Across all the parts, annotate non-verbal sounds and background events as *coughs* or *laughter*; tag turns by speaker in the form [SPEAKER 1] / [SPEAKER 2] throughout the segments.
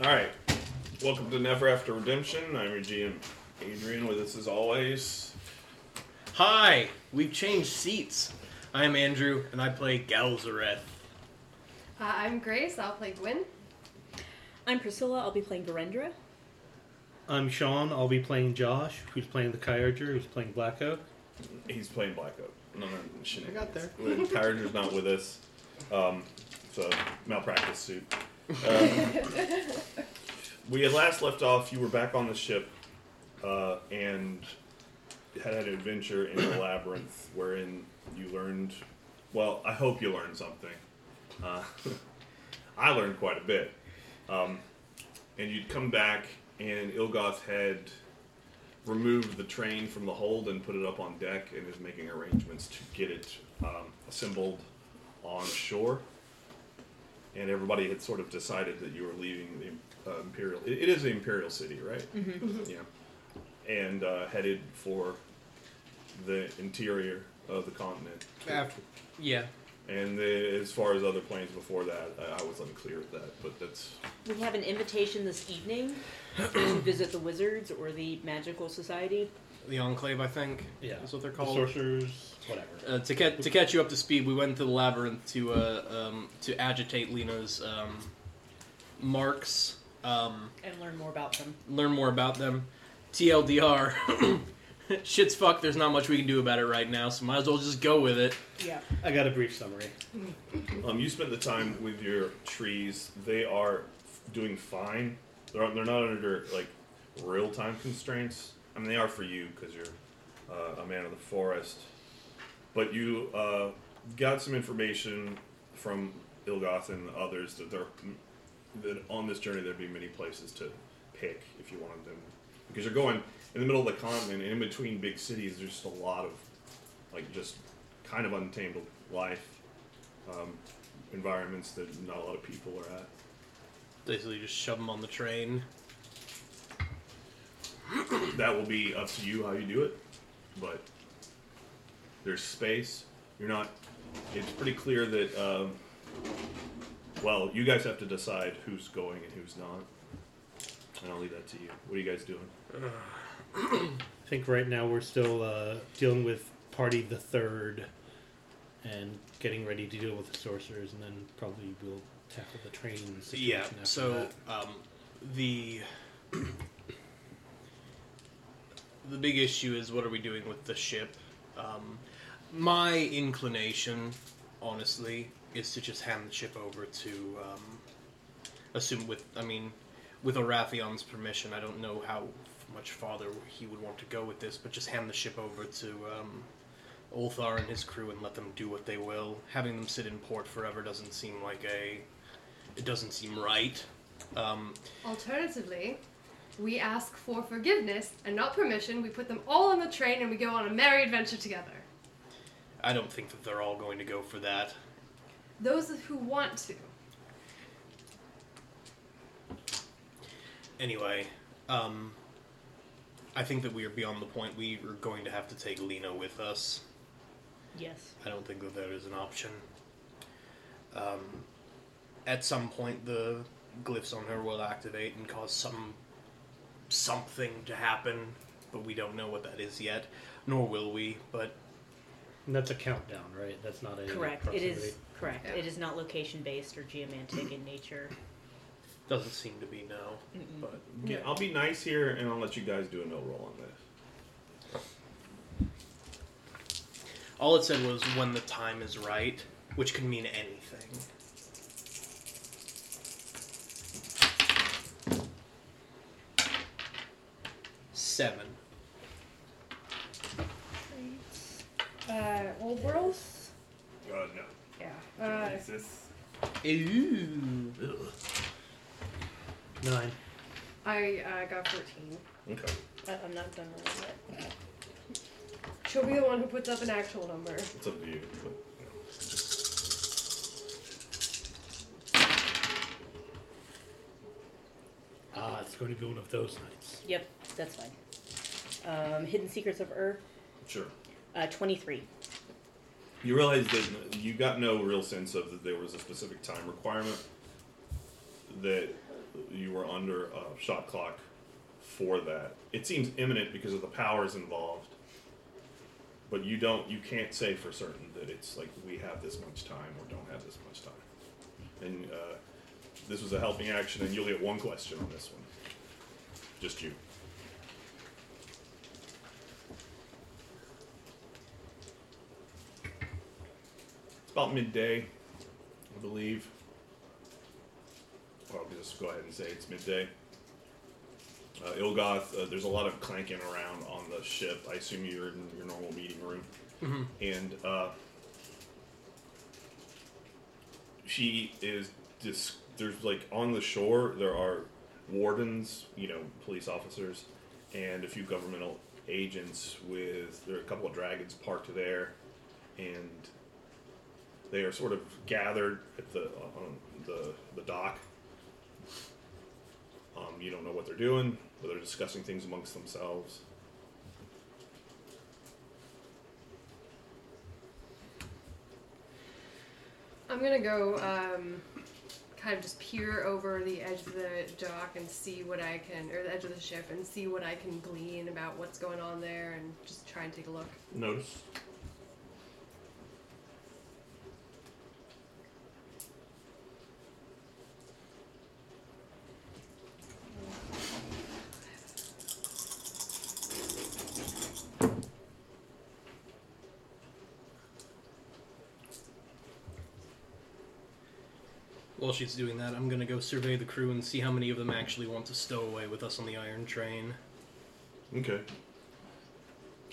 [SPEAKER 1] All right. Welcome to Never After Redemption. I'm your GM, Adrian. With us as always.
[SPEAKER 2] Hi, we've changed seats. I'm Andrew, and I play Galzareth.
[SPEAKER 3] Uh, I'm Grace. I'll play Gwyn.
[SPEAKER 4] I'm Priscilla. I'll be playing Verendra.
[SPEAKER 5] I'm Sean. I'll be playing Josh, who's playing the Kyogre, who's playing Black Oak.
[SPEAKER 1] He's playing Black Oak. No, no, shit.
[SPEAKER 2] I got there.
[SPEAKER 1] Kyogre's not with us. Um, so malpractice suit. Um, we had last left off. You were back on the ship, uh, and had an adventure in the labyrinth, wherein you learned. Well, I hope you learned something. Uh, *laughs* I learned quite a bit. Um, and you'd come back, and Ilgoth had removed the train from the hold and put it up on deck, and is making arrangements to get it um, assembled on shore. And everybody had sort of decided that you were leaving the uh, imperial. It, it is the imperial city, right? Mm-hmm. Yeah. And uh, headed for the interior of the continent.
[SPEAKER 2] After, yeah.
[SPEAKER 1] And the, as far as other planes before that, I, I was unclear with that, but that's
[SPEAKER 4] We have an invitation this evening to *clears throat* visit the Wizards or the Magical Society.
[SPEAKER 2] The Enclave, I think.
[SPEAKER 5] Yeah.
[SPEAKER 2] Is what they're
[SPEAKER 5] The
[SPEAKER 2] called.
[SPEAKER 5] sorcerers, whatever.
[SPEAKER 2] Uh, to catch to catch you up to speed, we went to the labyrinth to uh, um, to agitate Lena's um, marks, um,
[SPEAKER 4] And learn more about them.
[SPEAKER 2] learn more about them. TLDR, *coughs* shit's fucked. There's not much we can do about it right now, so might as well just go with it.
[SPEAKER 4] Yeah.
[SPEAKER 5] I got a brief summary. *laughs*
[SPEAKER 1] Um, you spent the time with your trees. They are doing fine. They're they're not under like real time constraints. I mean, they are for you because you're uh, a man of the forest. But you uh, got some information from Ilgoth and others that there that on this journey there'd be many places to pick if you wanted them because you're going in the middle of the continent and in between big cities. There's just a lot of like just kind of untamed life um, environments that not a lot of people are at.
[SPEAKER 2] Basically, just shove them on the train.
[SPEAKER 1] That will be up to you how you do it, but there's space. You're not. It's pretty clear that. Um, well, you guys have to decide who's going and who's not, and I'll leave that to you. What are you guys doing?
[SPEAKER 5] I think right now we're still uh, dealing with Party the Third and getting ready to deal with the sorcerers, and then probably we'll tackle the train situation
[SPEAKER 2] Yeah.
[SPEAKER 5] after
[SPEAKER 2] So
[SPEAKER 5] that.
[SPEAKER 2] um, the the big issue is what are we doing with the ship? Um, my inclination, honestly, is to just hand the ship over to um, assume with I mean with Arathion's permission. I don't know how much farther he would want to go with this, but just hand the ship over to um, Ulthar and his crew and let them do what they will. Having them sit in port forever doesn't seem like a it doesn't seem right. Um,
[SPEAKER 3] Alternatively, we ask for forgiveness and not permission. We put them all on the train and we go on a merry adventure together.
[SPEAKER 2] I don't think that they're all going to go for that.
[SPEAKER 3] Those who want to.
[SPEAKER 2] Anyway, um, I think that we are beyond the point we are going to have to take Lena with us.
[SPEAKER 4] Yes.
[SPEAKER 2] I don't think that that is an option. Um, at some point, the glyphs on her will activate and cause some something to happen, but we don't know what that is yet, nor will we. But
[SPEAKER 5] And that's a countdown, right? That's not a
[SPEAKER 4] Correct. It
[SPEAKER 5] proximity.
[SPEAKER 4] correct.
[SPEAKER 3] Yeah.
[SPEAKER 4] It is not location based or geomantic in nature.
[SPEAKER 2] doesn't seem to be no.
[SPEAKER 4] Mm-mm.
[SPEAKER 2] But
[SPEAKER 1] Yeah, I'll be nice here, and I'll let you guys do a no roll on this.
[SPEAKER 2] all it said was when the time is right, which can mean anything. Seven.
[SPEAKER 3] Uh, old world?
[SPEAKER 1] Uh, no.
[SPEAKER 3] Yeah. Uh,
[SPEAKER 1] Jesus.
[SPEAKER 2] Ooh.
[SPEAKER 5] Nine.
[SPEAKER 3] I uh, got 14.
[SPEAKER 1] Okay.
[SPEAKER 4] I- I'm not done with it.
[SPEAKER 3] She'll be the one who puts up an actual number.
[SPEAKER 1] It's up to you. But, you know.
[SPEAKER 5] Ah, it's going to be one of those nights.
[SPEAKER 4] Yep, that's fine. Um, Hidden Secrets of Earth.
[SPEAKER 1] Sure.
[SPEAKER 4] Uh, 23.
[SPEAKER 1] You realize that you got no real sense of that there was a specific time requirement that you were under a shot clock for that. It seems imminent because of the powers involved, but you don't, you can't say for certain that it's like we have this much time or don't have this much time. And uh, this was a helping action, and you'll get one question on this one. Just you. About midday, I believe. I'll just go ahead and say it's midday. Uh, Ilgoth, uh, there's a lot of clanking around on the ship. I assume you're in your normal meeting room. And uh, she is dis- there's like on the shore there are wardens, you know, police officers, and a few governmental agents with there are a couple of dragons parked there, and they are sort of gathered at the on the the dock. Um, you don't know what they're doing, but they're discussing things amongst themselves.
[SPEAKER 3] I'm gonna go um, kind of just peer over the edge of the dock and see what I can, or the edge of the ship, and see what I can glean about what's going on there, and just try and take a look.
[SPEAKER 1] Notice.
[SPEAKER 2] While she's doing that, I'm gonna go survey the crew and see how many of them actually want to stow away with us on the Iron Train.
[SPEAKER 1] Okay.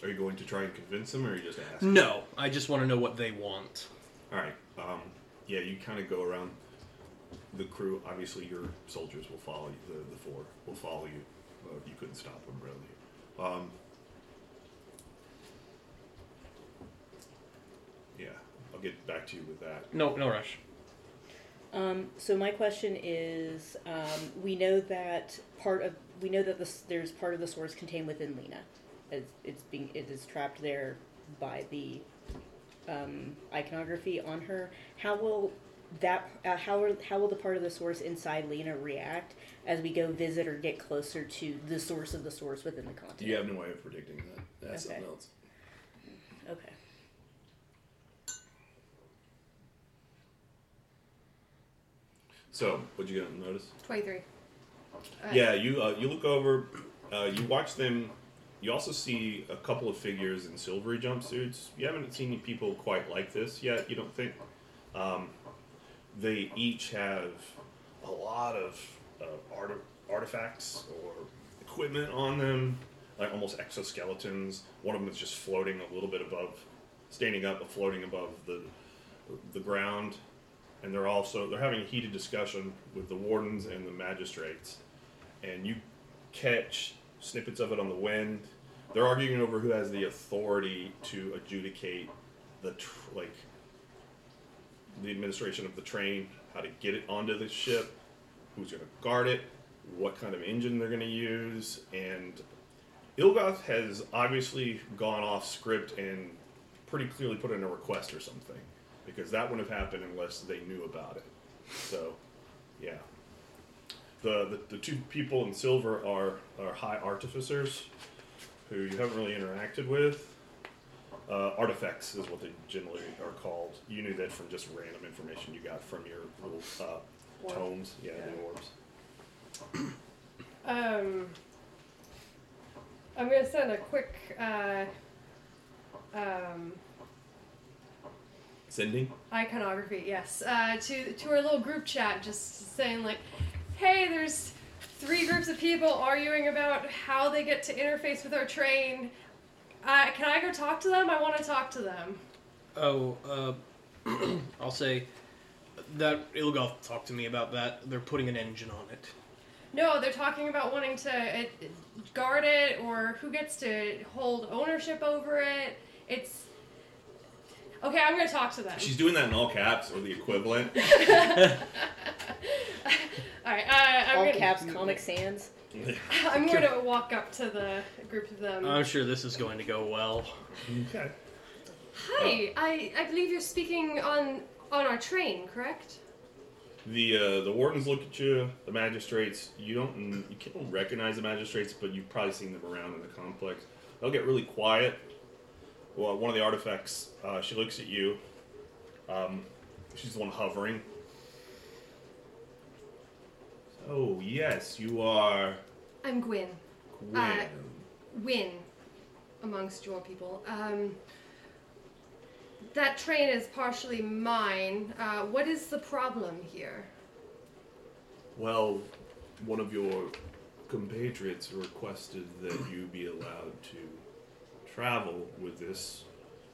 [SPEAKER 1] Are you going to try and convince them, or are you just asking?
[SPEAKER 2] No, I just want to know what they want.
[SPEAKER 1] All right. Um, yeah, you kind of go around the crew. Obviously, your soldiers will follow you. The, the four will follow you. Uh, you couldn't stop them, really. Um, yeah, I'll get back to you with that.
[SPEAKER 2] No, no rush.
[SPEAKER 4] Um, so my question is, um, we know that part of we know that this, there's part of the source contained within Lena, as it's being it is trapped there by the um, iconography on her. How will that uh, how are, how will the part of the source inside Lena react as we go visit or get closer to the source of the source within the continent?
[SPEAKER 1] You have no way of predicting that. That's
[SPEAKER 4] Okay.
[SPEAKER 1] something else.
[SPEAKER 4] Okay.
[SPEAKER 1] So, what'd you get on notice?
[SPEAKER 3] Twenty-three. Uh,
[SPEAKER 1] Yeah, you uh, you look over, uh, you watch them. You also see a couple of figures in silvery jumpsuits. You haven't seen any people quite like this yet. You don't think? Um, they each have a lot of uh, art- artifacts or equipment on them, like almost exoskeletons. One of them is just floating a little bit above, standing up, but floating above the the ground. And they're also they're having a heated discussion with the wardens and the magistrates. And you catch snippets of it on the wind. They're arguing over who has the authority to adjudicate the tr- like the administration of the train, how to get it onto the ship, who's going to guard it, what kind of engine they're going to use, and Ilgoth has obviously gone off script and pretty clearly put in a request or something because that wouldn't have happened unless they knew about it. So, yeah. The, the, the two people in silver are, are high artificers who you haven't really interacted with. Uh, artifacts is what they generally are called. You knew that from just random information you got from your little uh, tomes. Yeah,
[SPEAKER 3] Yeah.
[SPEAKER 1] the orbs.
[SPEAKER 3] Um, I'm gonna send a quick uh, um,
[SPEAKER 1] Sending?
[SPEAKER 3] iconography, yes, uh, to to our little group chat, just saying like, hey, there's three groups of people arguing about how they get to interface with our train. Uh, can I go talk to them? I want to talk to them.
[SPEAKER 2] Oh, uh, *clears throat* I'll say that Ilgoth talked to me about that. They're putting an engine on it.
[SPEAKER 3] No, they're talking about wanting to uh, guard it or who gets to hold ownership over it. It's okay. I'm gonna talk to them.
[SPEAKER 1] She's doing that in all caps or the equivalent. *laughs* *laughs*
[SPEAKER 3] All right, uh, I'm
[SPEAKER 4] All
[SPEAKER 3] gonna,
[SPEAKER 4] caps, Comic Sans. *laughs*
[SPEAKER 3] I'm going to walk up to the group of them.
[SPEAKER 2] I'm sure this is going to go well.
[SPEAKER 1] okay.
[SPEAKER 3] Hi, I, I believe you're speaking on on our train, correct?
[SPEAKER 1] The uh, the wardens look at you. The magistrates, you don't you can't recognize the magistrates, but you've probably seen them around in the complex. They'll get really quiet. Well, one of the artifacts, uh, she looks at you. Um, she's the one hovering. Oh yes, you are
[SPEAKER 3] I'm Gwyn.
[SPEAKER 1] Gwen.
[SPEAKER 3] Uh, Win amongst your people. Um, that train is partially mine. Uh, what is the problem here?
[SPEAKER 1] Well, one of your compatriots requested that you be allowed to travel with this.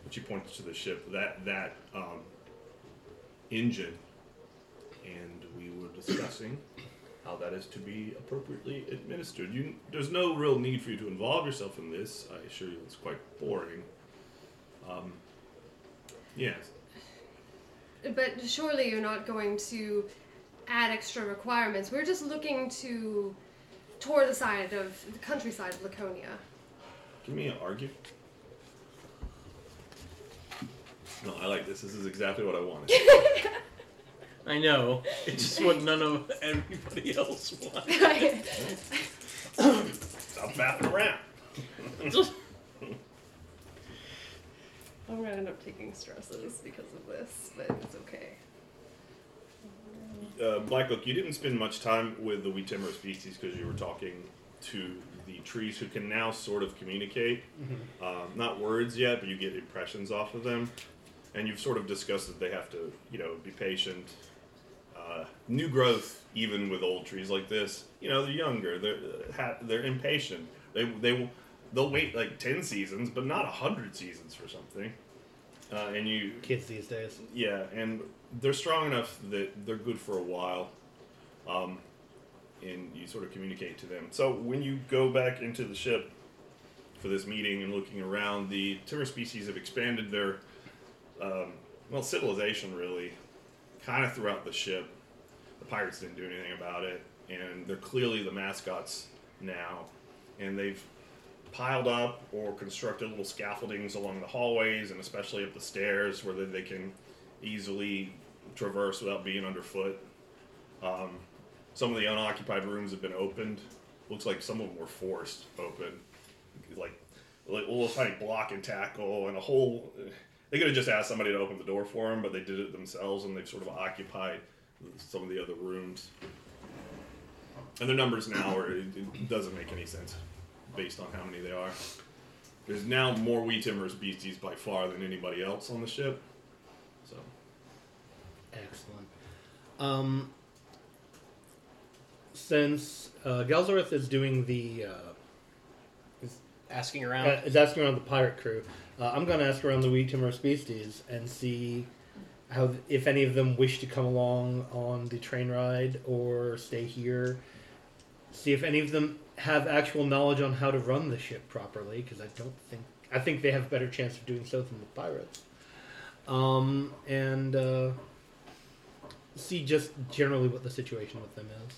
[SPEAKER 1] And she points to the ship. That that um, engine, and we were discussing how that is to be appropriately administered. You, there's no real need for you to involve yourself in this. I assure you, it's quite boring. Um, yes.
[SPEAKER 3] But surely you're not going to add extra requirements. We're just looking to tour the side of the countryside of Laconia.
[SPEAKER 1] Give me an argue. No, I like this. This is exactly what I wanted. *laughs*
[SPEAKER 2] I know. It's just what none of everybody else wants. *laughs*
[SPEAKER 1] Stop faffing around. *laughs*
[SPEAKER 3] I'm gonna end up taking stresses because of this, but it's okay.
[SPEAKER 1] Uh, Black Oak, you didn't spend much time with the wheat timber species because you were talking to the trees who can now sort of communicate. Um, not words yet, but you get impressions off of them. And you've sort of discussed that they have to, you know, be patient. Uh, new growth, even with old trees like this, you know, they're younger. They're ha- they're impatient. They they they'll wait like ten seasons, but not a hundred seasons for something. Uh, and you
[SPEAKER 5] Kids these days.
[SPEAKER 1] yeah, and they're strong enough that they're good for a while. Um, and you sort of communicate to them. So when you go back into the ship for this meeting and looking around, the timber species have expanded their, um, well, civilization really, kind of throughout the ship. The pirates didn't do anything about it, and they're clearly the mascots now. And they've piled up or constructed little scaffoldings along the hallways and especially up the stairs where they, can easily traverse without being underfoot. Um, some of the unoccupied rooms have been opened. Looks like some of them were forced open, like like a little tiny block and tackle and a whole. They could have just asked somebody to open the door for them, but they did it themselves, and they've sort of occupied some of the other rooms. And their numbers now are it, doesn't make any sense based on how many they are. There's now more wheat timber species by far than anybody else on the ship. So
[SPEAKER 5] Excellent. Um, since uh, Galzareth is doing the uh,
[SPEAKER 2] Asking around.
[SPEAKER 5] uh, is asking around the pirate crew, uh, I'm going to ask around the wheat timber species and see how if any of them wish to come along on the train ride or stay here. See if any of them have actual knowledge on how to run the ship properly, because I don't think I think they have a better chance of doing so than the pirates. Um, and uh, see just generally what the situation with them is.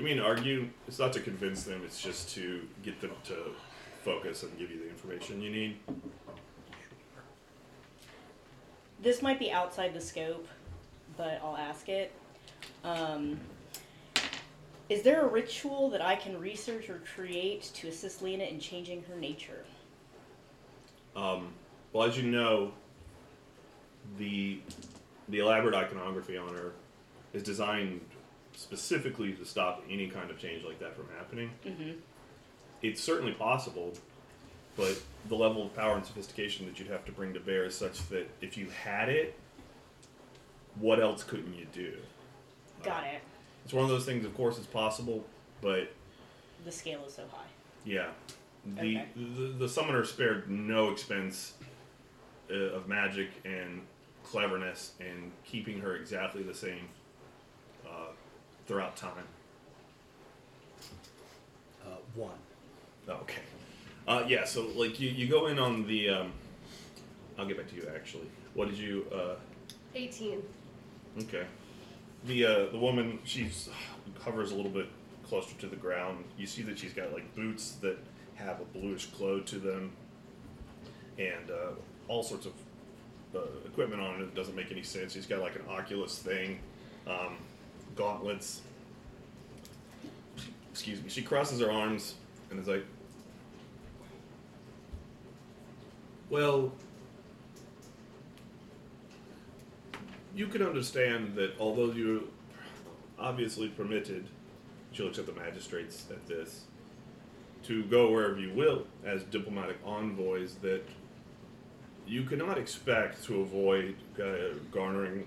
[SPEAKER 1] Give mean argue. It's not to convince them. It's just to get them to focus and give you the information you need.
[SPEAKER 4] This might be outside the scope, but I'll ask it. Um, is there a ritual that I can research or create to assist Lena in changing her nature?
[SPEAKER 1] Um, well, as you know, the the elaborate iconography on her is designed specifically to stop any kind of change like that from happening.
[SPEAKER 4] Mm-hmm.
[SPEAKER 1] It's certainly possible, but the level of power and sophistication that you'd have to bring to bear is such that if you had it, what else couldn't you do?
[SPEAKER 4] Got it.
[SPEAKER 1] It's one of those things. Of course, it's possible, but
[SPEAKER 4] The scale is so high.
[SPEAKER 1] Yeah, the
[SPEAKER 4] Okay.
[SPEAKER 1] the, the summoner spared no expense uh, of magic and cleverness in keeping her exactly the same uh, throughout time.
[SPEAKER 5] Uh, one.
[SPEAKER 1] Okay. Uh, yeah. So like you, you go in on the. Um, I'll get back to you actually. What did you? Uh,
[SPEAKER 3] 18.
[SPEAKER 1] Okay. The uh, the woman she's *sighs* hovers a little bit closer to the ground. You see that she's got like boots that have a bluish glow to them, and uh, all sorts of uh, equipment on it that doesn't make any sense. She's got like an Oculus thing, um, gauntlets. Excuse me. She crosses her arms and is like, "Well, you can understand that although you're obviously permitted, she looks at the magistrates at this, to go wherever you will as diplomatic envoys, that you cannot expect to avoid uh, garnering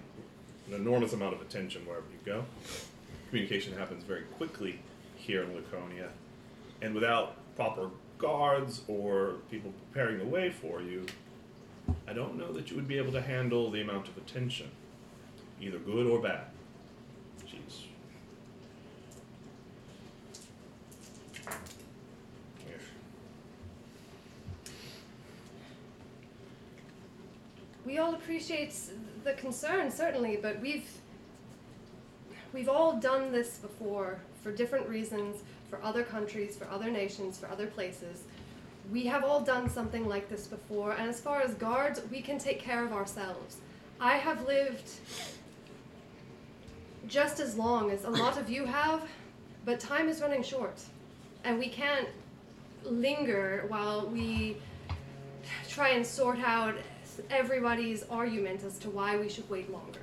[SPEAKER 1] an enormous amount of attention wherever you go. Communication happens very quickly here in Laconia, and without proper guards or people preparing the way for you, I don't know that you would be able to handle the amount of attention, either good or bad. She's. Yes.
[SPEAKER 3] We all appreciate the concern, certainly, but we've we've all done this before for different reasons, for other countries, for other nations, for other places. We have all done something like this before, and as far as guards, we can take care of ourselves. I have lived just as long as a lot of you have, but time is running short, and we can't linger while we try and sort out everybody's argument as to why we should wait longer.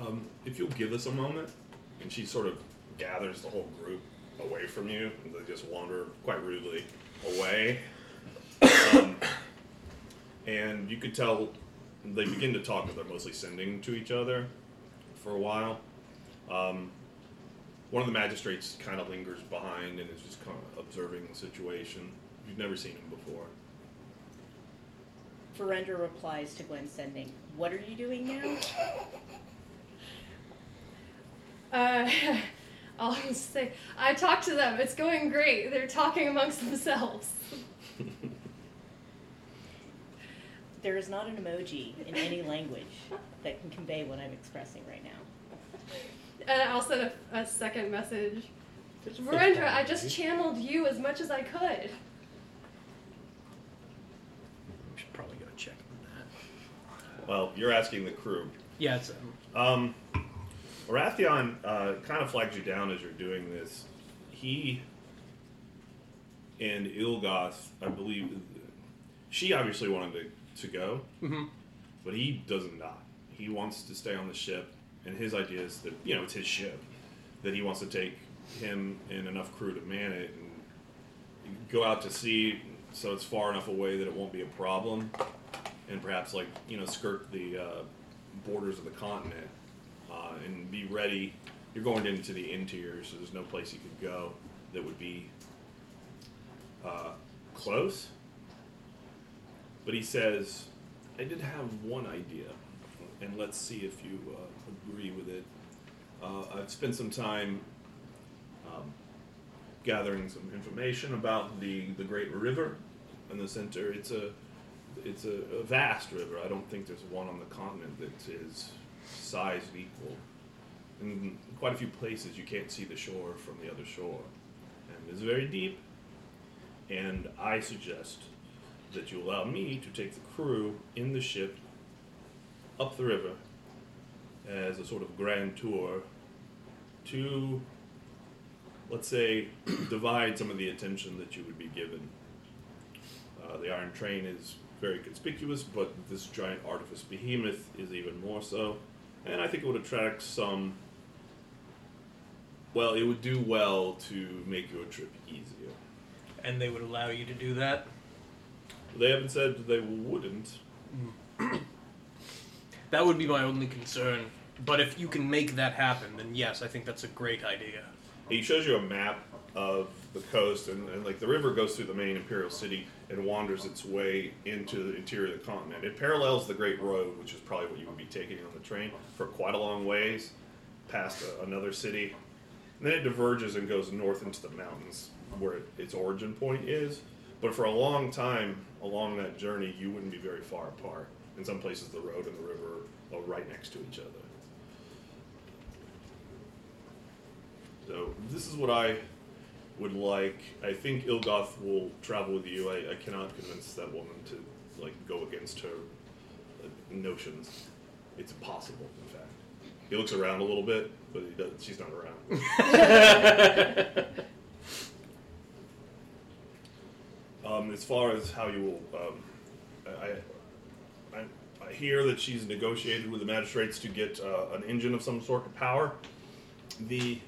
[SPEAKER 1] Um, if you'll give us a moment, and she sort of gathers the whole group away from you, and they just wander quite rudely away. Um, and you could tell they begin to talk, but they're mostly sending to each other for a while. Um, one of the magistrates kind of lingers behind and is just kind of observing the situation. You've never seen him before.
[SPEAKER 4] Verendra replies to Gwen sending, What are you doing now? *laughs*
[SPEAKER 3] Uh, *laughs* I'll just say, I talked to them. It's going great. They're talking amongst themselves. *laughs*
[SPEAKER 4] There is not an emoji in any language that can convey what I'm expressing right now.
[SPEAKER 3] And I'll send a, a second message.
[SPEAKER 5] Just
[SPEAKER 3] Verendra, I just channeled you as much as I could.
[SPEAKER 2] We should probably go check on that.
[SPEAKER 1] Well, you're asking the crew.
[SPEAKER 2] Yeah, it's um,
[SPEAKER 1] Um, Rathion uh, kind of flags you down as you're doing this. He and Ilgoth, I believe, she obviously wanted to, to go,
[SPEAKER 2] mhm.
[SPEAKER 1] but he doesn't not. He wants to stay on the ship, and his idea is that, you know, it's his ship, that he wants to take him and enough crew to man it and go out to sea so it's far enough away that it won't be a problem, and perhaps, like, you know, skirt the uh, borders of the continent uh, and be ready. You're going into the interior, so there's no place you could go that would be uh, close. But he says, I did have one idea, and let's see if you uh, agree with it. Uh, I've spent some time um, gathering some information about the, the Great River in the center. It's a it's a, a vast river. I don't think there's one on the continent that is sized equal. In quite a few places, you can't see the shore from the other shore, and it's very deep. And I suggest that you allow me to take the crew in the ship up the river as a sort of grand tour to, let's say, *clears throat* divide some of the attention that you would be given. Uh, the Iron Train is very conspicuous, but this giant artifice behemoth is even more so. And I think it would attract some. Well, it would do well to make your trip easier.
[SPEAKER 2] and they would allow you to do that.
[SPEAKER 1] They haven't said that they wouldn't. Hmm.
[SPEAKER 2] That would be my only concern. But if you can make that happen, then yes, I think that's a great idea.
[SPEAKER 1] He shows you a map of the coast, and, and like the river goes through the main imperial city and wanders its way into the interior of the continent. It parallels the Great Road, which is probably what you would be taking on the train for quite a long ways, past a, another city. And then it diverges and goes north into the mountains, where it, its origin point is. But for a long time along that journey, you wouldn't be very far apart. In some places, the road and the river are right next to each other. So this is what I would like. I think Ilgoth will travel with you. I, I cannot convince that woman to like go against her uh, notions. It's impossible, in fact. He looks around a little bit, but he does, she's not around. *laughs* Um, as far as how you will, um, I, I, I hear that she's negotiated with the magistrates to get uh, an engine of some sort of power. The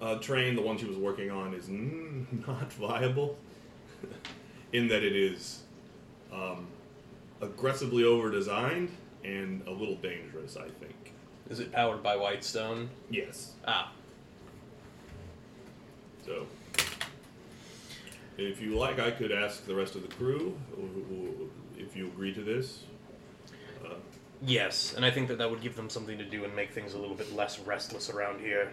[SPEAKER 1] uh, train, the one she was working on, is mm, *laughs* not viable *laughs* in that it is um, aggressively over designed and a little dangerous, I think.
[SPEAKER 2] Is it powered by Whitestone?
[SPEAKER 1] Yes.
[SPEAKER 2] Ah,
[SPEAKER 1] So, if you like, I could ask the rest of the crew if you agree to this. Uh,
[SPEAKER 2] yes, and I think that that would give them something to do and make things a little bit less restless around here.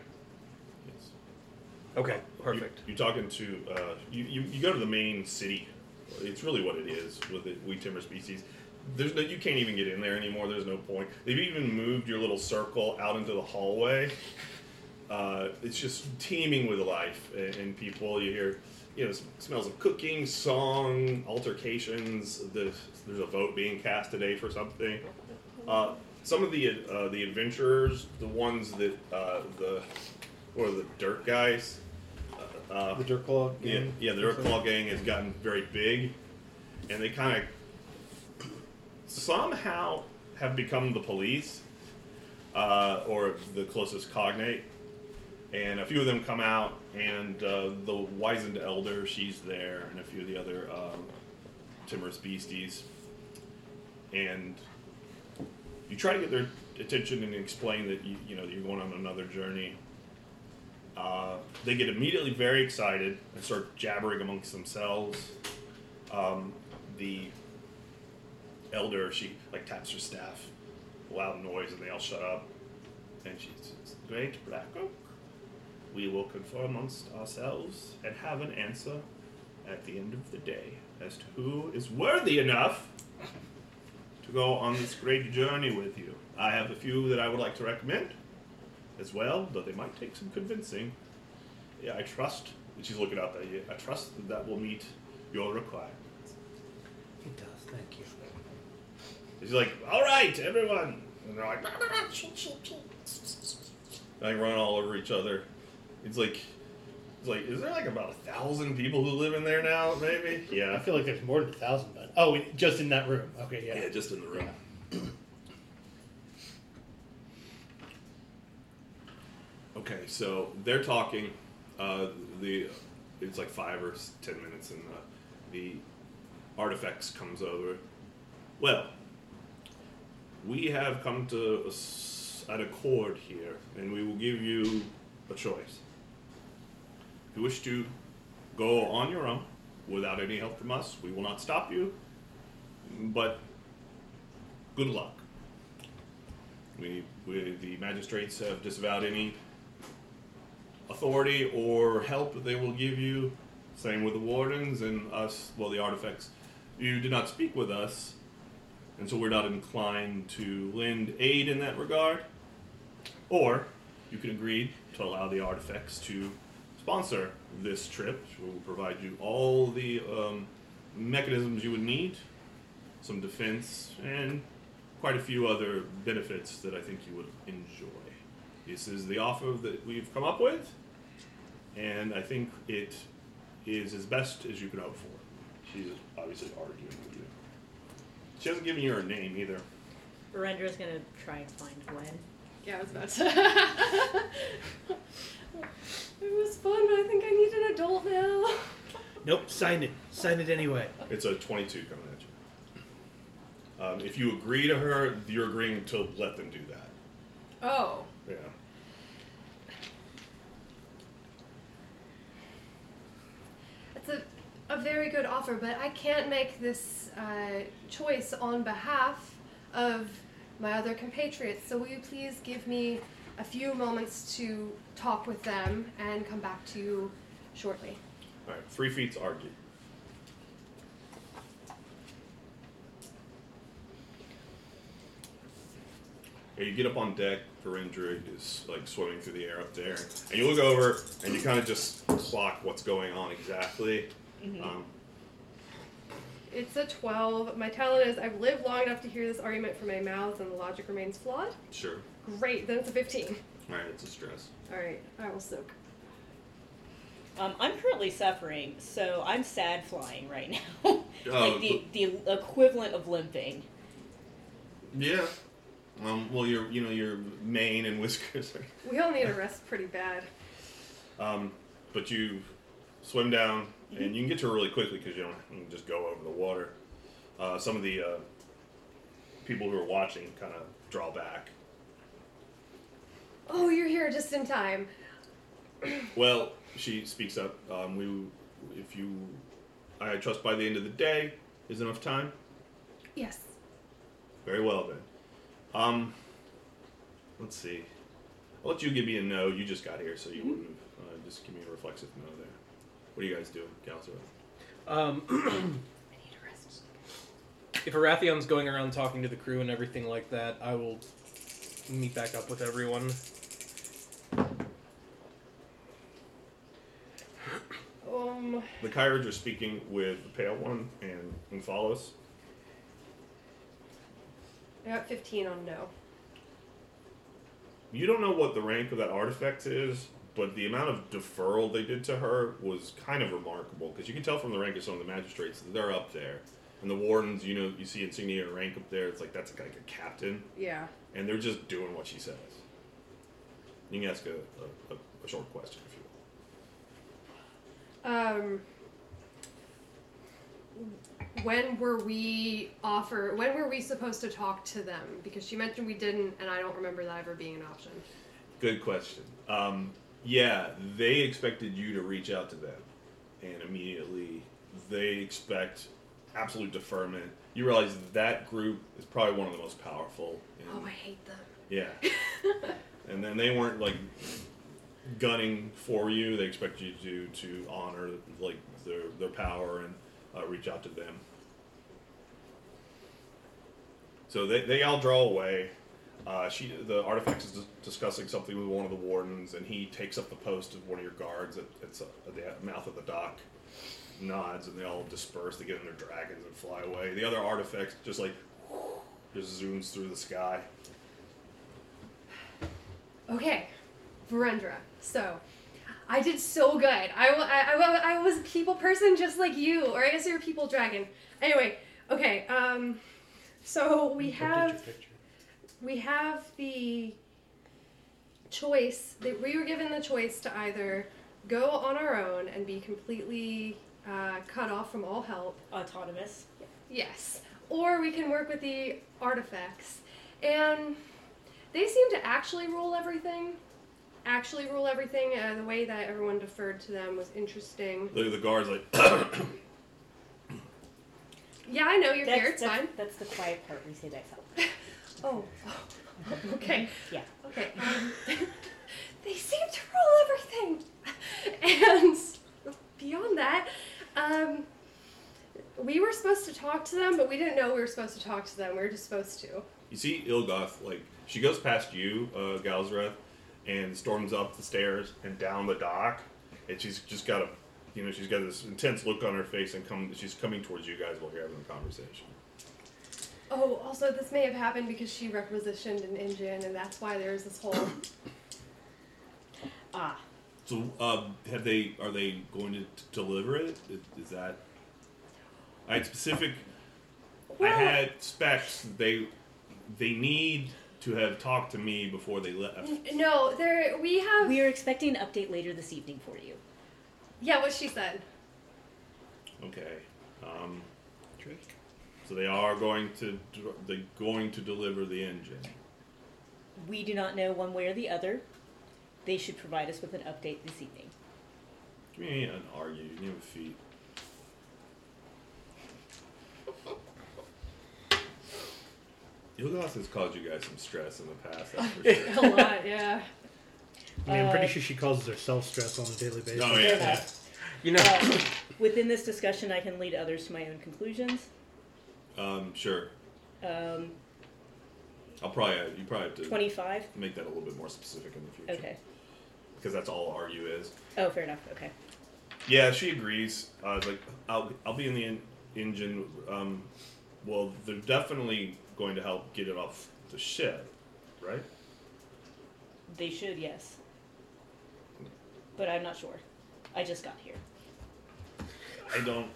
[SPEAKER 2] Okay, perfect.
[SPEAKER 1] You, you talking to uh, you, you? You go to the main city. It's really what it is with the wheat timber species. There's no, you can't even get in there anymore. There's no point. They've even moved your little circle out into the hallway. Uh, it's just teeming with life and, and people. You hear, you know, smells of cooking, song, altercations. The, there's a vote being cast today for something. Uh, some of the uh, the adventurers, the ones that uh, the or the dirt guys. Uh,
[SPEAKER 5] The Dirt Claw.
[SPEAKER 1] yeah,
[SPEAKER 5] gang?
[SPEAKER 1] yeah, the Dirt Claw gang has gotten very big, and they kind of somehow have become the police, uh, or the closest cognate. And a few of them come out, and uh, the wizened elder, she's there, and a few of the other um, timorous beasties. And you try to get their attention and explain that you, you know you're going on another journey. Uh, they get immediately very excited and start jabbering amongst themselves. Um, the elder, she like taps her staff, loud noise, and they all shut up. And she says, "Great Black Oak, we will confer amongst ourselves and have an answer at the end of the day as to who is worthy enough to go on this great journey with you. I have a few that I would like to recommend as well, though they might take some convincing. Yeah, I trust. and She's looking out there, you. I trust that that will meet your requirements.
[SPEAKER 5] It does. Thank you.
[SPEAKER 1] She's like, "All right, everyone," and they're like, they run all over each other. It's like, it's like, is there like about a thousand people who live in there now? Maybe. Yeah.
[SPEAKER 5] I feel like there's more than a thousand, but oh, just in that room. Okay, yeah.
[SPEAKER 1] Yeah, just in the room. Okay, so they're talking. Uh, the it's like five or ten minutes, and uh, the artifacts comes over. Well, we have come to a an accord here, and we will give you a choice. If you wish to go on your own without any help from us, we will not stop you. But good luck. We, we the magistrates have disavowed any authority or help they will give you. Same with the wardens and us, well, the artifacts. You did not speak with us, and so we're not inclined to lend aid in that regard. Or you can agree to allow the artifacts to sponsor this trip. We will provide you all the um, mechanisms you would need, some defense, and quite a few other benefits that I think you would enjoy. This is the offer that we've come up with, and I think it is as best as you can hope for. She's obviously arguing with you. She hasn't given you her name either.
[SPEAKER 4] Rendra's gonna try and find Gwen.
[SPEAKER 3] Yeah, I was about to. *laughs* it was fun, but I think I need an adult now.
[SPEAKER 5] Nope. Sign it. Sign it anyway.
[SPEAKER 1] It's a 22 coming at you. Um, if you agree to her, you're agreeing to let them do that.
[SPEAKER 3] Oh.
[SPEAKER 1] Yeah.
[SPEAKER 3] It's a, very good offer, but I can't make this uh, choice on behalf of my other compatriots. So will you please give me a few moments to talk with them and come back to you shortly?
[SPEAKER 1] All right. Three feet's argue. Okay, you get up on deck. Verendra is like swimming through the air up there, and you look over and you kind of just clock what's going on exactly. Um,
[SPEAKER 3] It's a 12. My talent is I've lived long enough to hear this argument from my mouth and the logic remains flawed.
[SPEAKER 1] Sure.
[SPEAKER 3] Great, then it's a 15.
[SPEAKER 1] All right, it's a stress.
[SPEAKER 3] Alright, I will soak.
[SPEAKER 4] Um, I'm currently suffering, so I'm sad flying right *laughs* now.
[SPEAKER 1] Oh,
[SPEAKER 4] like the, the equivalent of limping.
[SPEAKER 1] Yeah. Um, well, your you know your mane and whiskers. Are,
[SPEAKER 3] We all need a rest pretty bad.
[SPEAKER 1] um, but you swim down, and you can get to her really quickly because you don't you can just go over the water. Uh, some of the uh, people who are watching kind of draw back.
[SPEAKER 3] Oh, you're here just in time.
[SPEAKER 1] Well, she speaks up. Um, we, if you, I trust by the end of the day is enough time.
[SPEAKER 3] Yes.
[SPEAKER 1] Very well then. Um, let's see. I'll let you give me a no. You just got here, so you wouldn't. have- Uh, just give me a reflexive no there. What do you guys do, Galzera?
[SPEAKER 2] Um, *clears throat*
[SPEAKER 4] I need a rest.
[SPEAKER 2] if Arathion's going around talking to the crew and everything like that, I will meet back up with everyone.
[SPEAKER 3] Um,
[SPEAKER 1] The Kyrage are speaking with the Pale One and Umphalos.
[SPEAKER 3] I got 15 on no.
[SPEAKER 1] You don't know what the rank of that artifact is, but the amount of deferral they did to her was kind of remarkable because you can tell from the rank of some of the magistrates that they're up there. And the wardens, you know, you see insignia and rank up there. It's like that's like a captain,
[SPEAKER 3] Yeah.
[SPEAKER 1] and they're just doing what she says. You can ask a, a, a, a short question if you want.
[SPEAKER 3] Um, when were we offer? When were we supposed to talk to them? Because she mentioned we didn't, and I don't remember that ever being an option.
[SPEAKER 1] Good question. Um, yeah, they expected you to reach out to them, and immediately they expect absolute deferment. You realize that group is probably one of the most powerful. In,
[SPEAKER 3] Oh, I hate them.
[SPEAKER 1] Yeah, *laughs* and then they weren't like gunning for you. They expect you to to honor like their their power and uh, reach out to them. So they, they all draw away. Uh, she the artifact is dis- discussing something with one of the wardens, and he takes up the post of one of your guards at, at, s- at the mouth of the dock. Nods, and they all disperse. They get in their dragons and fly away. The other artifact just like just zooms through the sky.
[SPEAKER 3] Okay, Verendra. So, I did so good. I, I, I, I was a people person just like you, or I guess you're a people dragon. Anyway, okay. Um, so we
[SPEAKER 2] Update your
[SPEAKER 3] have
[SPEAKER 2] picture.
[SPEAKER 3] We have the choice that we were given the choice to either go on our own and be completely uh, cut off from all help
[SPEAKER 4] Autonomous.
[SPEAKER 3] Yes. Or we can work with the artifacts. And they seem to actually rule everything. Actually rule everything. Uh, the way that everyone deferred to them was interesting.
[SPEAKER 1] The, the guard's like, *coughs*
[SPEAKER 3] Yeah, I know you're
[SPEAKER 4] that's,
[SPEAKER 3] here. It's
[SPEAKER 4] that's,
[SPEAKER 3] fine.
[SPEAKER 4] that's the quiet part we say that out.
[SPEAKER 3] Oh. *laughs* okay.
[SPEAKER 4] Yeah.
[SPEAKER 3] Okay. Um, *laughs* they seem to rule everything. And beyond that, um, we were supposed to talk to them, but we didn't know we were supposed to talk to them. We were just supposed to.
[SPEAKER 1] you see Ilgoth, like, she goes past you, uh, Galzreth, and storms up the stairs and down the dock, and she's just got a, you know, she's got this intense look on her face, and come, she's coming towards you guys while you're having a conversation.
[SPEAKER 3] Oh, also, this may have happened because she requisitioned an engine, and that's why there's this whole. *coughs*
[SPEAKER 4] Ah.
[SPEAKER 1] So, um, have they, are they going to t- deliver it? Is, is that, I had specific,
[SPEAKER 3] Well, I
[SPEAKER 1] had specs, they, they need to have talked to me before they left.
[SPEAKER 3] No, there we have.
[SPEAKER 4] We are expecting an update later this evening for you.
[SPEAKER 3] Yeah, what she said.
[SPEAKER 1] Okay. Um, so they are going to they going to deliver the engine.
[SPEAKER 4] We do not know one way or the other. They should provide us with an update this evening.
[SPEAKER 1] Give me an argue. You have a feat. *laughs* Ilgoth has caused you guys some stress in the past. That's for *laughs* sure.
[SPEAKER 3] A lot, yeah.
[SPEAKER 5] I mean, I'm pretty
[SPEAKER 4] Uh,
[SPEAKER 5] sure she causes herself stress on a daily basis.
[SPEAKER 1] Oh,
[SPEAKER 4] Fair
[SPEAKER 1] yeah.
[SPEAKER 2] You know,
[SPEAKER 4] Uh, *coughs* within this discussion, I can lead others to my own conclusions.
[SPEAKER 1] Um, sure.
[SPEAKER 4] Um,
[SPEAKER 1] I'll probably you probably have to
[SPEAKER 4] 25?
[SPEAKER 1] make that a little bit more specific in the future.
[SPEAKER 4] Okay.
[SPEAKER 1] Because that's all argue is.
[SPEAKER 4] Oh, fair enough. Okay.
[SPEAKER 1] Yeah, she agrees. I was like, I'll, I'll be in the in, engine, um, well, they're definitely going to help get it off the ship, right?
[SPEAKER 4] They should, yes. But I'm not sure. I just got here.
[SPEAKER 1] I don't.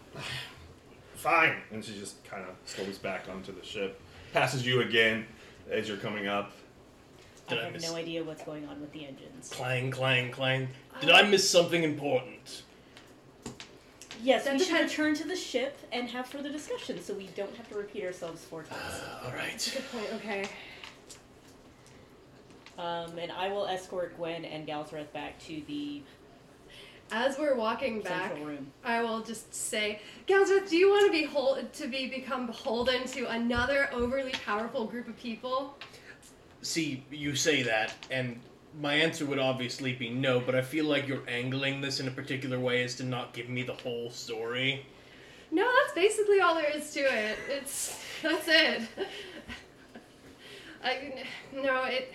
[SPEAKER 1] Fine. And she just kind of slows back onto the ship, passes you again as you're coming up.
[SPEAKER 2] Did
[SPEAKER 4] I
[SPEAKER 2] I
[SPEAKER 4] have
[SPEAKER 2] miss-
[SPEAKER 4] no idea what's going on with the engines.
[SPEAKER 2] Clang, clang, clang. Did I miss something important?
[SPEAKER 4] Yes,
[SPEAKER 3] That
[SPEAKER 4] we should
[SPEAKER 3] depends-
[SPEAKER 4] return to the ship and have further discussion so we don't have to repeat ourselves four times.
[SPEAKER 2] All right.
[SPEAKER 3] Good point. Okay.
[SPEAKER 4] Um, and I will escort Gwen and Galzareth back to the
[SPEAKER 3] As we're walking back. I will just say, Galzareth, do you want to be hol- to be become beholden to another overly powerful group of people?
[SPEAKER 2] See, you say that, and my answer would obviously be no, but I feel like you're angling this in a particular way as to not give me the whole story.
[SPEAKER 3] No, that's basically all there is to it. It's that's it. I no, it,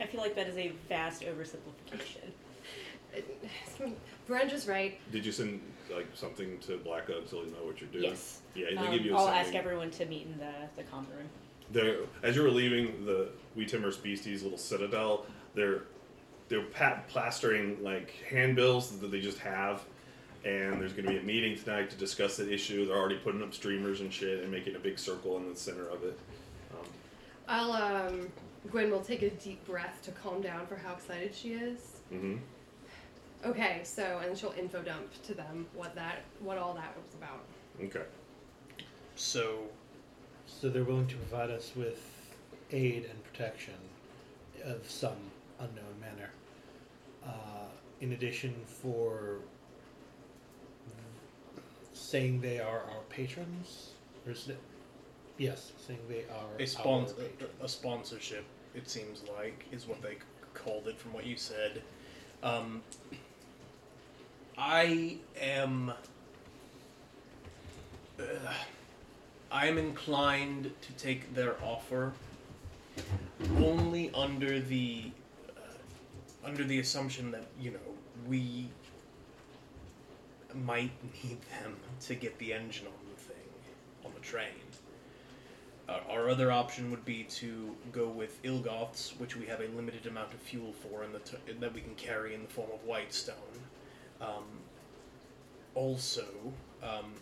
[SPEAKER 4] I feel like that is a vast oversimplification.
[SPEAKER 3] It Brenda's right.
[SPEAKER 1] Did you send like something to Black Oak so they know what you're doing?
[SPEAKER 4] Yes.
[SPEAKER 1] Yeah, they
[SPEAKER 4] Um,
[SPEAKER 1] give you a
[SPEAKER 4] I'll
[SPEAKER 1] sending.
[SPEAKER 4] ask everyone to meet in the, the common room.
[SPEAKER 1] They're, as you were leaving the We Timber Species little citadel, they're they're pa- plastering like handbills that they just have, and there's going to be a meeting tonight to discuss that issue. They're already putting up streamers and shit and making a big circle in the center of it. Um,
[SPEAKER 3] I'll um Gwen will take a deep breath to calm down for how excited she is.
[SPEAKER 1] hmm
[SPEAKER 3] Okay, so and she'll info dump to them what that what all that was about.
[SPEAKER 1] Okay.
[SPEAKER 2] So,
[SPEAKER 5] So they're willing to provide us with aid and protection of some unknown manner. Uh, in addition, for saying they are our patrons, or is it? Yes, saying they are
[SPEAKER 2] a,
[SPEAKER 5] our
[SPEAKER 2] spons-
[SPEAKER 5] patrons.
[SPEAKER 2] a sponsorship, it seems like, is what they c- called it from what you said. Um, I am. Uh, I am inclined to take their offer only under the uh, under the assumption that you know we might need them to get the engine on the thing on the train. Uh, our other option would be to go with Ilgoths, which we have a limited amount of fuel for, and t- that we can carry in the form of Whitestone. Um, also, um,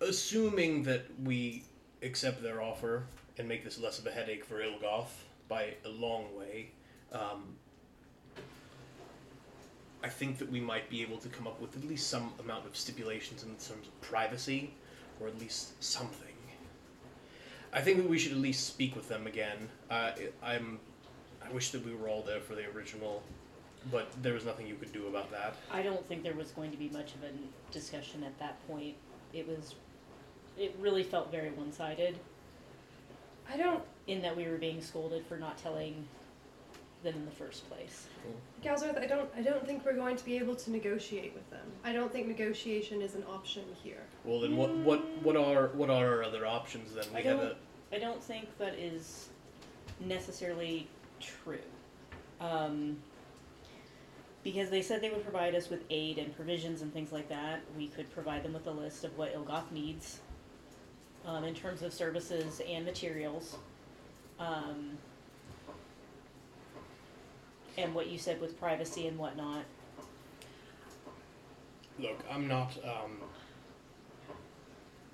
[SPEAKER 2] assuming that we accept their offer and make this less of a headache for Ilgoth by a long way, um, I think that we might be able to come up with at least some amount of stipulations in terms of privacy, or at least something. I think that we should at least speak with them again. Uh, I'm. I wish that we were all there for the original, but there was nothing you could do about that.
[SPEAKER 4] I don't think there was going to be much of a discussion at that point. It was, it really felt very one sided
[SPEAKER 3] I don't
[SPEAKER 4] in that we were being scolded for not telling them in the first place.
[SPEAKER 3] Galzareth, I don't I don't think we're going to be able to negotiate with them. I don't think negotiation is an option here.
[SPEAKER 2] Well, then what what what are what are our other options then? We
[SPEAKER 4] I
[SPEAKER 2] have
[SPEAKER 4] don't-
[SPEAKER 2] a
[SPEAKER 4] I don't think that is necessarily true. Um, because they said they would provide us with aid and provisions and things like that. We could provide them with a list of what Ilgoth needs um, in terms of services and materials. Um, and what you said with privacy and whatnot.
[SPEAKER 2] look. I'm not um.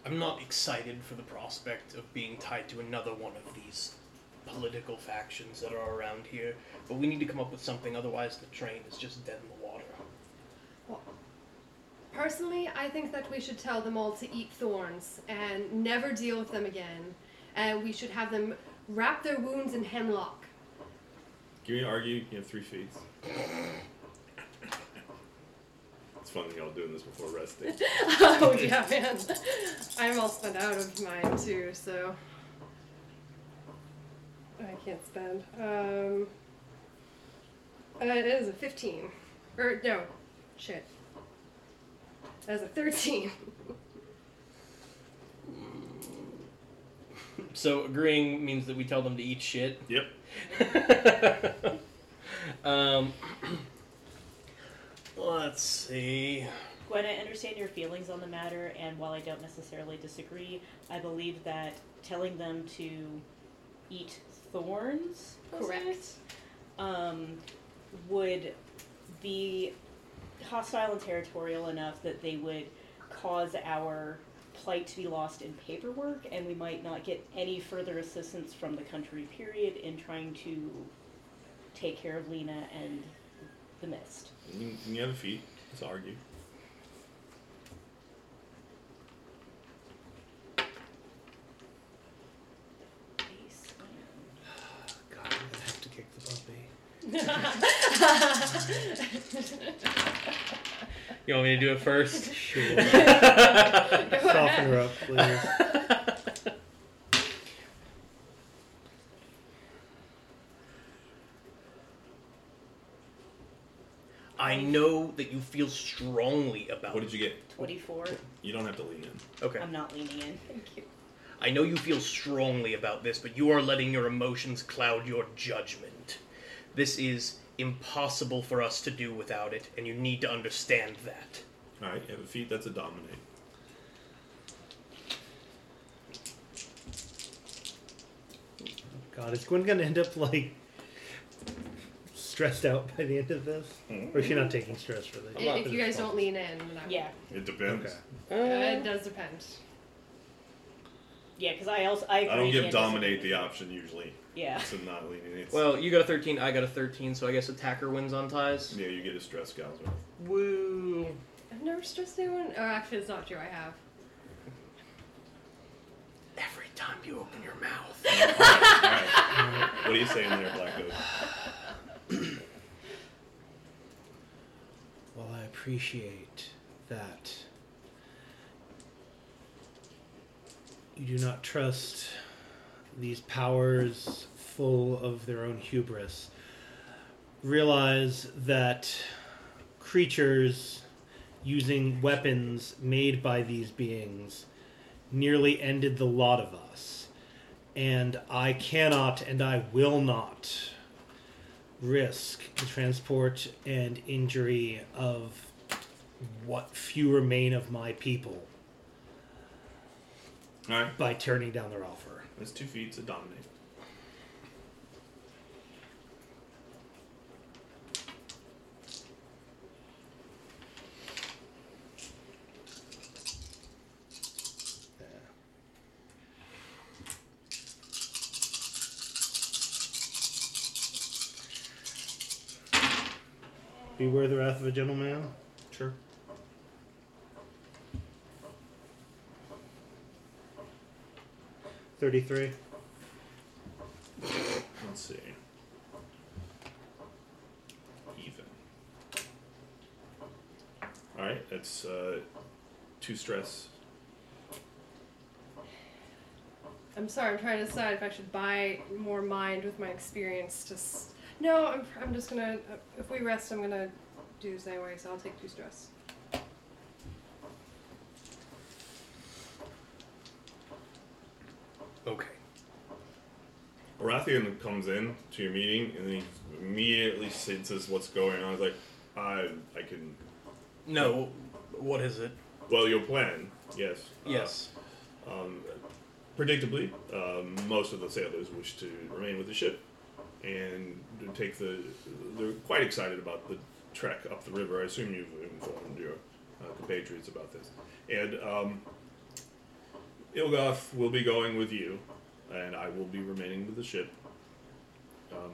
[SPEAKER 2] I'm not excited for the prospect of being tied to another one of these political factions that are around here, but we need to come up with something. Otherwise, the train is just dead in the water.
[SPEAKER 3] Well, personally, I think that we should tell them all to eat thorns and never deal with them again. And we should have them wrap their wounds in hemlock.
[SPEAKER 1] Give me an argue. You have three feet. It's fun y'all doing this before resting. *laughs*
[SPEAKER 3] oh yeah, man. I'm all spun out of mine too, so I can't spend. Um, uh, it is a 15, or no, shit. That's a 13. *laughs*
[SPEAKER 2] So agreeing means that we tell them to eat shit.
[SPEAKER 1] Yep. *laughs*
[SPEAKER 2] um, *clears throat* let's see.
[SPEAKER 4] Gwen, I understand your feelings on the matter, and while I don't necessarily disagree, I believe that telling them to eat thorns.
[SPEAKER 3] Correct.
[SPEAKER 4] um, would be hostile and territorial enough that they would cause our plight to be lost in paperwork, and we might not get any further assistance from the country, period, in trying to take care of Lena and the mist.
[SPEAKER 1] You, you have a feat. Let's argue.
[SPEAKER 4] Base
[SPEAKER 5] God, I'm gonna have to kick the puppy. *laughs*
[SPEAKER 2] You want me to do it first?
[SPEAKER 5] Sure. *laughs* Soften her up, please.
[SPEAKER 2] I know that you feel strongly about
[SPEAKER 1] What did you get?
[SPEAKER 4] 24.
[SPEAKER 1] You don't have to lean in.
[SPEAKER 2] Okay.
[SPEAKER 4] I'm not leaning in.
[SPEAKER 3] Thank you.
[SPEAKER 2] I know you feel strongly about this, but you are letting your emotions cloud your judgment. This is impossible for us to do without it, and you need to understand that.
[SPEAKER 1] All right, you have a feat. That's a dominate.
[SPEAKER 5] God, is Gwen gonna end up like stressed out by the end of this? Or is she not taking stress for this?
[SPEAKER 3] If you guys don't lean in, then I
[SPEAKER 4] Yeah.
[SPEAKER 1] It depends.
[SPEAKER 5] Okay.
[SPEAKER 3] Uh, it does depend.
[SPEAKER 4] Yeah, because I also I,
[SPEAKER 1] I don't
[SPEAKER 4] agree
[SPEAKER 1] give
[SPEAKER 4] and
[SPEAKER 1] dominate the option usually.
[SPEAKER 4] Yeah.
[SPEAKER 1] To not leaning. It's,
[SPEAKER 2] Well, you got a 13, I got a 13, so I guess attacker wins on ties.
[SPEAKER 1] yeah, you get a stress gouger.
[SPEAKER 2] Woo!
[SPEAKER 3] I've never stressed anyone. Oh, actually, it's not true. I have.
[SPEAKER 2] Every time you open your mouth. *laughs*
[SPEAKER 1] All right, all right. What are you saying there, Black Oak? *sighs*
[SPEAKER 5] Well, I appreciate that you do not trust these powers full of their own hubris. Realize that creatures using weapons made by these beings nearly ended the lot of us. And I cannot and I will not risk the transport and injury of what few remain of my people
[SPEAKER 1] All right,
[SPEAKER 5] by turning down their offer.
[SPEAKER 1] That's two feet to dominate.
[SPEAKER 5] Beware the wrath of a gentleman.
[SPEAKER 1] Sure.
[SPEAKER 5] Thirty-three.
[SPEAKER 1] Let's see. Even. All right, that's uh, two stress.
[SPEAKER 3] I'm sorry. I'm trying to decide if I should buy more mind with my experience. Just no. I'm. I'm just gonna. If we rest, I'm gonna do the same way. So I'll take two stress.
[SPEAKER 2] Okay.
[SPEAKER 1] Arathian comes in to your meeting and he immediately senses what's going on. He's like, I, I can.
[SPEAKER 2] No, what is it?
[SPEAKER 1] Well, your plan, yes. Uh,
[SPEAKER 2] Yes.
[SPEAKER 1] Um, predictably, um, most of the sailors wish to remain with the ship and take the. They're quite excited about the trek up the river. I assume you've informed your uh, compatriots about this. And um, Ilgoth will be going with you, and I will be remaining with the ship. Um,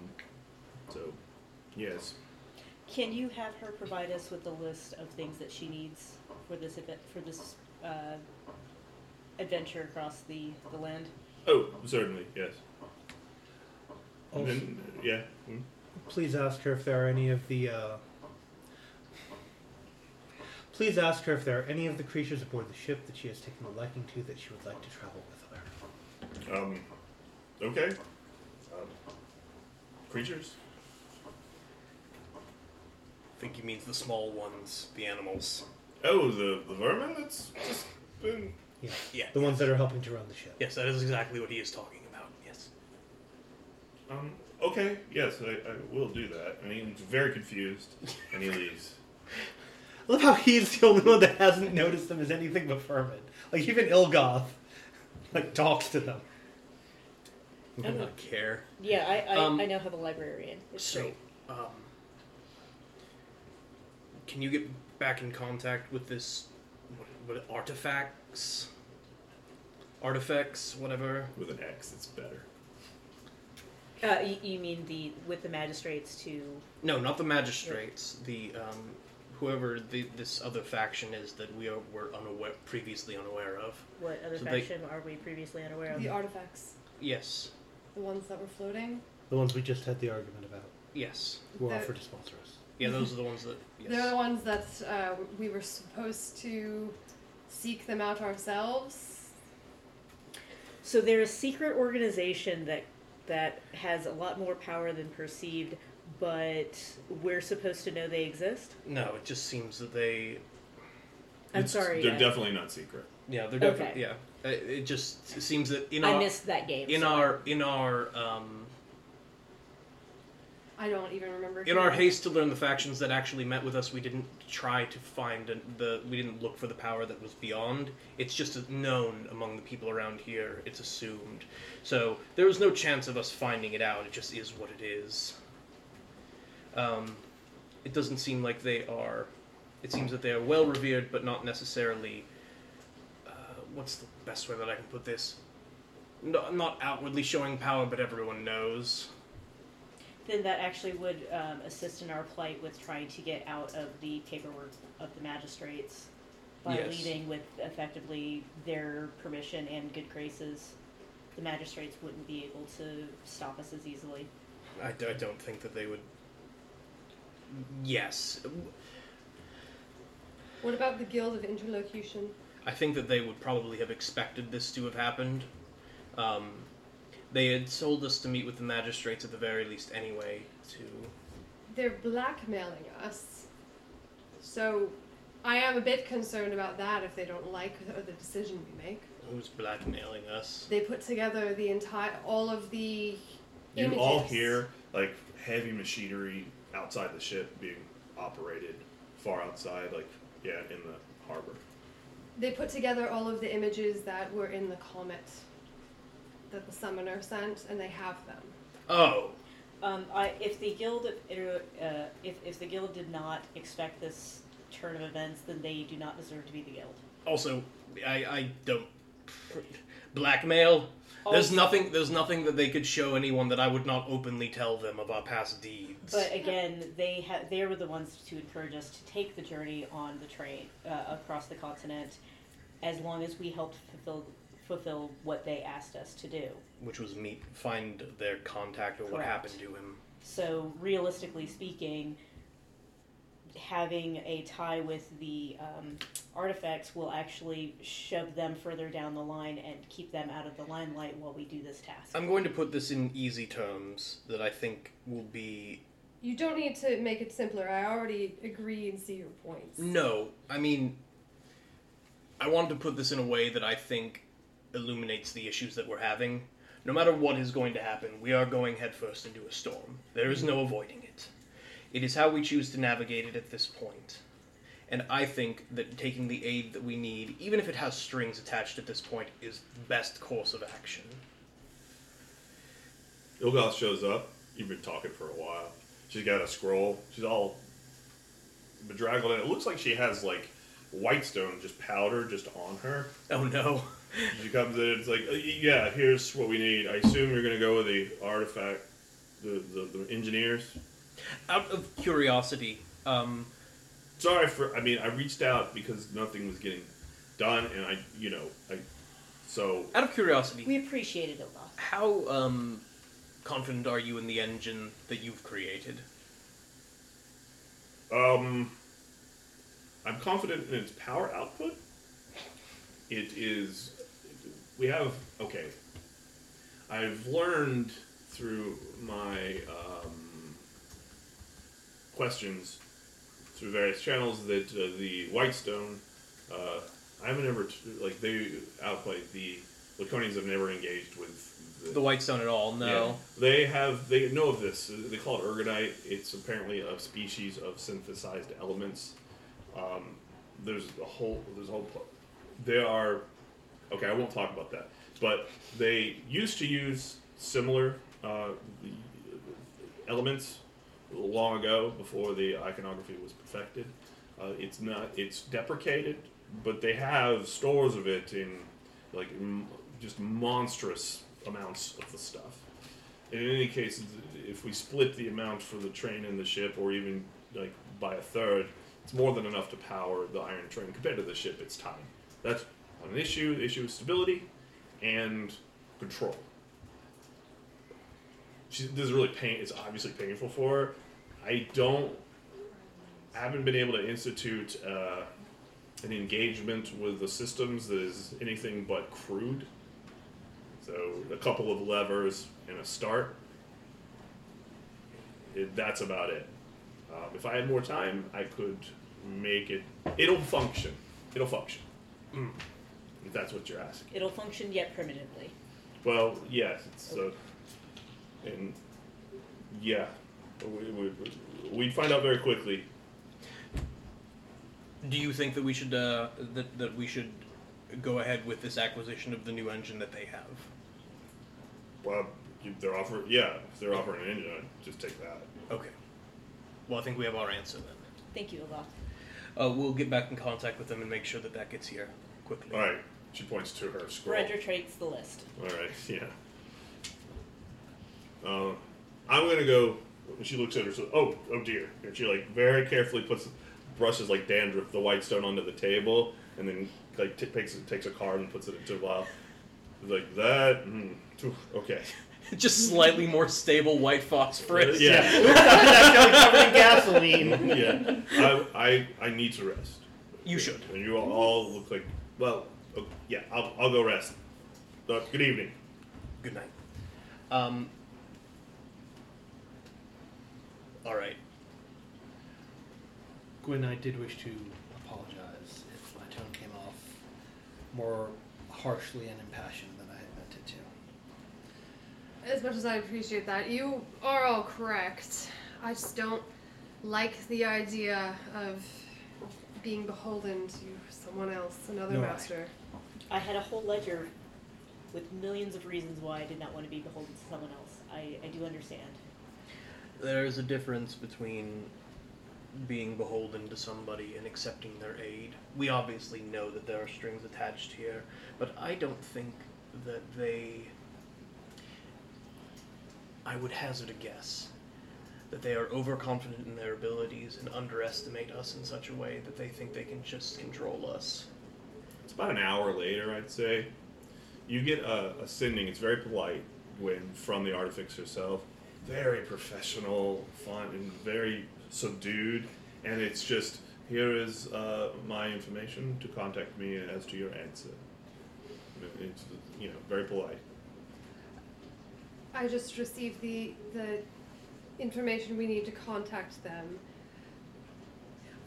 [SPEAKER 1] so, yes.
[SPEAKER 4] Can you have her provide us with a list of things that she needs for this event for this uh, adventure across the, the land?
[SPEAKER 1] Oh, certainly, yes. And
[SPEAKER 5] Also,
[SPEAKER 1] then, yeah. hmm?
[SPEAKER 5] please ask her if there are any of the. Uh, please ask her if there are any of the creatures aboard the ship that she has taken a liking to that she would like to travel with her.
[SPEAKER 1] Um, okay. Um, creatures?
[SPEAKER 2] I think he means the small ones, the animals.
[SPEAKER 1] Oh, the, the vermin that's just been.
[SPEAKER 5] Yeah.
[SPEAKER 2] Yeah.
[SPEAKER 5] The ones that are helping to run the ship.
[SPEAKER 2] Yes, that is exactly what he is talking about. Yes.
[SPEAKER 1] Um, okay, yes, I, I will do that. And he's very confused, and he leaves. *laughs*
[SPEAKER 5] I love how he's the only one that hasn't noticed them as anything but vermin. Like even Ilgoth, like talks to them.
[SPEAKER 2] I do not care.
[SPEAKER 4] Yeah, I I,
[SPEAKER 2] Um,
[SPEAKER 4] I now have a librarian. It's
[SPEAKER 2] So,
[SPEAKER 4] great.
[SPEAKER 2] um, can you get back in contact with this? What, what artifacts? Artifacts, whatever.
[SPEAKER 1] With an X, it's better.
[SPEAKER 4] Uh, you, you mean the with the magistrates to
[SPEAKER 2] No, not the magistrates. The um, whoever the, this other faction is that we are were unaware, previously unaware of.
[SPEAKER 4] what other
[SPEAKER 2] So they-
[SPEAKER 4] faction are we previously unaware of?
[SPEAKER 3] The artifacts,
[SPEAKER 2] Yes,
[SPEAKER 3] the ones that were floating.
[SPEAKER 5] The ones we just had the argument about.
[SPEAKER 2] yes,
[SPEAKER 5] Who
[SPEAKER 3] The-
[SPEAKER 5] offered to sponsor us.
[SPEAKER 2] yeah. Those are the ones that. Yes.
[SPEAKER 3] They're the ones that uh, we were supposed to seek them out ourselves.
[SPEAKER 4] So they're a secret organization that that has a lot more power than perceived, but we're supposed to know they exist.
[SPEAKER 2] No, it just seems that they.
[SPEAKER 4] I'm
[SPEAKER 1] It's-
[SPEAKER 4] sorry.
[SPEAKER 1] They're
[SPEAKER 4] I,
[SPEAKER 1] definitely not secret.
[SPEAKER 2] Yeah, they're definitely.
[SPEAKER 4] Okay.
[SPEAKER 2] Yeah, it, it just seems that in
[SPEAKER 4] I
[SPEAKER 2] our
[SPEAKER 4] missed that game.
[SPEAKER 2] in
[SPEAKER 4] so
[SPEAKER 2] our in our um,
[SPEAKER 3] I don't even remember.
[SPEAKER 2] in our haste to learn the factions that actually met with us, we didn't try to find an- the we didn't look for the power that was beyond. It's just known among the people around here. It's assumed. So there was no chance of us finding it out. It just is what it is. Um, it doesn't seem like they are. It seems that they are well revered, but not necessarily. What's the best way that I can put this? No, not outwardly showing power, but everyone knows.
[SPEAKER 4] then that actually would um, assist in our plight with trying to get out of the paperwork of the magistrates by
[SPEAKER 2] Yes.
[SPEAKER 4] leaving with effectively their permission and good graces. The magistrates wouldn't be able to stop us as easily.
[SPEAKER 2] I, d- I don't think that they would. Yes,
[SPEAKER 3] What about the Guild of Interlocution?
[SPEAKER 2] I think that they would probably have expected this to have happened. Um, they had told us to meet with the magistrates at the very least anyway. To
[SPEAKER 3] They're blackmailing us. So I am a bit concerned about that if they don't like the the decision we make.
[SPEAKER 2] who's blackmailing us?
[SPEAKER 3] They put together the entire, all of the
[SPEAKER 1] You
[SPEAKER 3] images.
[SPEAKER 1] all hear like heavy machinery outside the ship being operated far outside, like yeah, in the harbor.
[SPEAKER 3] They put together all of the images that were in the comet that the summoner sent, and they have them.
[SPEAKER 2] Oh,
[SPEAKER 4] Um, I, if the guild, uh, if, if the guild did not expect this turn of events, then they do not deserve to be the guild.
[SPEAKER 2] also, I I don't blackmail. There's nothing. There's nothing that they could show anyone that I would not openly tell them of our past deeds.
[SPEAKER 4] But again, they ha- they were the ones to encourage us to take the journey on the train uh, across the continent, as long as we helped fulfill fulfill what they asked us to do.
[SPEAKER 2] which was meet, find their contact or what
[SPEAKER 4] Correct.
[SPEAKER 2] happened to him.
[SPEAKER 4] So realistically speaking, having a tie with the um, artifacts will actually shove them further down the line and keep them out of the limelight while we do this task.
[SPEAKER 2] I'm going to put this in easy terms that I think will be
[SPEAKER 3] You don't need to make it simpler. I already agree and see your points.
[SPEAKER 2] no. I mean, I wanted to put this in a way that I think illuminates the issues that we're having. No matter what is going to happen, we are going headfirst into a storm. There is no avoiding it. It is how we choose to navigate it at this point. And I think that taking the aid that we need, even if it has strings attached at this point, is the best course of action.
[SPEAKER 1] Ilgoth shows up. You've been talking for a while. She's got a scroll. She's all bedraggled, and it looks like she has like white stone, just powder just on her.
[SPEAKER 2] Oh no.
[SPEAKER 1] She comes in. It's like, uh, yeah, here's what we need. I assume you're gonna go with the artifact, the the, the engineers.
[SPEAKER 2] Out of curiosity, um,
[SPEAKER 1] Sorry for. I mean, I reached out because nothing was getting done, and I, you know, I. So
[SPEAKER 2] out of curiosity,
[SPEAKER 4] We appreciated it, Loth.
[SPEAKER 2] how um, confident are you in the engine that you've created?
[SPEAKER 1] Um, I'm confident in its power output. It is. We have. Okay. I've learned through my um, questions through various channels that uh, the Whitestone. Uh, I haven't ever t- like they outplayed the Laconians have never engaged with
[SPEAKER 2] The Whitestone at all? No.
[SPEAKER 1] yeah. They have they know of this. They call it ergonite. It's apparently a species of synthesized elements. Um, there's a whole there's a whole there are okay I won't talk about that but they used to use similar uh, elements long ago before the iconography was perfected. Uh, it's not it's deprecated, but they have stores of it in like m- just monstrous amounts of the stuff. In any case, if we split the amount for the train and the ship, or even like by a third, it's more than enough to power the iron train. Compared to the ship, it's tiny. That's an issue. The issue is stability and control. She, this is really pain. It's obviously painful for her. I don't. I haven't been able to institute uh, an engagement with the systems that is anything but crude. So a couple of levers and a start. It, that's about it. Um, if I had more time, I could make it. It'll function. It'll function.
[SPEAKER 2] Mm.
[SPEAKER 1] If that's what you're asking.
[SPEAKER 4] It'll function yet primitively.
[SPEAKER 1] Well, yes, it's uh, and yeah, we, we, we'd find out very quickly.
[SPEAKER 2] Do you think that we should uh, that that we should go ahead with this acquisition of the new engine that they have?
[SPEAKER 1] Well, if they're offering, yeah, if they're offering an engine, I'd just take that.
[SPEAKER 2] Okay. Well, I think we have our answer then.
[SPEAKER 4] Thank you, Aloth.
[SPEAKER 2] Uh, we'll get back in contact with them and make sure that that gets here quickly.
[SPEAKER 1] All right, she points to her scroll.
[SPEAKER 4] Brenda traits the list.
[SPEAKER 1] All right, *laughs* yeah. Uh, I'm gonna go. and She looks at her. So, oh, oh dear, and she like very carefully puts brushes like dandruff the white stone onto the table, and then like t- takes takes a card and puts it into a vial. Like that. Mm, okay. *laughs*
[SPEAKER 2] Just slightly more stable white phosphorus.
[SPEAKER 1] Yeah.
[SPEAKER 5] Accidentally *laughs* covered in gasoline. *laughs*
[SPEAKER 1] yeah. I, I I need to rest.
[SPEAKER 2] You should.
[SPEAKER 1] And you all, all look like well. oh, yeah, I'll I'll go rest. Uh, good evening.
[SPEAKER 2] Good night. Um. All right.
[SPEAKER 5] Gwen, I did wish to apologize if my tone came off more harshly and impassioned than I had meant it to.
[SPEAKER 3] As much as I appreciate that, you are all correct. I just don't like the idea of being beholden to someone else, another
[SPEAKER 5] No, I-
[SPEAKER 3] master.
[SPEAKER 4] I had a whole ledger with millions of reasons why I did not want to be beholden to someone else. I, I do understand.
[SPEAKER 2] There's a difference between being beholden to somebody and accepting their aid. We obviously know that there are strings attached here, but I don't think that they. I would hazard a guess that they are overconfident in their abilities and underestimate us in such a way that they think they can just control us.
[SPEAKER 1] It's about an hour later, I'd say. You get a, a sending. It's very polite when from the artifacts herself. Very professional, fun, and very subdued. And it's just here is uh, my information to contact me as to your answer. It's you know very polite.
[SPEAKER 3] I just received the the information we need to contact them.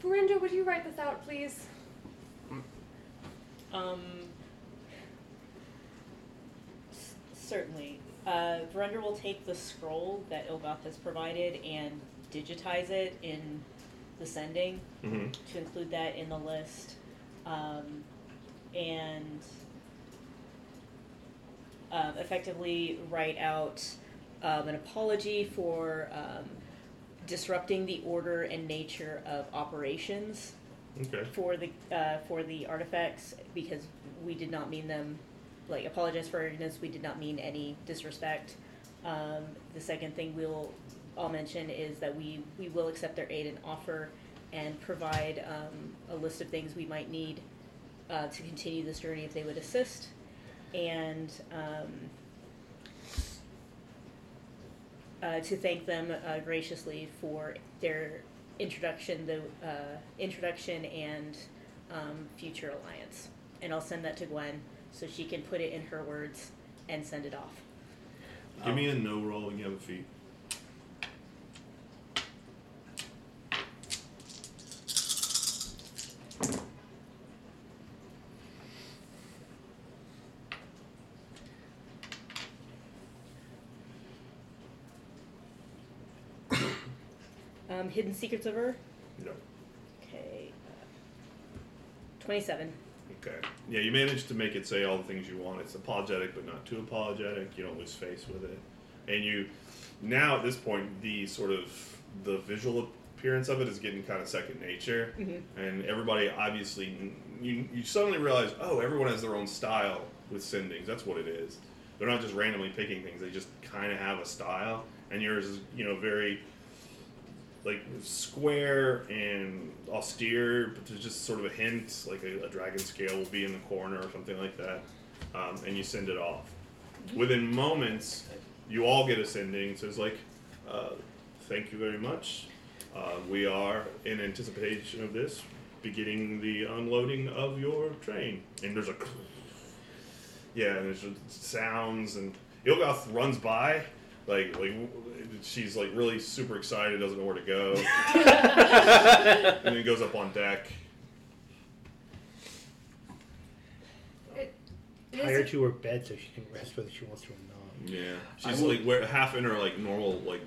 [SPEAKER 3] Verendra, would you write this out, please?
[SPEAKER 4] Um, s- certainly. Uh, Verendra will take the scroll that Ilgoth has provided and digitize it in the sending
[SPEAKER 1] Mm-hmm.
[SPEAKER 4] to include that in the list. Um, and um, effectively write out um, an apology for um, disrupting the order and nature of operations
[SPEAKER 1] Okay.
[SPEAKER 4] for the uh, for the artifacts because we did not mean them like apologize for our ignorance. We did not mean any disrespect. Um, the second thing we'll I'll mention is that we we will accept their aid and offer and provide um, a list of things we might need uh, to continue this journey if they would assist. And um, uh, to thank them uh, graciously for their introduction, the uh, introduction and um, future alliance. And I'll send that to Gwen so she can put it in her words and send it off.
[SPEAKER 1] Give me a no roll when you have a feat.
[SPEAKER 4] Um, Hidden Secrets of Her.
[SPEAKER 1] No.
[SPEAKER 4] Okay. Twenty-seven.
[SPEAKER 1] Okay. Yeah, you managed to make it say all the things you want. It's apologetic, but not too apologetic. You don't lose face with it, and you now at this point the sort of the visual appearance of it is getting kind of second nature, mm-hmm. and everybody obviously you you suddenly realize oh everyone has their own style with sendings. That's what it is. They're not just randomly picking things. They just kind of have a style, and yours is you know very like square and austere, but there's just sort of a hint, like a, a dragon scale will be in the corner or something like that, um, and you send it off. Within moments, you all get a sending. So it's like, uh, "Thank you very much. Uh, we are in anticipation of this, beginning the unloading of your train." And there's a yeah, and there's sounds, and Ilgoth runs by, like like she's like really super excited, doesn't know where to go, *laughs* and then goes up on deck.
[SPEAKER 3] It, it
[SPEAKER 5] Tie her to her bed so she can rest whether she wants to or not.
[SPEAKER 1] Yeah, she's
[SPEAKER 2] will-
[SPEAKER 1] like wear, half in her like normal like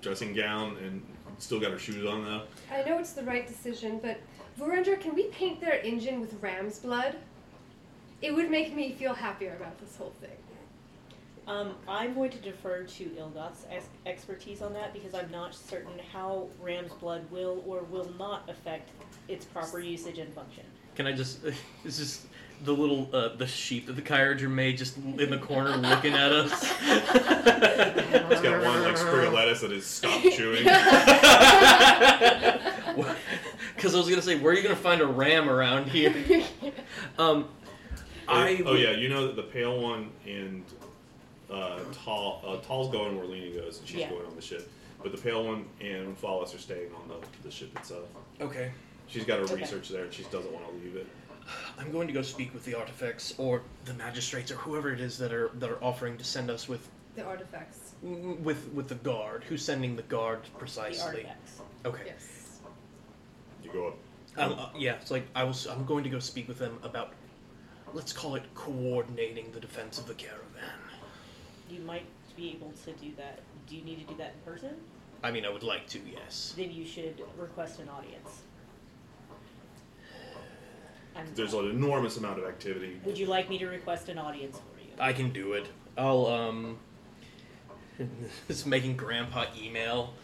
[SPEAKER 1] dressing gown, and still got her shoes on though.
[SPEAKER 3] I know it's the right decision, but Verendra, can we paint their engine with ram's blood? It would make me feel happier about this whole thing.
[SPEAKER 4] Um, I'm going to defer to Ilgoth's ex- expertise on that because I'm not certain how ram's blood will or will not affect its proper usage and function.
[SPEAKER 2] Can I just? *laughs* It's just the little uh, the sheep that the Kyrager made just in the corner looking at us. *laughs*
[SPEAKER 1] He's got one like sprig of lettuce that is stopped *laughs* chewing.
[SPEAKER 2] Because I was gonna say, where are you gonna find a ram around here? Um, I
[SPEAKER 1] oh yeah, you know that the pale one and uh, tall uh, tall's going where Lena goes, and she's
[SPEAKER 4] Yeah.
[SPEAKER 1] going on the ship. But the pale one and Flawless are staying on the, the ship itself.
[SPEAKER 2] Okay,
[SPEAKER 1] She's got her
[SPEAKER 4] Okay.
[SPEAKER 1] research there, and she doesn't want to leave it.
[SPEAKER 2] I'm going to go speak with the artifacts or the magistrates or whoever it is that are that are offering to send us with
[SPEAKER 3] The artifacts.
[SPEAKER 2] with with the guard. Who's sending the guard
[SPEAKER 4] The
[SPEAKER 2] precisely?
[SPEAKER 4] artifacts.
[SPEAKER 2] Okay.
[SPEAKER 3] Yes.
[SPEAKER 1] You go up.
[SPEAKER 2] Um, uh, yeah, it's like I was. I'm going to go speak with them about. Let's call it coordinating the defense of the caravan.
[SPEAKER 4] You might be able to do that. Do you need to do that in person?
[SPEAKER 2] I mean, I would like to, yes.
[SPEAKER 4] Then you should request an audience. And *sighs*
[SPEAKER 1] There's an enormous amount of activity.
[SPEAKER 4] would you like me to request an audience for you?
[SPEAKER 2] I can do it. I'll um. *laughs* It's making Grandpa email.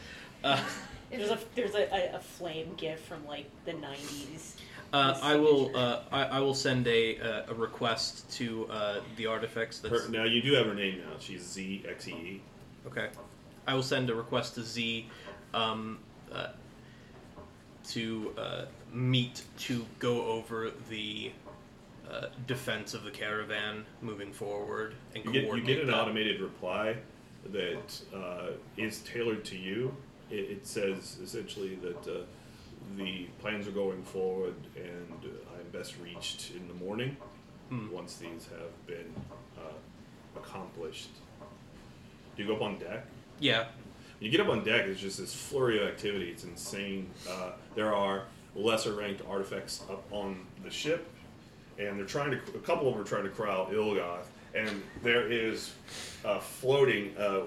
[SPEAKER 2] Uh, *laughs*
[SPEAKER 4] There's a there's a, a, a flame gif from like the '90s.
[SPEAKER 2] Uh, I will. Uh, I, I will send a uh, a request to uh, the artifacts. That's
[SPEAKER 1] Her, now you do have her name now. She's Z X E E.
[SPEAKER 2] Okay. I will send a request to Z um, uh, to uh, meet to go over the uh, defense of the caravan moving forward and
[SPEAKER 1] You get you
[SPEAKER 2] coordinate
[SPEAKER 1] get an
[SPEAKER 2] that.
[SPEAKER 1] automated reply that uh, is tailored to you. It, it says essentially that uh, the plans are going forward, and I'm best reached in the morning
[SPEAKER 2] Hmm.
[SPEAKER 1] once these have been uh, accomplished. Do you go up on deck?
[SPEAKER 2] Yeah.
[SPEAKER 1] When You get up on deck, it's just this flurry of activity. It's insane. Uh, there are lesser ranked artifacts up on the ship, and they're trying to. A couple of them are trying to corral Ilgoth, and there is uh, floating. Uh,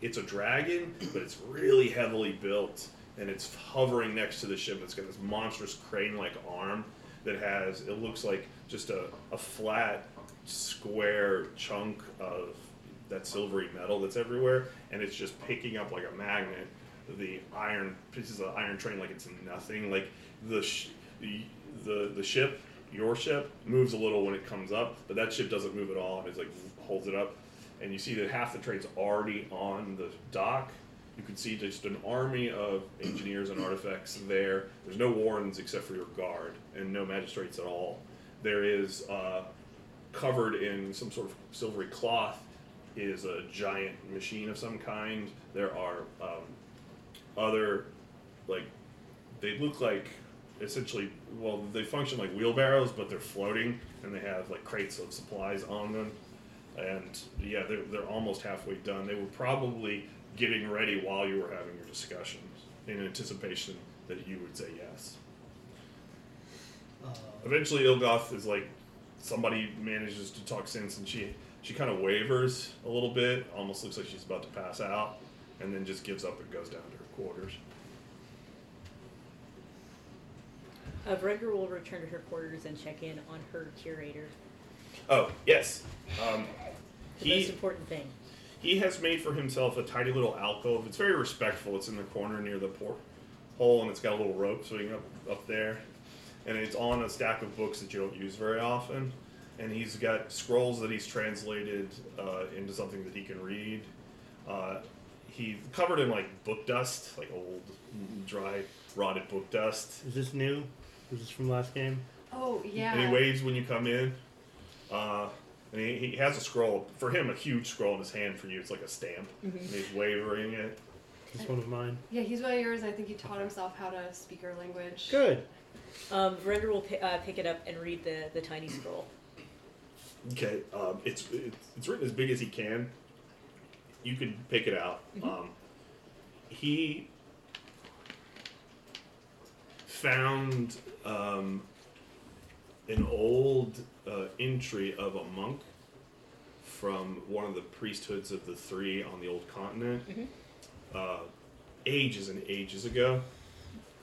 [SPEAKER 1] it's a dragon, but it's really heavily built, and it's hovering next to the ship. It's got this monstrous crane-like arm that has. It looks like just a, a flat, square chunk of that silvery metal that's everywhere, and it's just picking up like a magnet the iron pieces of iron train like it's nothing. Like the sh- the, the ship, your ship moves a little when it comes up, but that ship doesn't move at all, it's like holds it up, and you see that half the train's already on the dock. You can see just an army of engineers and artifacts there. There's no wardens except for your guard, and no magistrates at all. There is uh, covered in some sort of silvery cloth is a giant machine of some kind. There are um, other, like, they look like essentially, well, they function like wheelbarrows, but they're floating and they have like crates of supplies on them. And yeah, they're, they're almost halfway done. They were probably getting ready while you were having your discussions in anticipation that you would say yes.
[SPEAKER 5] Uh,
[SPEAKER 1] Eventually, Ilgoth is like somebody manages to talk sense, and she she kind of wavers a little bit, almost looks like she's about to pass out, and then just gives up and goes down to her quarters.
[SPEAKER 4] Uh, Vregger will return to her quarters and check in on her curator.
[SPEAKER 1] Oh yes, um,
[SPEAKER 4] The
[SPEAKER 1] he
[SPEAKER 4] most important thing.
[SPEAKER 1] He has made for himself a tiny little alcove. It's very respectful. It's in the corner near the port hole, and it's got a little rope swinging up up there, and it's on a stack of books that you don't use very often. And he's got scrolls that he's translated uh, into something that he can read. Uh, he covered in like book dust, like old, dry, rotted book dust.
[SPEAKER 5] Is this new? Is this from last game?
[SPEAKER 3] Oh yeah.
[SPEAKER 1] And he waves when you come in. Uh, and he, he has a scroll for him, a huge scroll in his hand. For you, it's like a stamp. And he's wavering it.
[SPEAKER 5] Is this one of mine?
[SPEAKER 3] Yeah, he's one of yours. I think he taught himself how to speak our language.
[SPEAKER 5] Good.
[SPEAKER 4] Um, Vregger will pi- uh, pick it up and read the, the tiny scroll.
[SPEAKER 1] Okay, um, it's, it's it's written as big as he can. You can pick it out. Um, he found um, an old uh, entry of a monk from one of the priesthoods of the three on the old continent, uh, ages and ages ago,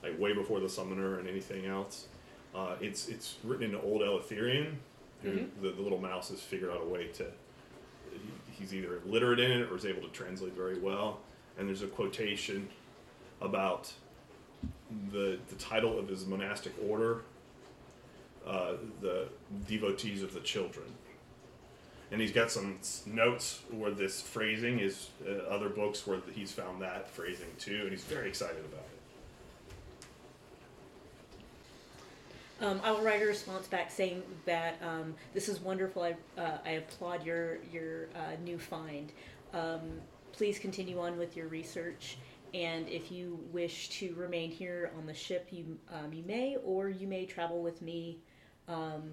[SPEAKER 1] like way before the summoner and anything else. Uh, it's it's written in old Eleutherian. Who the, the little mouse has figured out a way to. He's either literate in it or is able to translate very well. And there's a quotation about the the title of his monastic order, uh, the devotees of the children. And he's got some notes where this phrasing is uh, other books where he's found that phrasing too, and he's very excited about it.
[SPEAKER 4] Um, I will write a response back saying that um, this is wonderful. I, uh, I applaud your your uh, new find. Um, please continue on with your research, and if you wish to remain here on the ship, you um, you may, or you may travel with me um,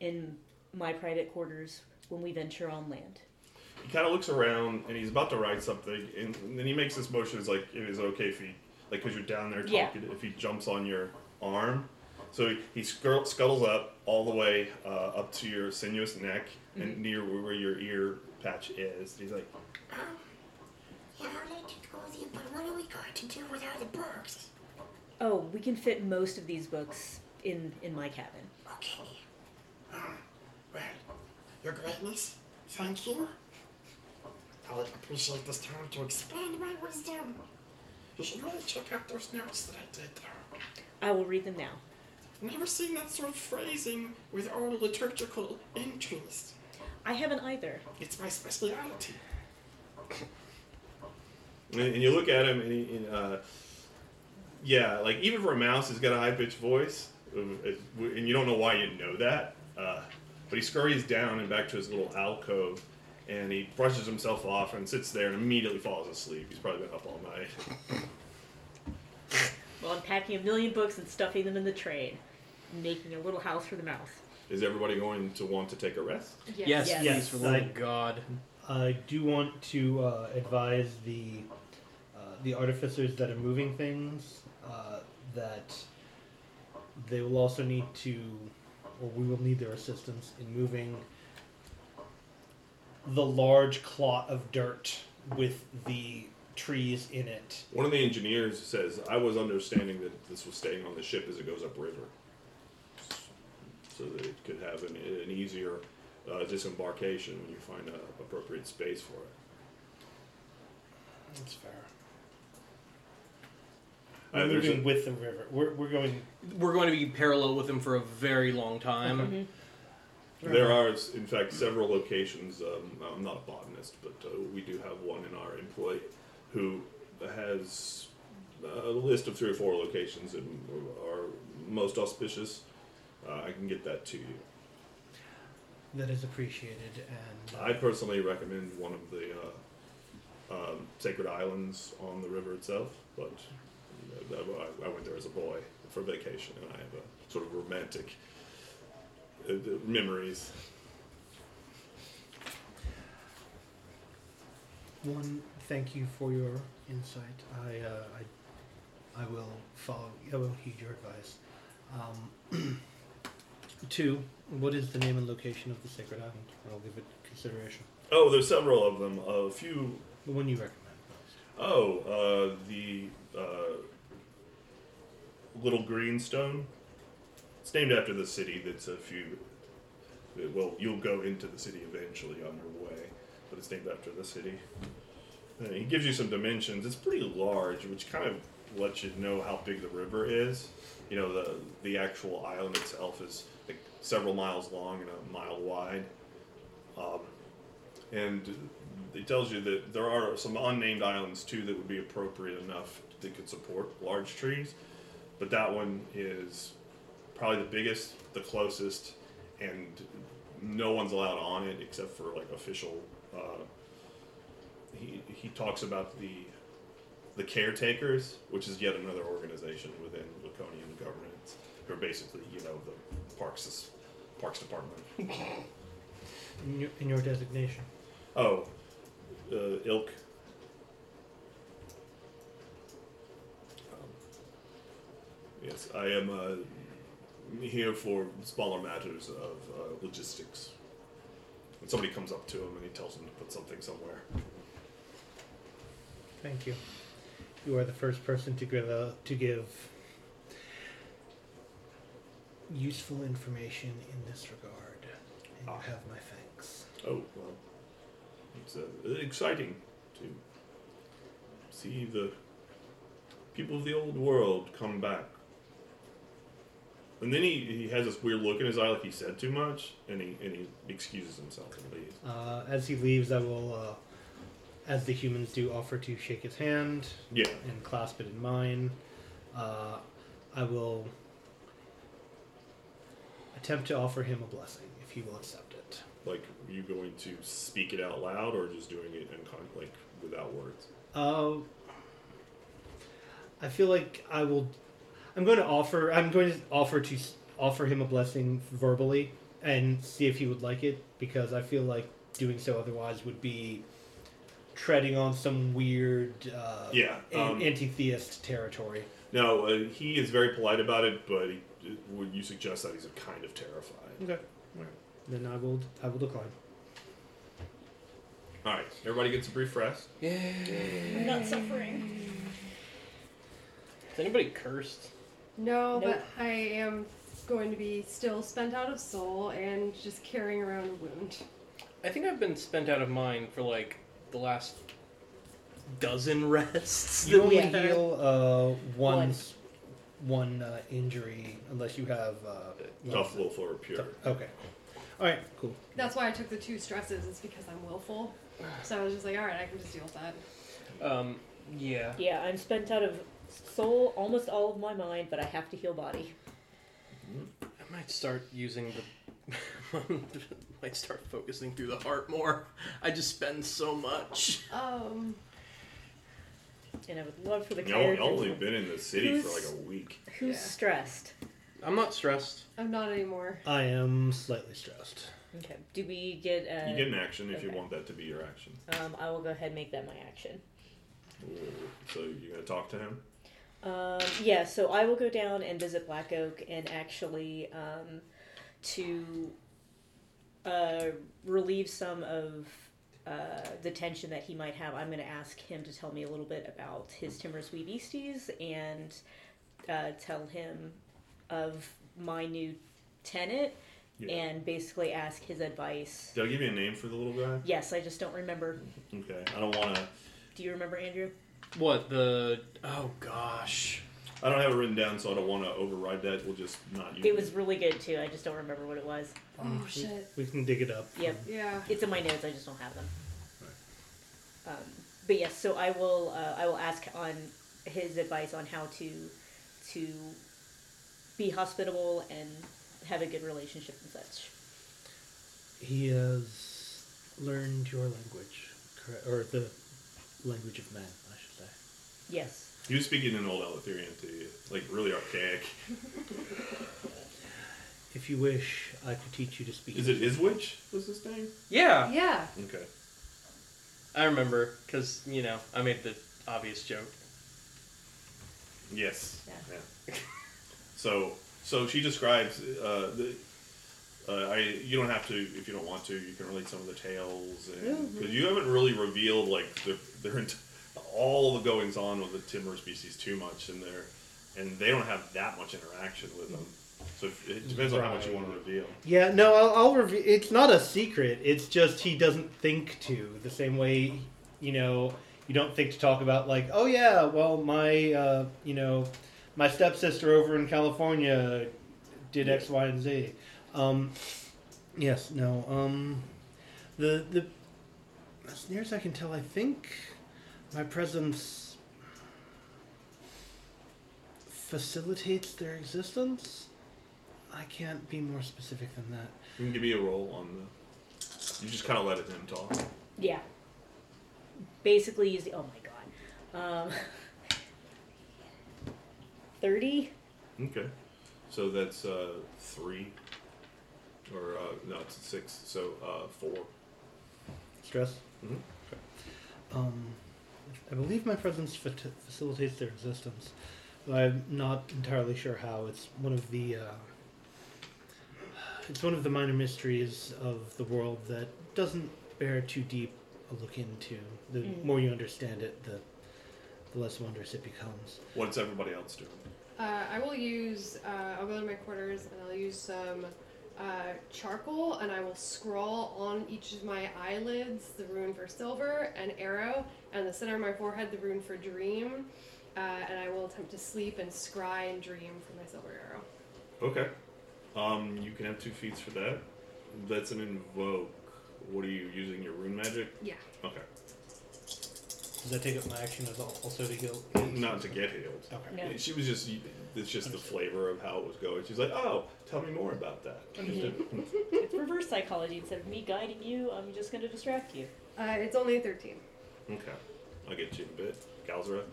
[SPEAKER 4] in my private quarters when we venture on land.
[SPEAKER 1] He kind of looks around and he's about to write something, and then he makes this motion. It's like it is okay if he, like, because you're down there talking,
[SPEAKER 4] Yeah.
[SPEAKER 1] if he jumps on your arm. So he, he scur- scuttles up all the way uh, up to your sinuous neck and near where your ear patch is. He's like,
[SPEAKER 6] Um, yeah, I'd like to go with you, but what are we going to do with all the books?
[SPEAKER 4] Oh, we can fit most of these books in in my cabin.
[SPEAKER 6] Okay. Um, well, Your Greatness, thank you. I would appreciate this time to expand my wisdom. You should really check out those notes that I did there.
[SPEAKER 4] I will read them now.
[SPEAKER 6] I've never seen that sort of phrasing with old liturgical entries.
[SPEAKER 4] I haven't either.
[SPEAKER 6] It's my speciality.
[SPEAKER 1] and, and you look at him, and, he, and uh, yeah, like even for a mouse, he's got a high pitched voice, it- and you don't know why you know that. Uh, but he scurries down and back to his little alcove, and he brushes himself off and sits there and immediately falls asleep. He's probably been up all night. *laughs*
[SPEAKER 4] Well, I'm packing a million books and stuffing them in the train, making a little house for the mouse.
[SPEAKER 1] Is everybody going to want to take a rest?
[SPEAKER 2] Yes,
[SPEAKER 4] Yes.
[SPEAKER 2] please,
[SPEAKER 5] Yes,
[SPEAKER 2] for the love of God.
[SPEAKER 5] I do want to uh, advise the uh, the artificers that are moving things uh, that they will also need to, or we will need their assistance in moving the large clot of dirt with the trees in it.
[SPEAKER 1] One of the engineers says, I was understanding that this was staying on the ship as it goes upriver. So that it could have an, an easier uh, disembarkation when you find an appropriate space for it.
[SPEAKER 5] That's fair.
[SPEAKER 1] Uh,
[SPEAKER 5] We're
[SPEAKER 1] there's
[SPEAKER 5] moving
[SPEAKER 1] a-
[SPEAKER 5] with the river. We're, we're going.
[SPEAKER 2] We're going to be parallel with them for a very long time.
[SPEAKER 1] There are, in fact, several locations. Um, I'm not a botanist, but uh, we do have one in our employ who has a list of three or four locations that are most auspicious. Uh, I can get that to you.
[SPEAKER 5] That is appreciated, and
[SPEAKER 1] I personally recommend one of the uh, um, sacred islands on the river itself, but uh, I, I went there as a boy for vacation, and I have a sort of romantic uh, memories.
[SPEAKER 5] One, thank you for your insight. I, uh, I, I will follow. I will heed your advice. Um, *clears throat* two, what is the name and location of the sacred island? I'll give it consideration.
[SPEAKER 1] Oh, there's several of them. A few.
[SPEAKER 5] The one you recommend.
[SPEAKER 1] Oh, uh, the uh, little greenstone It's named after the city that's a few. Well, you'll go into the city eventually on your way, but it's named after the city. Uh, he gives you some dimensions. It's pretty large, which kind of lets you know how big the river is. You know, the the actual island itself is like several miles long and a mile wide. Um, and it tells you that there are some unnamed islands too that would be appropriate enough that could support large trees. But that one is probably the biggest, the closest, and no one's allowed on it except for like official. Uh, he he talks about the the caretakers, which is yet another organization within Laconian governance, who are basically you know the parks parks department.
[SPEAKER 5] In your, in your designation.
[SPEAKER 1] Oh, uh, ilk. Yes, I am uh, here for smaller matters of uh, logistics. When somebody comes up to him and he tells him to put something somewhere.
[SPEAKER 5] Thank you. You are the first person to give a, to give useful information in this regard, and
[SPEAKER 1] Ah.
[SPEAKER 5] you have my thanks.
[SPEAKER 1] Oh, well, it's uh, exciting to see the people of the old world come back. And then he, he has this weird look in his eye, like he said too much, and he and he excuses himself and leaves.
[SPEAKER 5] Uh, as he leaves, I will, uh, as the humans do, offer to shake his hand
[SPEAKER 1] Yeah,
[SPEAKER 5] and clasp it in mine. Uh, I will attempt to offer him a blessing if he will accept it.
[SPEAKER 1] like are you going to speak it out loud or just doing it in con- like without words?
[SPEAKER 5] Uh, I feel like I will. I'm going to offer. I'm going to offer to offer him a blessing verbally and see if he would like it because I feel like doing so otherwise would be treading on some weird uh,
[SPEAKER 1] Yeah, um,
[SPEAKER 5] anti-theist territory.
[SPEAKER 1] No, uh, he is very polite about it, but he, would you suggest that he's kind of terrified?
[SPEAKER 5] Okay. Then I will. I will decline.
[SPEAKER 1] All right, everybody gets a brief rest.
[SPEAKER 4] I'm not suffering.
[SPEAKER 2] Is anybody cursed?
[SPEAKER 3] No,
[SPEAKER 4] Nope.
[SPEAKER 3] but I am going to be still spent out of soul and just carrying around a wound.
[SPEAKER 2] I think I've been spent out of mind for like the last dozen *laughs* rests.
[SPEAKER 5] You
[SPEAKER 2] that
[SPEAKER 5] only
[SPEAKER 2] we've
[SPEAKER 5] heal uh, one
[SPEAKER 4] One.
[SPEAKER 5] one uh, injury unless you have uh,
[SPEAKER 1] Tough wolf or pure.
[SPEAKER 5] Okay. All right. Cool.
[SPEAKER 3] That's why I took the two stresses, is because I'm willful. So I was just like, alright, I can just deal with that.
[SPEAKER 2] Um, yeah.
[SPEAKER 4] Yeah, I'm spent out of soul, almost all of my mind, but I have to heal body.
[SPEAKER 2] I might start using the. *laughs* might start focusing through the heart more. I just spend so much.
[SPEAKER 3] Um,
[SPEAKER 4] And I would love for the
[SPEAKER 1] Y'all,
[SPEAKER 4] characters.
[SPEAKER 1] y'all only been in the city for like a week.
[SPEAKER 4] Who's
[SPEAKER 3] Yeah.
[SPEAKER 4] stressed?
[SPEAKER 2] I'm not stressed.
[SPEAKER 3] I'm not anymore.
[SPEAKER 5] I am slightly stressed.
[SPEAKER 4] Okay. Do we get? Uh,
[SPEAKER 1] You get an action if you
[SPEAKER 4] okay.
[SPEAKER 1] want that to be your action.
[SPEAKER 4] um, I will go ahead and make that my action.
[SPEAKER 1] Ooh, So you're gonna talk to him?
[SPEAKER 4] Um, yeah, so I will go down and visit Black Oak and actually um, to uh, relieve some of uh, the tension that he might have. I'm going to ask him to tell me a little bit about his Timorous Wee Beasties and uh, tell him of my new tenant
[SPEAKER 1] Yeah.
[SPEAKER 4] and basically ask his advice.
[SPEAKER 1] Did I give you a name for the little guy?
[SPEAKER 4] Yes, I just don't remember.
[SPEAKER 1] Okay. I don't want to.
[SPEAKER 4] Do you remember, Andrew?
[SPEAKER 2] What the? Oh gosh.
[SPEAKER 1] I don't have it written down, so I don't want to override that. We'll just not use
[SPEAKER 4] It It was really good too. I just don't remember what it was.
[SPEAKER 3] Oh shit.
[SPEAKER 5] We can dig it up.
[SPEAKER 4] Yep.
[SPEAKER 3] Yeah.
[SPEAKER 4] It's in my notes. I just don't have them. Um, but yes, so I will. Uh, I will ask on his advice on how to to be hospitable and have a good relationship and such.
[SPEAKER 5] He has learned your language, correct? Or the language of men, I should say.
[SPEAKER 4] Yes.
[SPEAKER 1] He was speaking in Old Eleutherian to you, like really archaic. *laughs*
[SPEAKER 5] If you wish, I could teach you to speak.
[SPEAKER 1] Is it Iswich? Was his name?
[SPEAKER 2] Yeah,
[SPEAKER 3] Yeah.
[SPEAKER 1] Okay.
[SPEAKER 2] I remember because you know I made the obvious joke.
[SPEAKER 1] Yes.
[SPEAKER 4] Yeah.
[SPEAKER 1] Yeah. so, so she describes uh, the. Uh, I you don't have to if you don't want to. You can relate some of the tales, because you haven't really revealed like the their ent- all the goings on with the timorous beasties too much, in they're and they don't have that much interaction with them. So if, it depends on how much you want to reveal.
[SPEAKER 5] Yeah, no, I'll, I'll review. It's not a secret. It's just he doesn't think to the same way. You know, you don't think to talk about like, oh yeah, well my, uh, you know, my stepsister over in California did X, Y, and Z. Um, yes, no. Um, the the as near as I can tell, I think my presence facilitates their existence. I can't be more specific than that.
[SPEAKER 1] You can give me a roll on the. You just kind of let it him talk.
[SPEAKER 4] Yeah. Basically, use the. Oh my god. Um, *laughs* 30?
[SPEAKER 1] Okay. So that's uh, three. Or, uh, no, it's six. So uh, four.
[SPEAKER 5] Stress.
[SPEAKER 1] Mhm.
[SPEAKER 5] Um, I believe my presence fa- facilitates their existence. but I'm not entirely sure how. It's one of the. Uh, it's one of the minor mysteries of the world that doesn't bear too deep a look into. The
[SPEAKER 4] Mm.
[SPEAKER 5] more you understand it, the the less wondrous it becomes.
[SPEAKER 1] What's everybody else doing?
[SPEAKER 3] Uh, I will use. Uh, I'll go to my quarters and I'll use some uh, charcoal and I will scrawl on each of my eyelids the rune for silver and arrow, and the center of my forehead the rune for dream. Uh, and I will attempt to sleep and scry and dream for my silver arrow.
[SPEAKER 1] Okay. Um, you can have two feats for that. That's an invoke. What are you using? Your rune magic?
[SPEAKER 3] Yeah.
[SPEAKER 1] Okay.
[SPEAKER 5] Does that take up my action as al- also to heal?
[SPEAKER 1] Not to get healed.
[SPEAKER 5] Okay.
[SPEAKER 4] No.
[SPEAKER 1] She was just. It's just the flavor of how it was going. She's like, "Oh, tell me more about that."
[SPEAKER 4] Understood. it's reverse psychology. Instead of me guiding you, I'm just going to distract you.
[SPEAKER 3] Uh, it's only a 13.
[SPEAKER 1] Okay. I'll get you in a bit. Galzareth.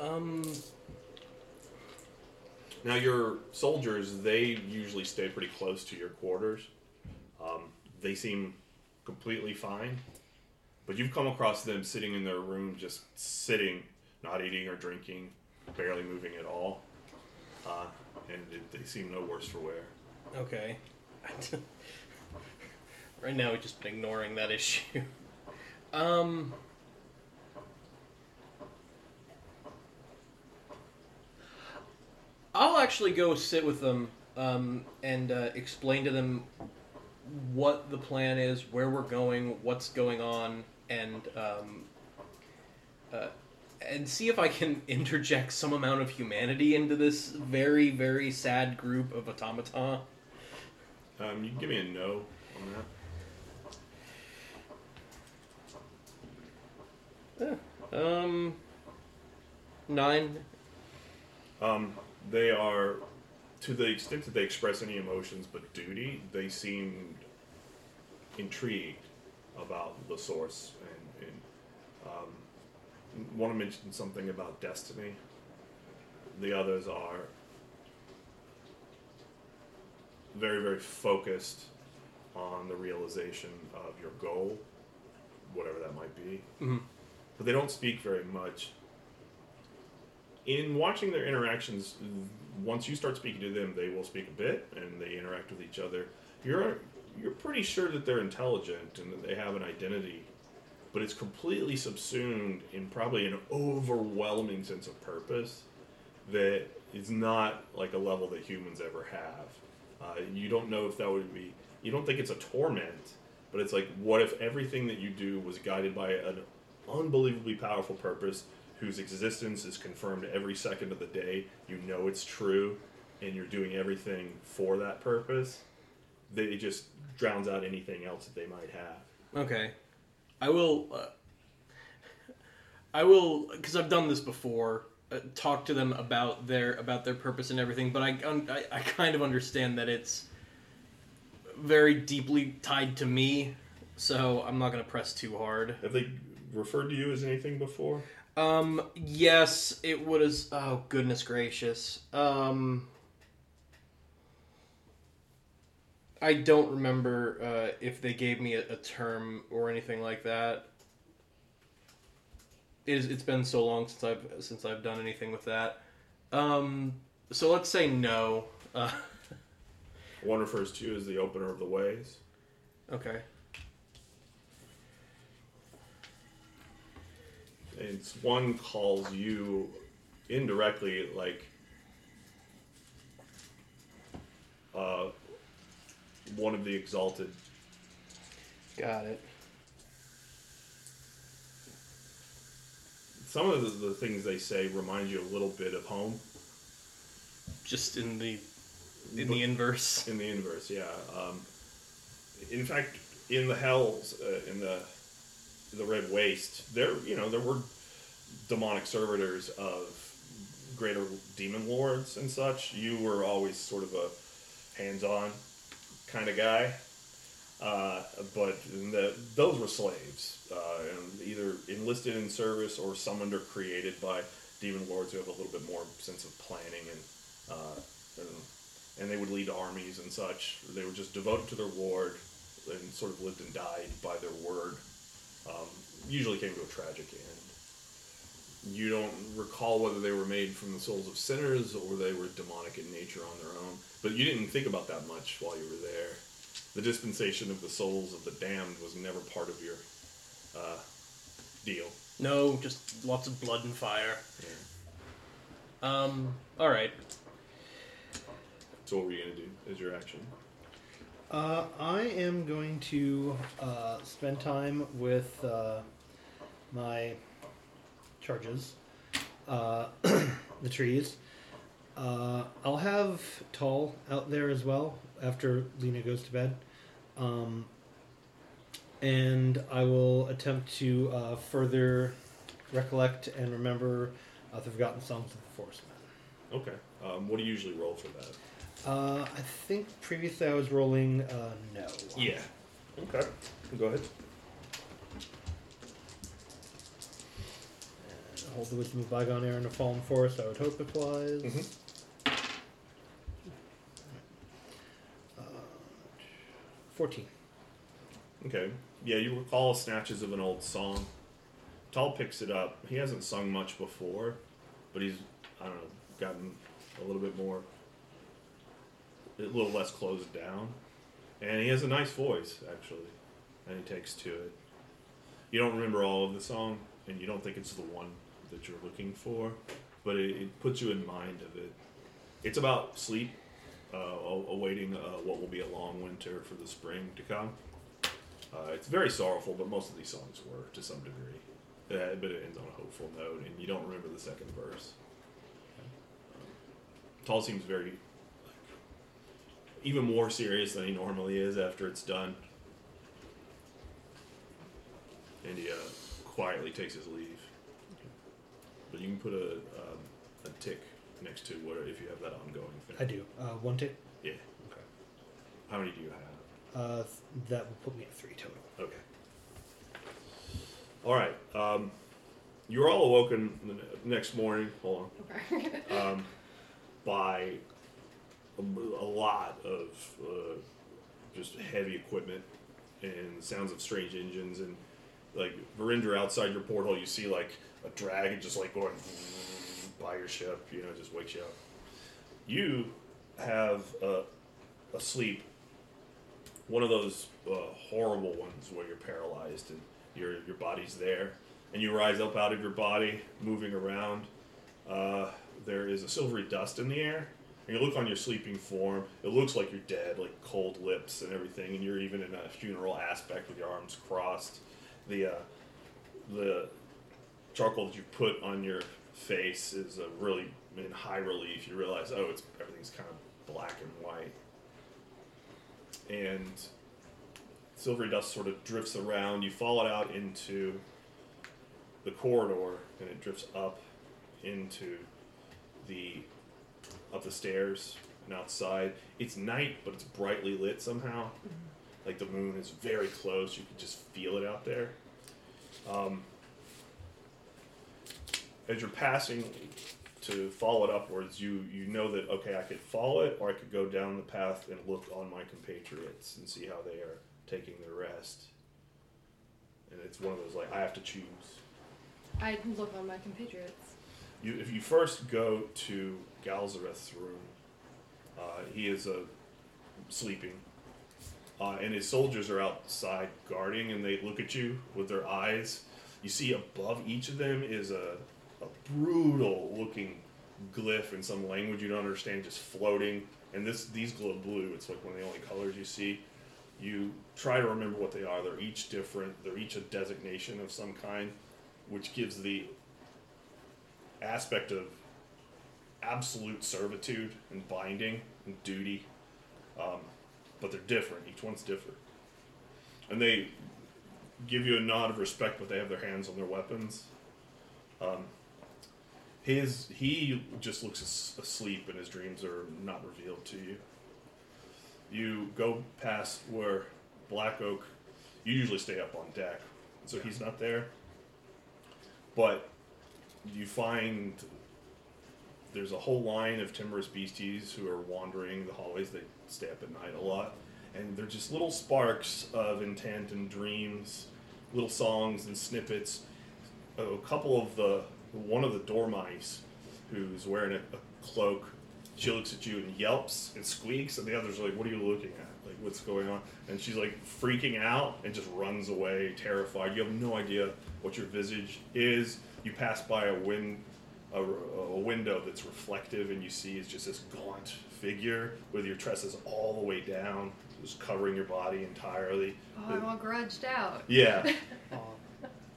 [SPEAKER 2] Um,
[SPEAKER 1] Now your soldiers, they usually stay pretty close to your quarters. Um, they seem completely fine, but you've come across them sitting in their room, just sitting, not eating or drinking, barely moving at all, uh, and it, they seem no worse for wear.
[SPEAKER 2] okay. *laughs* right now, we've just been ignoring that issue. *laughs* Um, I'll actually go sit with them um, and uh, explain to them what the plan is, where we're going, what's going on, and um, uh, and see if I can *laughs* interject some amount of humanity into this very, very sad group of automata.
[SPEAKER 1] Um, you can give me a no on that.
[SPEAKER 2] Um, nine.
[SPEAKER 1] Um, they are, to the extent that they express any emotions but duty, they seemed intrigued about the source um, one mentioned something about destiny. The others are very, very focused on the realization of your goal, whatever that might be.
[SPEAKER 2] Mhm.
[SPEAKER 1] But they don't speak very much in watching their interactions, once you start speaking to them, they will speak a bit and they interact with each other. You're you're pretty sure that they're intelligent and that they have an identity, but it's completely subsumed in probably an overwhelming sense of purpose that is not like a level that humans ever have. Uh, you don't know if that would be. You don't think it's a torment, but it's like, what if everything that you do was guided by an unbelievably powerful purpose whose existence is confirmed every second of the day. You know it's true, and you're doing everything for that purpose. That it just drowns out anything else that they might have.
[SPEAKER 2] Okay, I will. Uh, I will, because I've done this before. Uh, talk to them about their about their purpose and everything, but I, I I kind of understand that it's very deeply tied to me, so I'm not gonna press too hard.
[SPEAKER 1] Have they referred to you as anything before?
[SPEAKER 2] Um, yes, it would as. Oh goodness gracious. Um, I don't remember uh, if they gave me a, a term or anything like that. It is, it's been so long since I've since I've done anything with that. Um, so let's say no. Uh, *laughs*
[SPEAKER 1] One refers to you as the opener of the ways.
[SPEAKER 2] okay.
[SPEAKER 1] it's one calls you indirectly like one of the exalted.
[SPEAKER 2] Got it.
[SPEAKER 1] Some of the, the things they say remind you a little bit of home
[SPEAKER 2] Just in the in the inverse. *laughs*
[SPEAKER 1] in the inverse. Yeah. Um, in fact, in the hells, uh, in the the red waste, there you know there were demonic servitors of greater demon lords and such. You were always sort of a hands-on kind of guy. Uh, but the, those were slaves, uh, either enlisted in service or summoned or created by demon lords who have a little bit more sense of planning and, uh, and and they would lead armies and such. They were just devoted to their ward and sort of lived and died by their word. Um, usually came to a tragic end. You don't recall whether they were made from the souls of sinners or they were demonic in nature on their own, but you didn't think about that much while you were there. The dispensation of the souls of the damned was never part of your uh, deal.
[SPEAKER 2] No, just lots of blood and fire.
[SPEAKER 1] Yeah.
[SPEAKER 2] Um. All right.
[SPEAKER 1] So what were you gonna do as your action?
[SPEAKER 5] Uh, I am going to uh, spend time with uh, my charges, uh, *clears throat* the trees. Uh, I'll have Tall out there as well after Lena goes to bed. Um, and I will attempt to uh, further recollect and remember uh, the Forgotten Songs of the Forest Men.
[SPEAKER 1] Okay. Um, what do you usually roll for that?
[SPEAKER 5] Uh, I think previously I was rolling uh, no.
[SPEAKER 1] Yeah. Okay. Go ahead.
[SPEAKER 5] Hold the wisdom of bygone era in the fallen forest. I would hope applies.
[SPEAKER 1] Mhm.
[SPEAKER 5] Uh, Fourteen.
[SPEAKER 1] Okay. Yeah, you recall snatches of an old song. Tall picks it up. He hasn't sung much before, but he's I don't know gotten a little bit more, a little less closed down, and he has a nice voice actually, and he takes to it. You don't remember all of the song, and you don't think it's the one that you're looking for, but it, it puts you in mind of it. It's about sleep, uh, awaiting uh, what will be a long winter for the spring to come. Uh, it's very sorrowful, but most of these songs were to some degree. But it ends on a hopeful note, and you don't remember the second verse. Tall seems very, even more serious than he normally is after it's done. And he uh, quietly takes his leave. But you can put a, um, a tick next to where if you have that ongoing thing.
[SPEAKER 5] I do. Uh, one tick.
[SPEAKER 1] Yeah.
[SPEAKER 5] Okay.
[SPEAKER 1] How many do you have?
[SPEAKER 5] Uh, th- that will put me at three total.
[SPEAKER 1] Okay. All right. Um, you're all awoken the ne- next morning. Hold
[SPEAKER 3] Okay.
[SPEAKER 1] on. *laughs* Um, by a, a lot of uh, just heavy equipment and sounds of strange engines and like Verinder outside your porthole. You see like a dragon just like going by your ship. You know, just wakes you up. You have a sleep. one of those uh, horrible ones where you're paralyzed and your your body's there, and you rise up out of your body, moving around. Uh, there is a silvery dust in the air, and you look on your sleeping form. It looks like you're dead, like cold lips and everything, and you're even in a funeral aspect with your arms crossed. The uh, the charcoal that you put on your face is uh, really in high relief. You realize, oh, it's everything's kind of black and white and silvery dust sort of drifts around. You follow it out into the corridor, and it drifts up into the up the stairs and outside. It's night, but it's brightly lit somehow. Like the moon is very close. You can just feel it out there. Um, as you're passing to follow it upwards, you you know that okay, I could follow it, or I could go down the path and look on my compatriots and see how they are taking their rest. And it's one of those like I have to choose.
[SPEAKER 3] I look on my compatriots.
[SPEAKER 1] You if you first go to Galzareth's room, uh, he is uh, sleeping, uh, and his soldiers are outside guarding, and they look at you with their eyes. You see above each of them is a, a brutal looking glyph in some language you don't understand, just floating and this these glow blue. It's like one of the only colors you see. You try to remember what they are. They're each different. They're each a designation of some kind, which gives the aspect of absolute servitude and binding and duty. Um, but they're different. Each one's different, and they give you a nod of respect, but they have their hands on their weapons. Um, his he just looks as- asleep, and his dreams are not revealed to you. You go past where Black Oak. You usually stay up on deck, so he's not there. But you find there's a whole line of timorous beasties who are wandering the hallways. They stay up at night a lot, and they're just little sparks of intent and dreams, little songs and snippets. A couple of the one of the dormice, who's wearing a, a cloak, she looks at you and yelps and squeaks, and the others are like, "What are you looking at? Like, what's going on?" And she's like freaking out and just runs away, terrified. You have no idea what your visage is. You pass by a wind a, a window that's reflective, and you see is just this gaunt figure with your tresses all the way down, just covering your body entirely.
[SPEAKER 3] Oh, I'm all grudged out.
[SPEAKER 1] Yeah. *laughs*
[SPEAKER 5] Uh,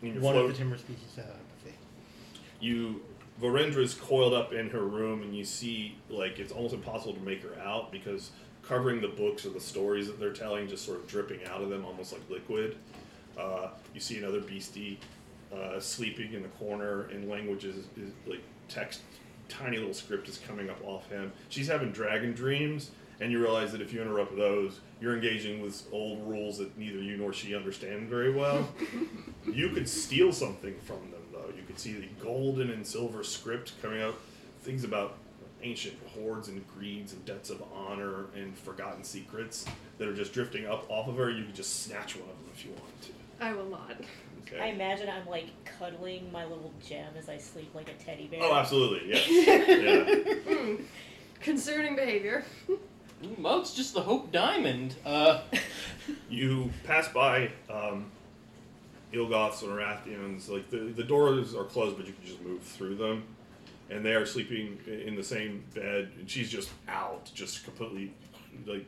[SPEAKER 1] And you're
[SPEAKER 5] one of the timorous beasties have apathy.
[SPEAKER 1] You Verendra's coiled up in her room, and you see like it's almost impossible to make her out because covering the books or the stories that they're telling, just sort of dripping out of them, almost like liquid. Uh, you see another beastie uh, sleeping in the corner, and language is, is like text, tiny little script is coming up off him. She's having dragon dreams, and you realize that if you interrupt those, you're engaging with old rules that neither you nor she understand very well. *laughs* you could steal something from them. You could see the golden and silver script coming out, things about ancient hordes and greeds and debts of honor and forgotten secrets that are just drifting up off of her. You could just snatch one of them if you wanted to.
[SPEAKER 3] I will not.
[SPEAKER 1] Okay.
[SPEAKER 4] I imagine I'm like cuddling my little gem as I sleep like a teddy bear.
[SPEAKER 1] Oh, absolutely, yes. *laughs* yeah.
[SPEAKER 3] Hmm. Concerning behavior.
[SPEAKER 7] Moat's just the Hope Diamond. Uh,
[SPEAKER 1] You pass by um, Ilgoths and Arathians. Like the, the doors are closed, but you can just move through them. And they are sleeping in the same bed, and she's just out, just completely like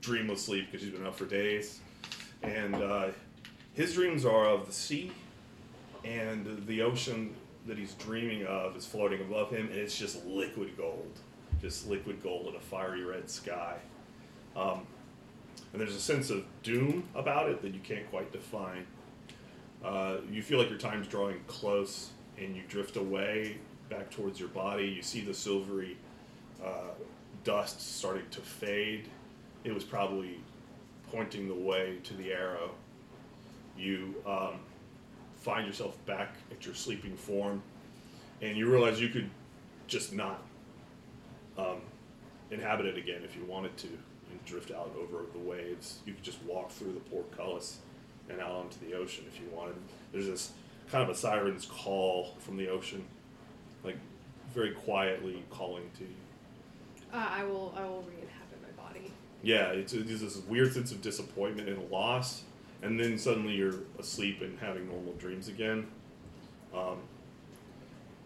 [SPEAKER 1] dreamless sleep because she's been up for days. And uh, his dreams are of the sea, and the ocean that he's dreaming of is floating above him, and it's just liquid gold, just liquid gold in a fiery red sky. Um, and there's a sense of doom about it that you can't quite define. Uh, you feel like your time's drawing close, and you drift away back towards your body. You see the silvery uh, dust starting to fade. It was probably pointing the way to the arrow. You um, find yourself back at your sleeping form, and you realize you could just not um, inhabit it again if you wanted to and drift out over the waves. You could just walk through the portcullis and out onto the ocean if you wanted. There's this kind of a siren's call from the ocean, like very quietly calling to you.
[SPEAKER 3] Uh, I will. I will re-inhabit my body.
[SPEAKER 1] Yeah, it's, it's this weird sense of disappointment and loss, and then suddenly you're asleep and having normal dreams again, um,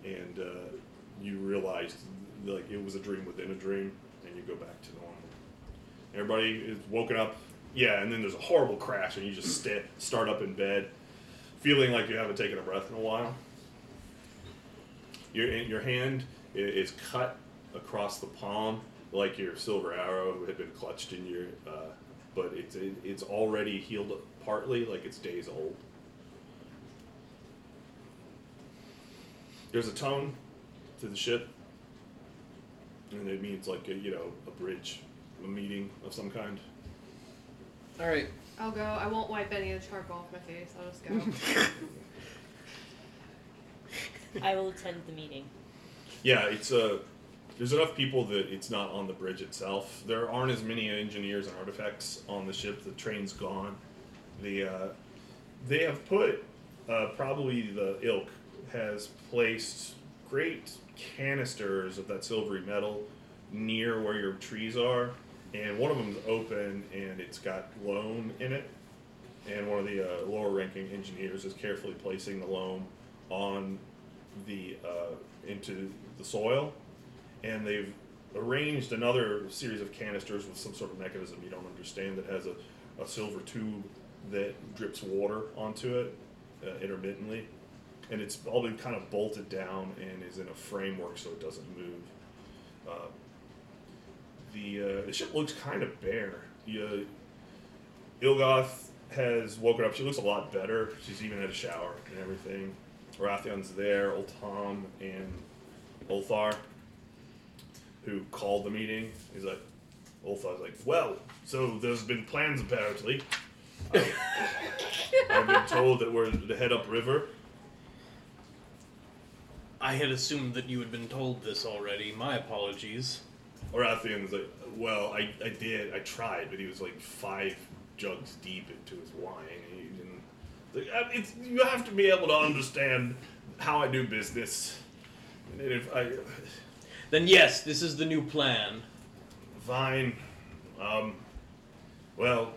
[SPEAKER 1] and uh, you realize like it was a dream within a dream, and you go back to normal. Everybody is woken up, yeah, and then there's a horrible crash, and you just sta start up in bed, feeling like you haven't taken a breath in a while. Your your hand is cut across the palm, like your silver arrow had been clutched in your, uh, but it's it, it's already healed partly, like it's days old. There's a tone to the ship, and it means like a, you know a bridge, a meeting of some kind.
[SPEAKER 7] All right.
[SPEAKER 3] I'll go. I won't wipe any of the charcoal off my face. I'll just go. *laughs*
[SPEAKER 4] I will attend the meeting.
[SPEAKER 1] Yeah, it's a. There's enough people that it's not on the bridge itself. There aren't as many engineers and artifacts on the ship. The train's gone. The uh, they have put uh, probably the ilk has placed great canisters of that silvery metal near where your trees are, and one of them's open and it's got loam in it. And one of the uh, lower ranking engineers is carefully placing the loam on the uh, into the soil, and they've arranged another series of canisters with some sort of mechanism you don't understand that has a, a silver tube that drips water onto it uh, intermittently. And it's all been kind of bolted down and is in a framework so it doesn't move. Uh, the, uh, the ship looks kind of bare. You, Ilgoth has woken up. She looks a lot better. She's even had a shower and everything. Rathion's there, Old Tom, and Ulthar, who called the meeting. He's like, Ulthar's like, well, so there's been plans apparently. I- *laughs* I've been told that we're to head upriver.
[SPEAKER 2] I had assumed that you had been told this already. My apologies.
[SPEAKER 1] Rathion's like, well, I, I did. I tried, but he was like five jugs deep into his wine. And he didn't. Like, uh, it's, you have to be able to understand how I do business. And if I.
[SPEAKER 2] Then yes, this is the new plan.
[SPEAKER 1] Fine. Um, well,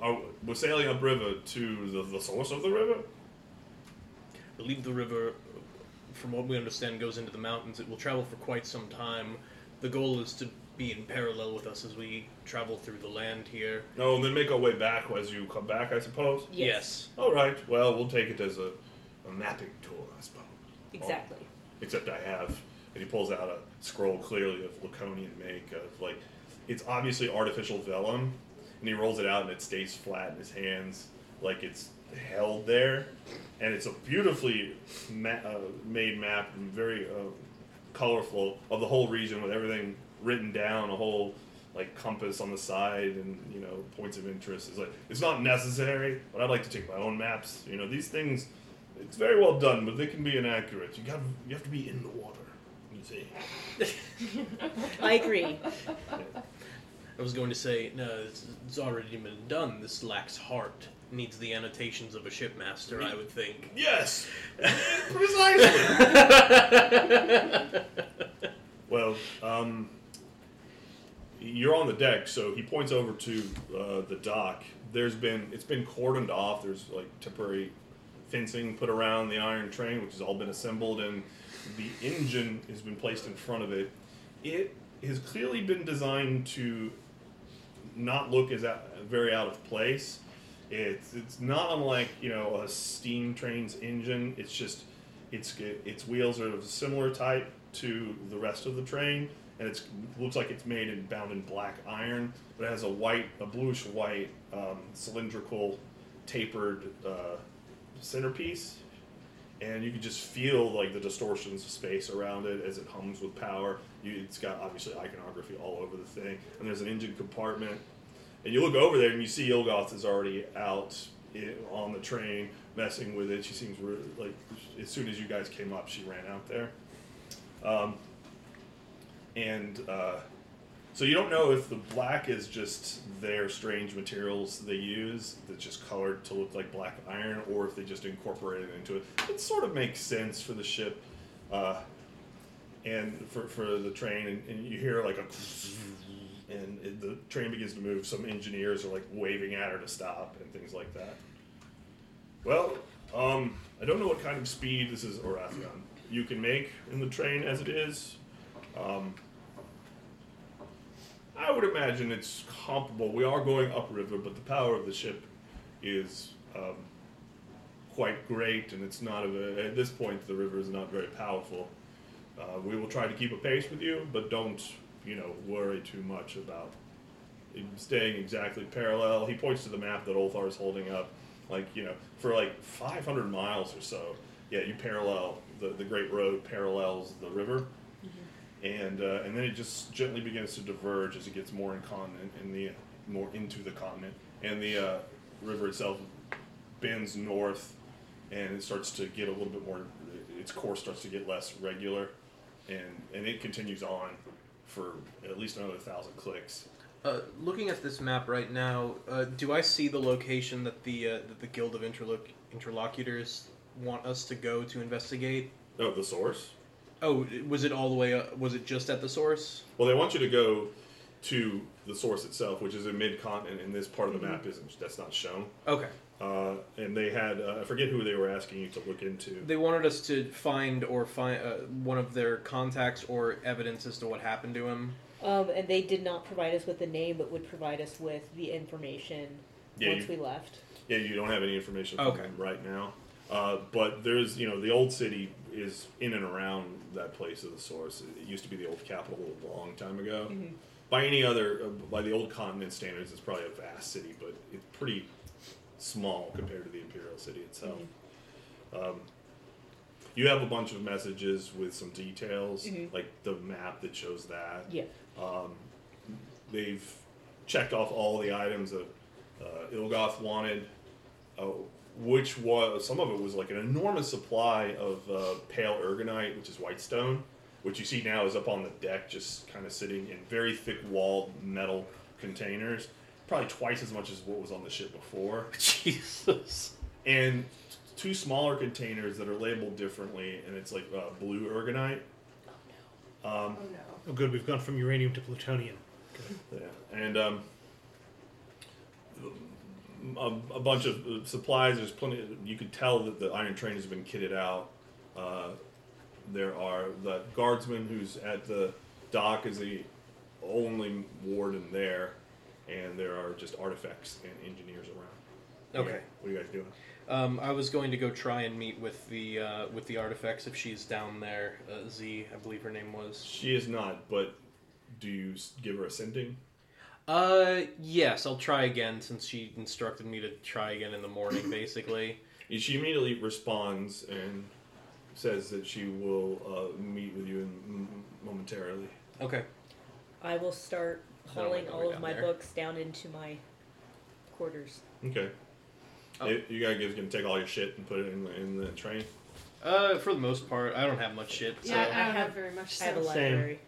[SPEAKER 1] are, we're sailing upriver to the, the source of the river.
[SPEAKER 2] I believe the river, from what we understand, goes into the mountains. It will travel for quite some time. The goal is to be in parallel with us as we travel through the land here.
[SPEAKER 1] No, and then make our way back as you come back, I suppose.
[SPEAKER 2] Yes.
[SPEAKER 1] All right. Well, we'll take it as a, a mapping tour, I suppose.
[SPEAKER 4] Exactly.
[SPEAKER 1] Except I have, and he pulls out a scroll clearly of Laconian make of like, it's obviously artificial vellum, and he rolls it out and it stays flat in his hands, like it's held there, and it's a beautifully ma- uh, made map and very uh, colorful of the whole region with everything written down, a whole like compass on the side and you know points of interest. It's like it's not necessary, but I'd like to take my own maps. You know these things. It's very well done, but they can be inaccurate. You got you have to be in the water. You see. *laughs*
[SPEAKER 4] I agree.
[SPEAKER 2] I was going to say, no, it's, it's already been done. This lacks heart. Needs the annotations of a shipmaster, I would think.
[SPEAKER 1] Yes, *laughs* precisely. well, um, you're on the deck, so he points over to uh, the dock. There's been it's been cordoned off. There's like temporary fencing put around the iron train, which has all been assembled, and the engine has been placed in front of it. It has clearly been designed to not look as very out of place. It's it's not unlike you know a steam train's engine. It's just its its wheels are of a similar type to the rest of the train, and it's looks like it's made and bound in black iron, but it has a white, a bluish white um, cylindrical, tapered uh, centerpiece, and you can just feel like the distortions of space around it as it hums with power. You, it's got obviously iconography all over the thing, and there's an engine compartment. And you look over there and you see Ilgoth is already out i on the train messing with it. She seems re- like as soon as you guys came up, she ran out there. Um, and uh, so you don't know if the black is just their strange materials they use that's just colored to look like black iron, or if they just incorporated it into it. It sort of makes sense for the ship. Uh, and for, for the train, and, and you hear like a, and it, the train begins to move. Some engineers are like waving at her to stop and things like that. Well, um, I don't know what kind of speed this is Orathion you can make in the train as it is. Um, I would imagine it's comparable. We are going upriver, but the power of the ship is um, quite great, and it's not a, at this point the river is not very powerful. Uh, we will try to keep a pace with you, but don't you know worry too much about staying exactly parallel. He points to the map that Olthar is holding up, like you know, for like 500 miles or so. Yeah, you parallel the the Great Road parallels the river, and uh, and then it just gently begins to diverge as it gets more in continent in the more into the continent, and the uh, river itself bends north, and it starts to get a little bit more. Its course starts to get less regular, and and it continues on for at least another thousand clicks.
[SPEAKER 2] Uh, looking at this map right now, uh, do I see the location that the uh, that the Guild of Interloc- Interlocutors want us to go to investigate?
[SPEAKER 1] Oh, the source.
[SPEAKER 2] Oh, was it all the way? Up, was it just at the source?
[SPEAKER 1] Well, they want you to go to the source itself, which is in mid continent, and this part of the map isn't. That's not shown.
[SPEAKER 2] Okay.
[SPEAKER 1] Uh, and they had uh, I forget who they were asking you to look into.
[SPEAKER 2] They wanted us to find or find uh, one of their contacts or evidence as to what happened to him.
[SPEAKER 4] Um, and they did not provide us with the name, but would provide us with the information
[SPEAKER 1] Yeah,
[SPEAKER 4] once
[SPEAKER 1] you,
[SPEAKER 4] we left.
[SPEAKER 1] yeah, you don't have any information from
[SPEAKER 2] Okay.
[SPEAKER 1] them right now. Uh, but there's, you know, the old city is in and around that place of the source. It used to be the old capital a long time ago. By any other, uh, by the old continent standards, it's probably a vast city, but it's pretty small compared to the imperial city itself. Um, you have a bunch of messages with some details,
[SPEAKER 4] Mhm.
[SPEAKER 1] like the map that shows that.
[SPEAKER 4] Yeah.
[SPEAKER 1] Um, they've checked off all the items that uh, Ilgoth wanted, uh, which was some of it was like an enormous supply of uh, pale ergonite, which is white stone, which you see now is up on the deck, just kind of sitting in very thick walled metal containers, probably twice as much as what was on the ship before *laughs*
[SPEAKER 2] Jesus.
[SPEAKER 1] and two smaller containers that are labeled differently, and it's like uh, blue ergonite. Um,
[SPEAKER 3] Oh no.
[SPEAKER 5] Oh, good. We've gone from uranium to plutonium.
[SPEAKER 1] yeah, and um, a, a bunch of uh, supplies. There's plenty. You could tell that the Iron Train has been kitted out. Uh, there are the guardsman who's at the dock is the only warden there, and there are just artifacts and engineers around. What do you
[SPEAKER 2] Okay.
[SPEAKER 1] guys- What are you guys doing?
[SPEAKER 2] Um, I was going to go try and meet with the uh, with the artifacts if she's down there. Uh, Z, I believe her name was.
[SPEAKER 1] She is not, but do you give her a sending?
[SPEAKER 2] Uh, yes, I'll try again since she instructed me to try again in the morning, basically. *coughs*
[SPEAKER 1] She immediately responds and says that she will uh, meet with you in, m- momentarily.
[SPEAKER 2] Okay.
[SPEAKER 4] I will start
[SPEAKER 2] I don't
[SPEAKER 4] hauling all of my
[SPEAKER 2] there.
[SPEAKER 4] books down into my quarters.
[SPEAKER 1] Okay.
[SPEAKER 2] Oh.
[SPEAKER 1] You- You guys gonna take all your shit and put it in the, in the train?
[SPEAKER 2] Uh, for the most part, I don't have much shit. So
[SPEAKER 3] Yeah, I don't
[SPEAKER 4] I
[SPEAKER 3] have,
[SPEAKER 4] have-
[SPEAKER 3] very much.
[SPEAKER 4] I have a
[SPEAKER 3] So.
[SPEAKER 5] Same.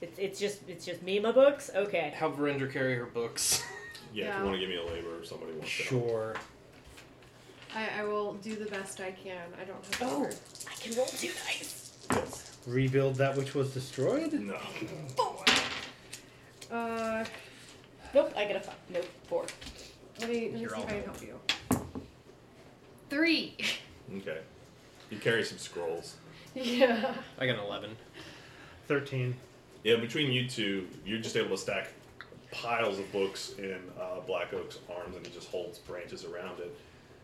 [SPEAKER 4] It's, it's just it's just me and my books. Okay.
[SPEAKER 2] have Verendra carry her books. *laughs*
[SPEAKER 1] Yeah, if you want to give me a labor or somebody wants.
[SPEAKER 5] Sure.
[SPEAKER 3] I, I will do the best I can. I don't have.
[SPEAKER 4] Oh.
[SPEAKER 3] word.
[SPEAKER 4] I can roll two dice.
[SPEAKER 5] Rebuild that which was destroyed.
[SPEAKER 1] No.
[SPEAKER 3] Uh,
[SPEAKER 4] Nope. I get a five. Nope. Four.
[SPEAKER 3] let me let me
[SPEAKER 2] You're
[SPEAKER 3] see
[SPEAKER 2] all
[SPEAKER 3] if I can help you. Three. *laughs*
[SPEAKER 1] Okay. You carry some scrolls.
[SPEAKER 3] yeah. *laughs*
[SPEAKER 2] I got an eleven.
[SPEAKER 5] Thirteen.
[SPEAKER 1] Yeah, between you two, you're just able to stack piles of books in uh, Black Oak's arms, and he just holds branches around it.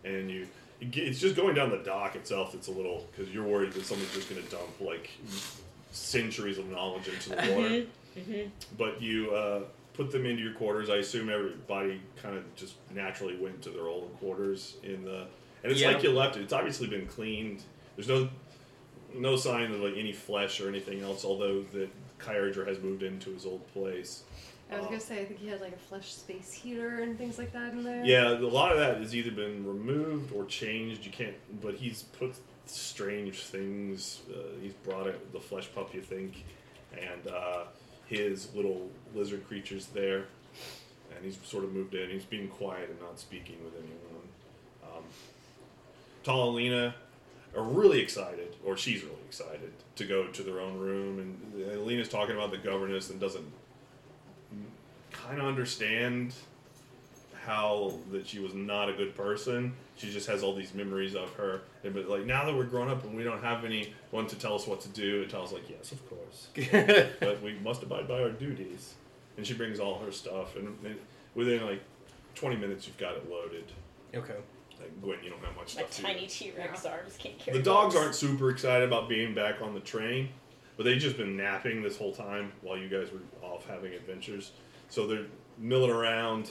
[SPEAKER 1] And you, it ge- it's just going down the dock itself. It's a little because you're worried that someone's just going to dump like centuries of knowledge into the water. *laughs*
[SPEAKER 4] Mm-hmm.
[SPEAKER 1] But you uh, put them into your quarters. I assume everybody kind of just naturally went to their old quarters in the. And it's
[SPEAKER 2] Yeah.
[SPEAKER 1] like you left it. It's obviously been cleaned. There's no no sign of like any flesh or anything else. Although that Kyrager has moved into his old place.
[SPEAKER 3] I was
[SPEAKER 1] Uh,
[SPEAKER 3] gonna say I think he had like a flesh space heater and things like that in there.
[SPEAKER 1] Yeah, a lot of that has either been removed or changed. You can't, but he's put strange things. Uh, he's brought it, the flesh pup, you think, and uh, his little lizard creatures there. And he's sort of moved in. He's being quiet and not speaking with anyone. Um, Lena are really excited, or she's really excited, to go to their own room. And Lena's talking about the governess and doesn't kind of understand how that she was not a good person. She just has all these memories of her. And but like now that we're grown up and we don't have anyone to tell us what to do, and tells like, yes, of course, *laughs* but we must abide by our duties. And she brings all her stuff, and, and within like twenty minutes, you've got it loaded.
[SPEAKER 2] okay.
[SPEAKER 1] Like Gwen, you don't have much
[SPEAKER 4] My
[SPEAKER 1] stuff. to
[SPEAKER 4] tiny T Rex arms can't carry.
[SPEAKER 1] the dogs
[SPEAKER 4] books.
[SPEAKER 1] aren't super excited about being back on the train, but they've just been napping this whole time while you guys were off having adventures. So they're milling around,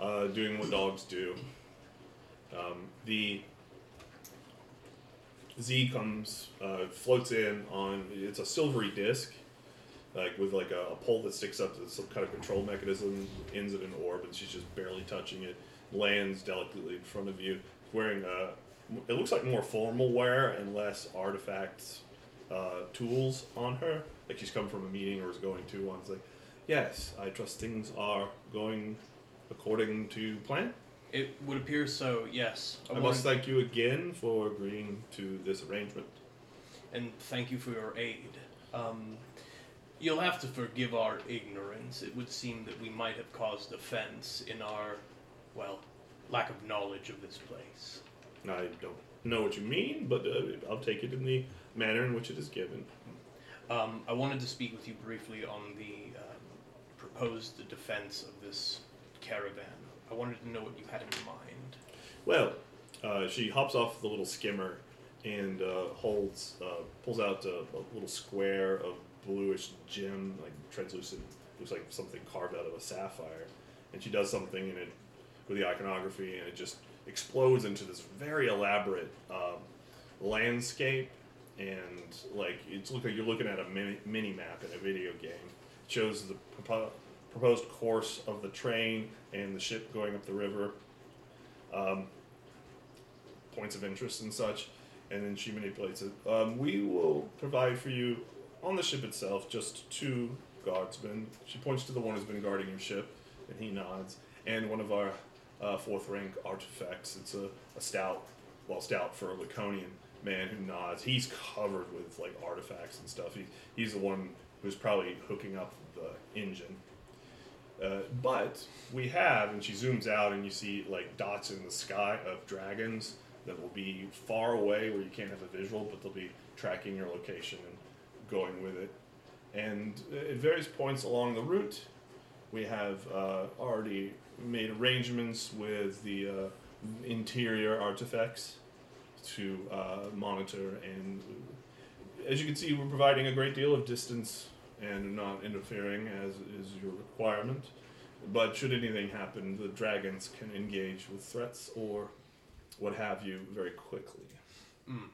[SPEAKER 1] uh, doing what dogs do. Um, the Z comes, uh, floats in on it's a silvery disc, like with like a, a pole that sticks up to some kind of control mechanism, ends in an orb, and she's just barely touching it. Lands delicately in front of you, wearing a. It looks like more formal wear and less artifacts, uh, tools on her. Like she's come from a meeting or is going to one. It's like, yes, I trust things are going according to plan.
[SPEAKER 2] It would appear so. Yes.
[SPEAKER 1] I
[SPEAKER 2] wanted-
[SPEAKER 1] must thank you again for agreeing to this arrangement.
[SPEAKER 2] and thank you for your aid. Um, you'll have to forgive our ignorance. It would seem that we might have caused offense in our, well, lack of knowledge of this place.
[SPEAKER 1] I don't know what you mean, but uh, I'll take it in the manner in which it is given.
[SPEAKER 2] Um, I wanted to speak with you briefly on the um, proposed defense of this caravan. I wanted to know what you had in mind.
[SPEAKER 1] Well, uh, she hops off the little skimmer and uh, holds, uh, pulls out a, a little square of bluish gem, like translucent, looks like something carved out of a sapphire. And she does something in it with the iconography, and it just explodes into this very elaborate um, landscape. And like it's look like you're looking at a mini, mini map in a video game. It shows the proposed course of the train and the ship going up the river. Um, points of interest and such, and then she manipulates it. Um, we will provide for you on the ship itself just two guardsmen. She points to the one who's been guarding your ship, and he nods. And one of our uh, fourth rank artifacts. It's a, a stout, well, stout for a Laconian man who nods. He's covered with like artifacts and stuff. He, he's the one who's probably hooking up the engine. Uh, but we have, and she zooms out, and you see like dots in the sky of dragons that will be far away where you can't have a visual, but they'll be tracking your location and going with it. And at various points along the route, we have uh, already made arrangements with the uh, interior artifacts to uh, monitor. And as you can see, we're providing a great deal of distance and not interfering as is your requirement. But should anything happen, the dragons can engage with threats or what have you very quickly.
[SPEAKER 2] Mm.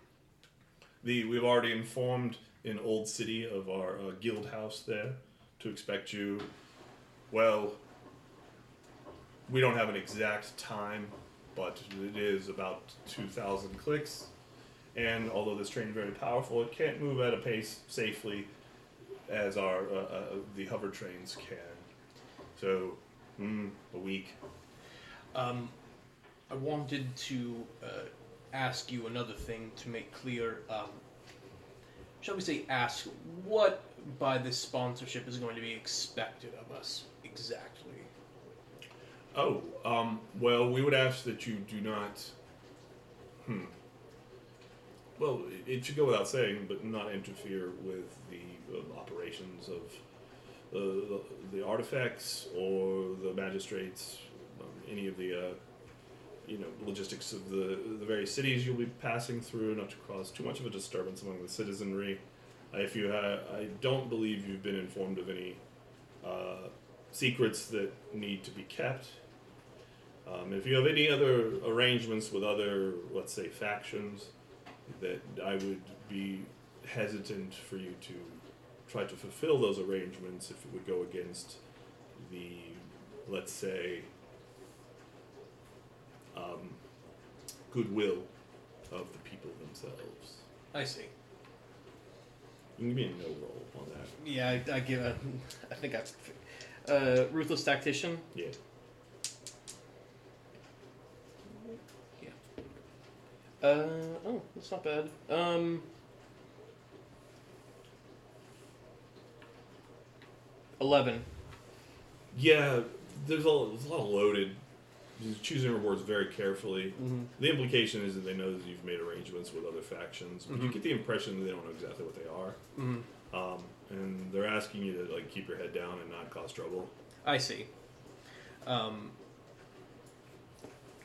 [SPEAKER 1] The we've already informed in Old City of our uh, guild house there to expect you. Well, we don't have an exact time, but it is about two thousand clicks. And although this train is very powerful, it can't move at a pace safely as our uh, uh, the hover trains can. So, mm, a week.
[SPEAKER 2] Um, I wanted to uh, ask you another thing to make clear. Um, shall we say, ask what by this sponsorship is going to be expected of us exactly?
[SPEAKER 1] Oh, um, well, we would ask that you do not. Hmm. Well, it- should go without saying, but not interfere with the operations of uh, the, the artifacts or the magistrates, um, any of the, uh, you know, logistics of the the various cities you'll be passing through, not to cause too much of a disturbance among the citizenry. Uh, if you I don't believe you've been informed of any uh, secrets that need to be kept. Um, if you have any other arrangements with other, let's say, factions, that I would be hesitant for you to try to fulfill those arrangements if it would go against the, let's say, um, goodwill of the people themselves.
[SPEAKER 2] I see.
[SPEAKER 1] You can give me a no roll on that.
[SPEAKER 2] Yeah, I, I give a. *laughs* I think that's. Uh, ruthless tactician.
[SPEAKER 1] Yeah.
[SPEAKER 2] Uh oh, that's not bad. Um. Eleven.
[SPEAKER 1] Yeah, there's a, there's a lot of loaded. You're choosing rewards very carefully.
[SPEAKER 2] Mm-hmm.
[SPEAKER 1] The implication is that they know that you've made arrangements with other factions, but you
[SPEAKER 2] Mhm.
[SPEAKER 1] get the impression that they don't know exactly what they are,
[SPEAKER 2] Mm-hmm.
[SPEAKER 1] um, and they're asking you to like keep your head down and not cause trouble.
[SPEAKER 2] I see. Um.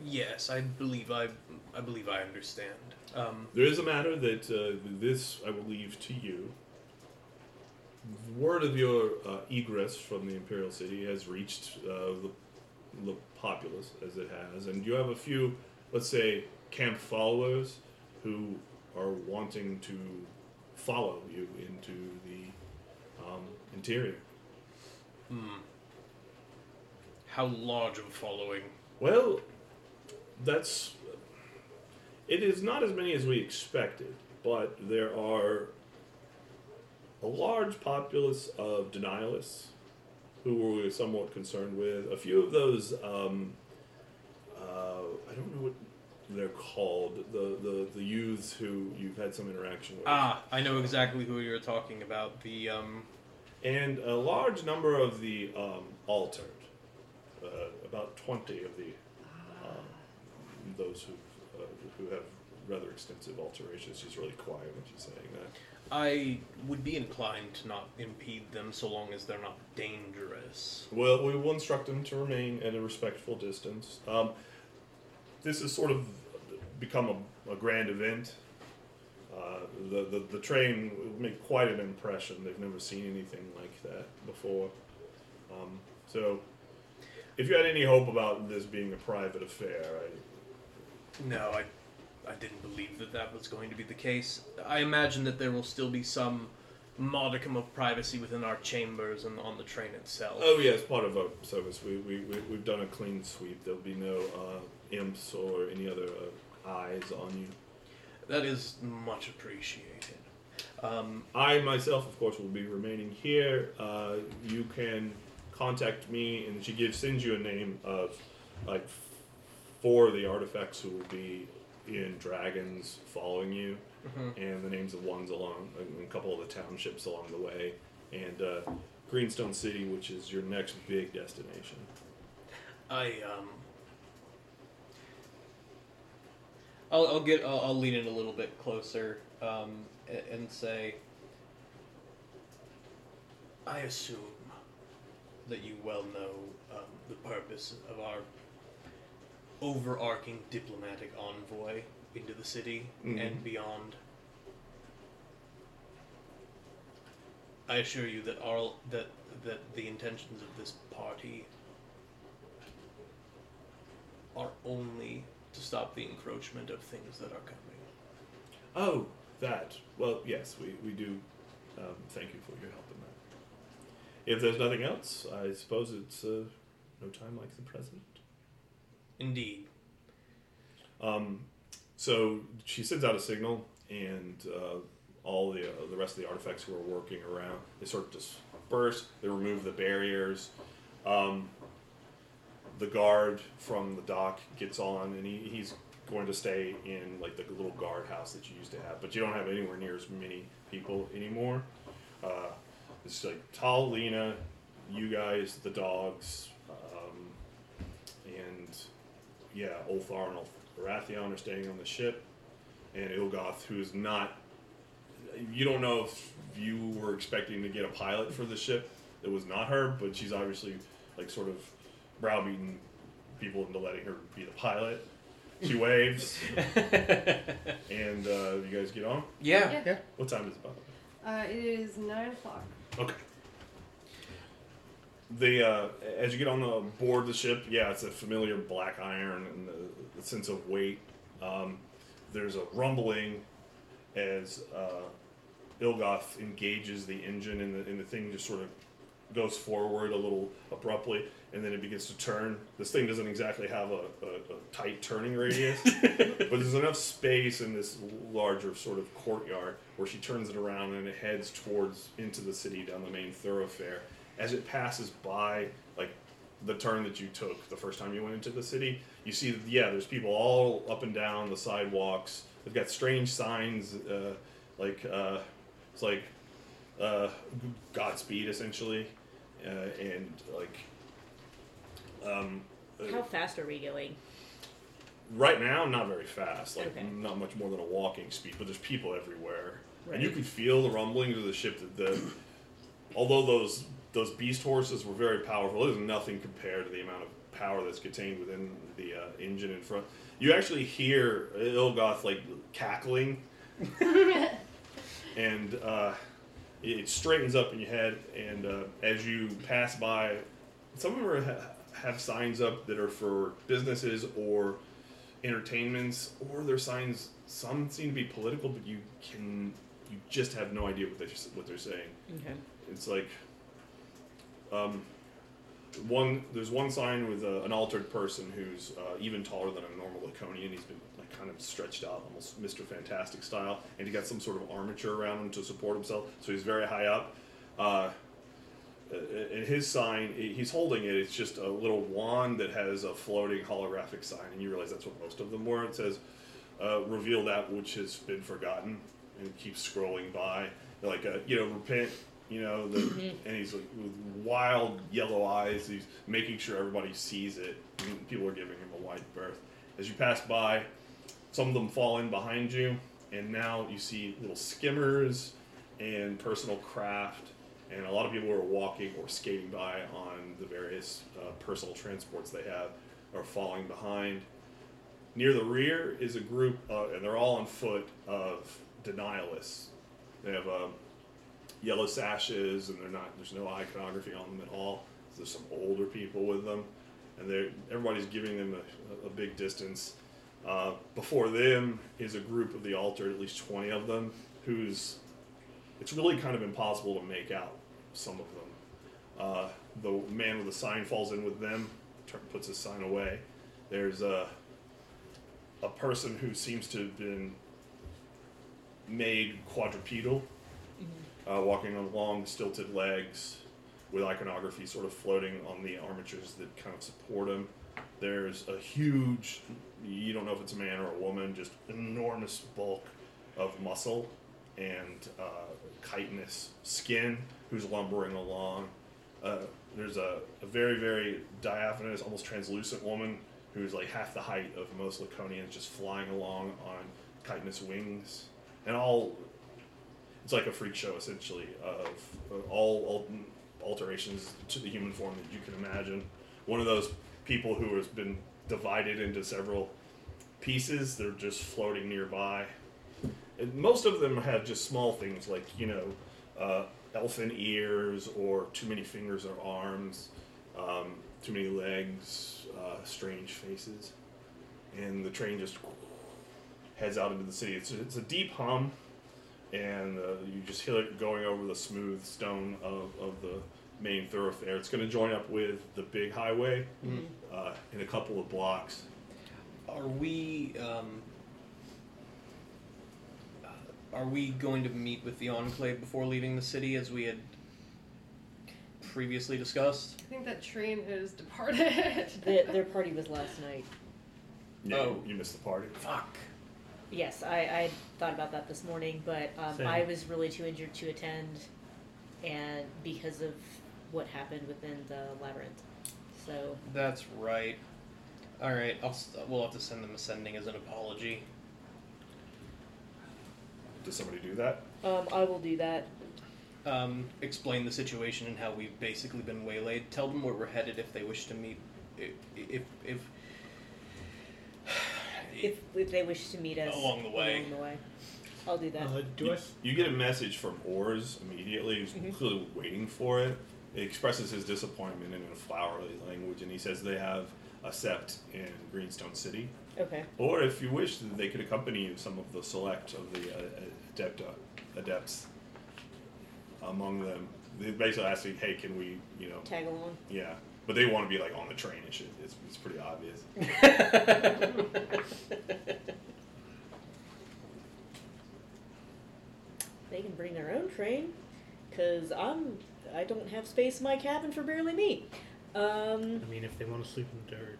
[SPEAKER 2] Yes, I believe I. I believe I understand. Um.
[SPEAKER 1] There is a matter that uh, this I will leave to you. Word of your uh, egress from the imperial city has reached uh, the, the populace as it has, and you have a few, let's say, camp followers who are wanting to follow you into the um, interior.
[SPEAKER 2] Hmm. How large of a following?
[SPEAKER 1] Well, that's. It is not as many as we expected, but there are a large populace of denialists who we're somewhat concerned with. A few of those, um, uh, I don't know what they're called, the, the, the youths who you've had some interaction with.
[SPEAKER 2] Ah, I know exactly who you're talking about. The um.
[SPEAKER 1] and a large number of the um, altered. Uh, about 20 of the um, those who uh, who have rather extensive alterations. She's really quiet when she's saying that.
[SPEAKER 2] I would be inclined to not impede them so long as they're not dangerous.
[SPEAKER 1] Well, we will instruct them to remain at a respectful distance. Um, this has sort of become a, a grand event. Uh, the, the the train will make quite an impression. They've never seen anything like that before. Um, so, if you had any hope about this being a private affair, I,
[SPEAKER 2] No, I, I didn't believe that that was going to be the case. I imagine that there will still be some modicum of privacy within our chambers and on the train itself.
[SPEAKER 1] Oh yeah, as part of our service, we, we, we we've done a clean sweep. There'll be no uh, imps or any other uh, eyes on you.
[SPEAKER 2] That is much appreciated. Um,
[SPEAKER 1] I myself, of course, will be remaining here. Uh, you can contact me, and she gives sends you a name of like four of the artifacts who will be in dragons following you,
[SPEAKER 2] mhm.
[SPEAKER 1] and the names of ones along and a couple of the townships along the way, and uh, Greenstone City, which is your next big destination.
[SPEAKER 2] I um. I'll, I'll get I'll, I'll lean in a little bit closer um, a- and say I assume that you well know um, the purpose of our overarching diplomatic envoy into the city
[SPEAKER 1] Mhm.
[SPEAKER 2] and beyond. I assure you that our that that the intentions of this party are only to stop the encroachment of things that are coming.
[SPEAKER 1] Oh, that. Well, yes, we, we do um, thank you for your help in that. If there's nothing else, I suppose it's uh, no time like the present.
[SPEAKER 2] Indeed.
[SPEAKER 1] Um, so she sends out a signal, and uh, all the uh, the rest of the artifacts who are working around they sort of disperse. They remove the barriers. Um, the guard from the dock gets on, and he, he's going to stay in like the little guardhouse that you used to have, but you don't have anywhere near as many people anymore. Uh, it's like Tal, Lena, you guys, the dogs, yeah, Ulthar and Baratheon are staying on the ship, and Ilgoth, who is not. You don't know if you were expecting to get a pilot for the ship. It was not her, but she's obviously like sort of browbeating people into letting her be the pilot. She *laughs* waves, and uh, you guys get on.
[SPEAKER 2] Yeah.
[SPEAKER 3] Yeah.
[SPEAKER 1] What time is it? By the way?
[SPEAKER 3] Uh, it is nine o'clock.
[SPEAKER 1] Okay. The uh, as you get on the board the ship, yeah, it's a familiar black iron and the, the sense of weight. Um, there's a rumbling as uh, Ilgoth engages the engine, and the, and the thing just sort of goes forward a little abruptly, and then it begins to turn. This thing doesn't exactly have a, a, a tight turning radius, *laughs* but there's enough space in this larger sort of courtyard where she turns it around and it heads towards into the city down the main thoroughfare. As it passes by, like the turn that you took the first time you went into the city, you see, yeah, there's people all up and down the sidewalks. They've got strange signs, uh, like uh, it's like uh, Godspeed essentially, uh, and like um, uh,
[SPEAKER 4] How fast are we going?
[SPEAKER 1] right now not very fast, like
[SPEAKER 4] Okay.
[SPEAKER 1] not much more than a walking speed, but there's people everywhere, and you can feel the rumblings of the ship. That the although those those beast horses were very powerful, there's nothing compared to the amount of power that's contained within the uh, engine in front. You actually hear Ilgoth like cackling, *laughs* and uh, it it straightens up in your head. And uh, as you pass by, some of them are, ha- have signs up that are for businesses or entertainments, or their signs. Some seem to be political, but you can you just have no idea what they what they're saying.
[SPEAKER 4] Okay.
[SPEAKER 1] It's like um, one. There's one sign with uh, an altered person who's uh, even taller than a normal Laconian. He's been like kind of stretched out, almost Mr. Fantastic style, and he got some sort of armature around him to support himself. So he's very high up. Uh, and his sign, he's holding it. It's just a little wand that has a floating holographic sign, and you realize that's what most of them were. It says, uh, "Reveal that which has been forgotten," and keeps scrolling by, like, uh, you know, repent. You know, the, and he's like with wild yellow eyes. He's making sure everybody sees it. People are giving him a wide berth. As you pass by, some of them fall in behind you, and now you see little skimmers and personal craft, and a lot of people are walking or skating by on the various uh, personal transports they have are falling behind. Near the rear is a group, uh, and they're all on foot, of denialists. They have uh, yellow sashes, and they're not. There's no iconography on them at all. There's some older people with them, and they're everybody's giving them a, a big distance. Uh, before them is a group of the altar, at least twenty of them, who's it's really kind of impossible to make out some of them. Uh, the man with the sign falls in with them, puts his sign away. There's a a person who seems to have been made quadrupedal, uh, walking on long stilted legs, with iconography sort of floating on the armatures that kind of support him. There's a huge, you don't know if it's a man or a woman, just enormous bulk of muscle and uh, chitinous skin who's lumbering along. Uh, there's a, a very, very diaphanous, almost translucent woman who's like half the height of most Laconians, just flying along on chitinous wings. And all, it's like a freak show essentially of all, alterations to the human form that you can imagine. One of those people who has been divided into several pieces, they're just floating nearby. And most of them have just small things like, you know, uh, elfin ears or too many fingers or arms, um, too many legs, uh, strange faces. And the train just heads out into the city. It's, it's a deep hum, and uh, you just hear it going over the smooth stone of, of the main thoroughfare. It's going to join up with the big highway uh, in a couple of blocks.
[SPEAKER 2] Are we um, uh, are we going to meet with the Enclave before leaving the city, as we had previously discussed?
[SPEAKER 3] I think that train has departed.
[SPEAKER 4] The, their party was last night.
[SPEAKER 1] Yeah,
[SPEAKER 2] Oh.
[SPEAKER 1] you missed the party.
[SPEAKER 2] Fuck.
[SPEAKER 4] Yes, I, I thought about that this morning, but um,
[SPEAKER 5] Same.
[SPEAKER 4] I was really too injured to attend, and because of what happened within the labyrinth. So
[SPEAKER 2] That's right. All right, I'll, s- we'll have to send them a sending as an apology.
[SPEAKER 1] Does somebody do that?
[SPEAKER 4] um, I will do that.
[SPEAKER 2] Um, explain the situation and how we've basically been waylaid. Tell them where we're headed if they wish to meet. i- If if
[SPEAKER 4] If, if they wish to meet us
[SPEAKER 2] Along the way.
[SPEAKER 4] along the way. I'll do that.
[SPEAKER 5] Uh, do
[SPEAKER 1] you,
[SPEAKER 5] I? s-
[SPEAKER 1] you get a message from Ors immediately. He's
[SPEAKER 4] Mhm.
[SPEAKER 1] clearly waiting for it. He expresses his disappointment in a flowery language, and he says they have a sept in Greenstone City.
[SPEAKER 4] Okay.
[SPEAKER 1] Or if you wish, they could accompany you, some of the select of the uh, adepta, adepts among them. They're basically asking, hey, can we, you know,
[SPEAKER 4] Tag along.
[SPEAKER 1] yeah. But they want to be like on the train and shit. It's, it's pretty obvious. *laughs*
[SPEAKER 4] they can bring their own train, cause I'm I don't have space in my cabin for barely me. Um,
[SPEAKER 5] I mean, if they want to sleep in the dirt.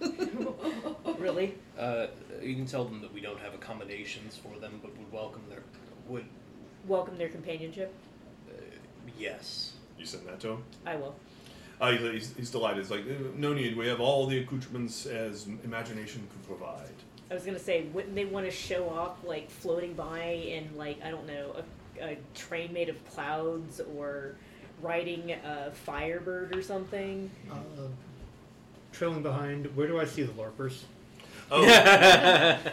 [SPEAKER 5] *laughs*
[SPEAKER 4] really?
[SPEAKER 2] uh, you can tell them that we don't have accommodations for them, but would welcome their would
[SPEAKER 4] Welcome their companionship.
[SPEAKER 2] uh, yes.
[SPEAKER 1] You send that to him?
[SPEAKER 4] I will.
[SPEAKER 1] Uh, he's, he's, he's delighted. He's like, no need. We have all the accoutrements as imagination could provide.
[SPEAKER 4] I was gonna say, wouldn't they want to show off like floating by in like I don't know a, a train made of clouds or riding a firebird or something?
[SPEAKER 5] Uh, trailing behind, where do I see the LARPers?
[SPEAKER 1] Oh, *laughs*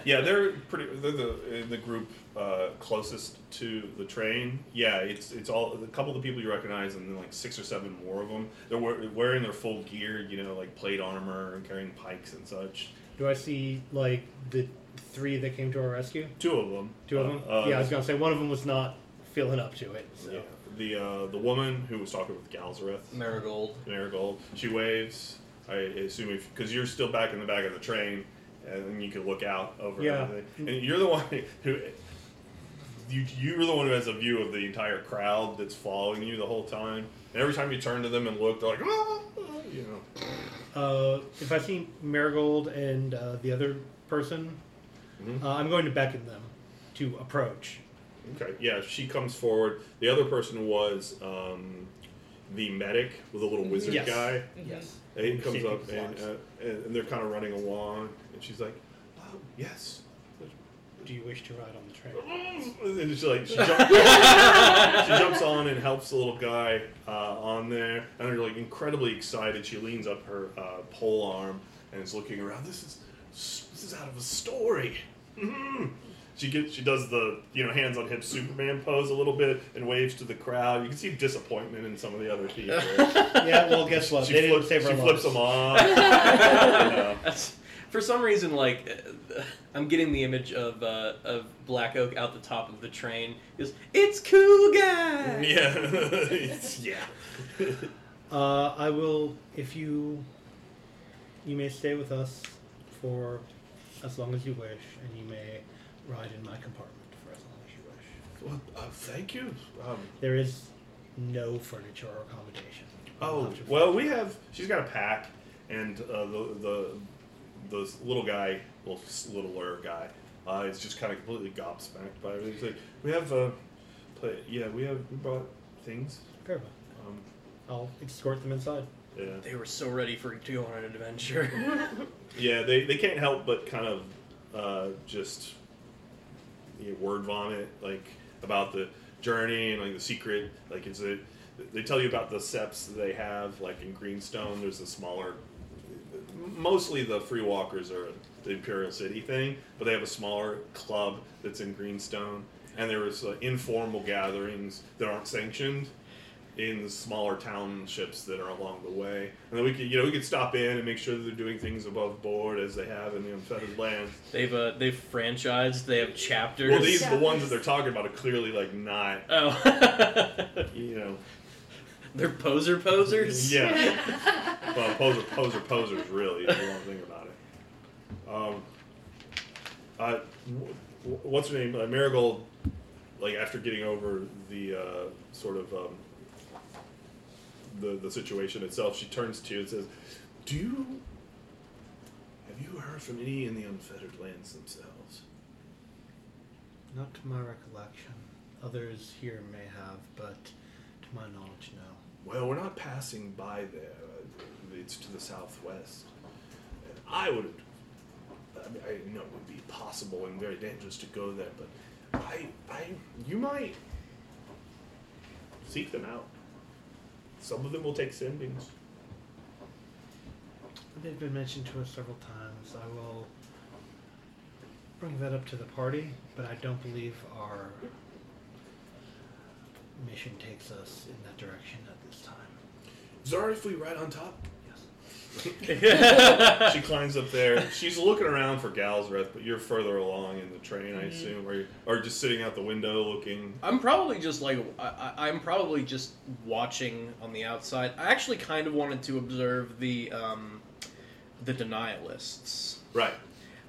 [SPEAKER 1] yeah, they're pretty. They're the in the group uh, closest to the train. Yeah, it's it's all a couple of the people you recognize, and then like six or seven more of them. They're wear- wearing their full gear, you know, like plate armor and carrying pikes and such.
[SPEAKER 5] Do I see like the three that came to our rescue?
[SPEAKER 1] Two of them.
[SPEAKER 5] Two of them.
[SPEAKER 1] Uh, uh,
[SPEAKER 5] yeah, I was gonna say one of them was not feeling up to it. So.
[SPEAKER 1] yeah. The uh, the woman who was talking with Galzareth,
[SPEAKER 2] Marigold.
[SPEAKER 1] Marigold, she waves. I assume if because you're still back in the back of the train, and then you can look out over
[SPEAKER 5] Yeah.
[SPEAKER 1] everything. And you're the one *laughs* who you you're the one who has a view of the entire crowd that's following you the whole time. And every time you turn to them and look, they're like, ah, you know.
[SPEAKER 5] Uh, if I see Marigold and uh, the other person,
[SPEAKER 1] Mhm.
[SPEAKER 5] uh, I'm going to beckon them to approach.
[SPEAKER 1] Okay, yeah, she comes forward. The other person was um, the medic with a little wizard
[SPEAKER 5] Yes.
[SPEAKER 1] guy.
[SPEAKER 5] Yes.
[SPEAKER 1] And he comes
[SPEAKER 5] if
[SPEAKER 1] up and, uh, and and they're kind of running along, and she's like, Oh, yes.
[SPEAKER 5] Do you wish to ride on the train?
[SPEAKER 1] And she like she, jump, *laughs* she jumps on and helps the little guy uh, on there, and they're like incredibly excited. She leans up her uh, pole arm and is looking around. This is this is out of a story. Mhm. She gets she does the you know hands on hips Superman pose a little bit and waves to the crowd. You can see disappointment in some of the other people. *laughs*
[SPEAKER 5] yeah, well, guess what?
[SPEAKER 1] she
[SPEAKER 5] they didn't
[SPEAKER 1] flips, she flips them off. *laughs* You know.
[SPEAKER 2] For some reason, like uh, I'm getting the image of uh, of Black Oak out the top of the train. Is it's cool guy.
[SPEAKER 1] Yeah, *laughs* It's- yeah.
[SPEAKER 5] Uh, I will, if you, you may stay with us for as long as you wish, and you may ride in my compartment for as long as you wish.
[SPEAKER 1] Well, uh, thank you. Um,
[SPEAKER 5] There is no furniture or accommodation.
[SPEAKER 1] Oh well, we have. She's got a pack, and uh, the the the little guy, little littler guy, uh, is just kind of completely gobsmacked by everything. He's like, "We have uh, play, yeah, we have we brought things.
[SPEAKER 5] Very well.
[SPEAKER 1] Um,
[SPEAKER 5] I'll escort them inside.
[SPEAKER 1] yeah,
[SPEAKER 2] They were so ready for to go on an adventure. *laughs*
[SPEAKER 1] yeah. They they can't help but kind of uh, just word vomit like about the journey and like the secret. Like it's a they tell you about the that they have like in Greenstone. There's a smaller mostly the free walkers are the Imperial City thing, but they have a smaller club that's in Greenstone, and there was uh, informal gatherings that aren't sanctioned in the smaller townships that are along the way, and then we could you know we could stop in and make sure that they're doing things above board as they have in the unfettered land.
[SPEAKER 2] they've uh, they've franchised. They have chapters.
[SPEAKER 1] Well, these the ones that they're talking about are clearly like not
[SPEAKER 2] oh,
[SPEAKER 1] you know
[SPEAKER 2] they're poser posers.
[SPEAKER 1] yeah well poser poser posers really if you want to think about it. Um, uh, wh- wh- what's her name? Uh, Marigold, like after getting over the uh, sort of um, the the situation itself, she turns to you and says, "Do you have you heard from any in the unfettered lands themselves?"
[SPEAKER 5] Not to my recollection. Others here may have, but to my knowledge, no.
[SPEAKER 1] Well, we're not passing by there. It's to the southwest. And I would. I, mean, I know it would be possible and very dangerous to go there, but I, I, you might seek them out. Some of them will take sendings.
[SPEAKER 5] They've been mentioned to us several times. I will bring that up to the party, but I don't believe our mission takes us in that direction at this time.
[SPEAKER 1] Is it if we ride on top?
[SPEAKER 5] Yes. *laughs*
[SPEAKER 1] she climbs up there. She's looking around for Galzareth, but you're further along in the train, I
[SPEAKER 2] Mm-hmm.
[SPEAKER 1] assume, or, you- or just sitting out the window looking.
[SPEAKER 2] I'm probably just like I, I- I'm probably just watching on the outside. I actually kind of wanted to observe the um, the denialists,
[SPEAKER 1] Right.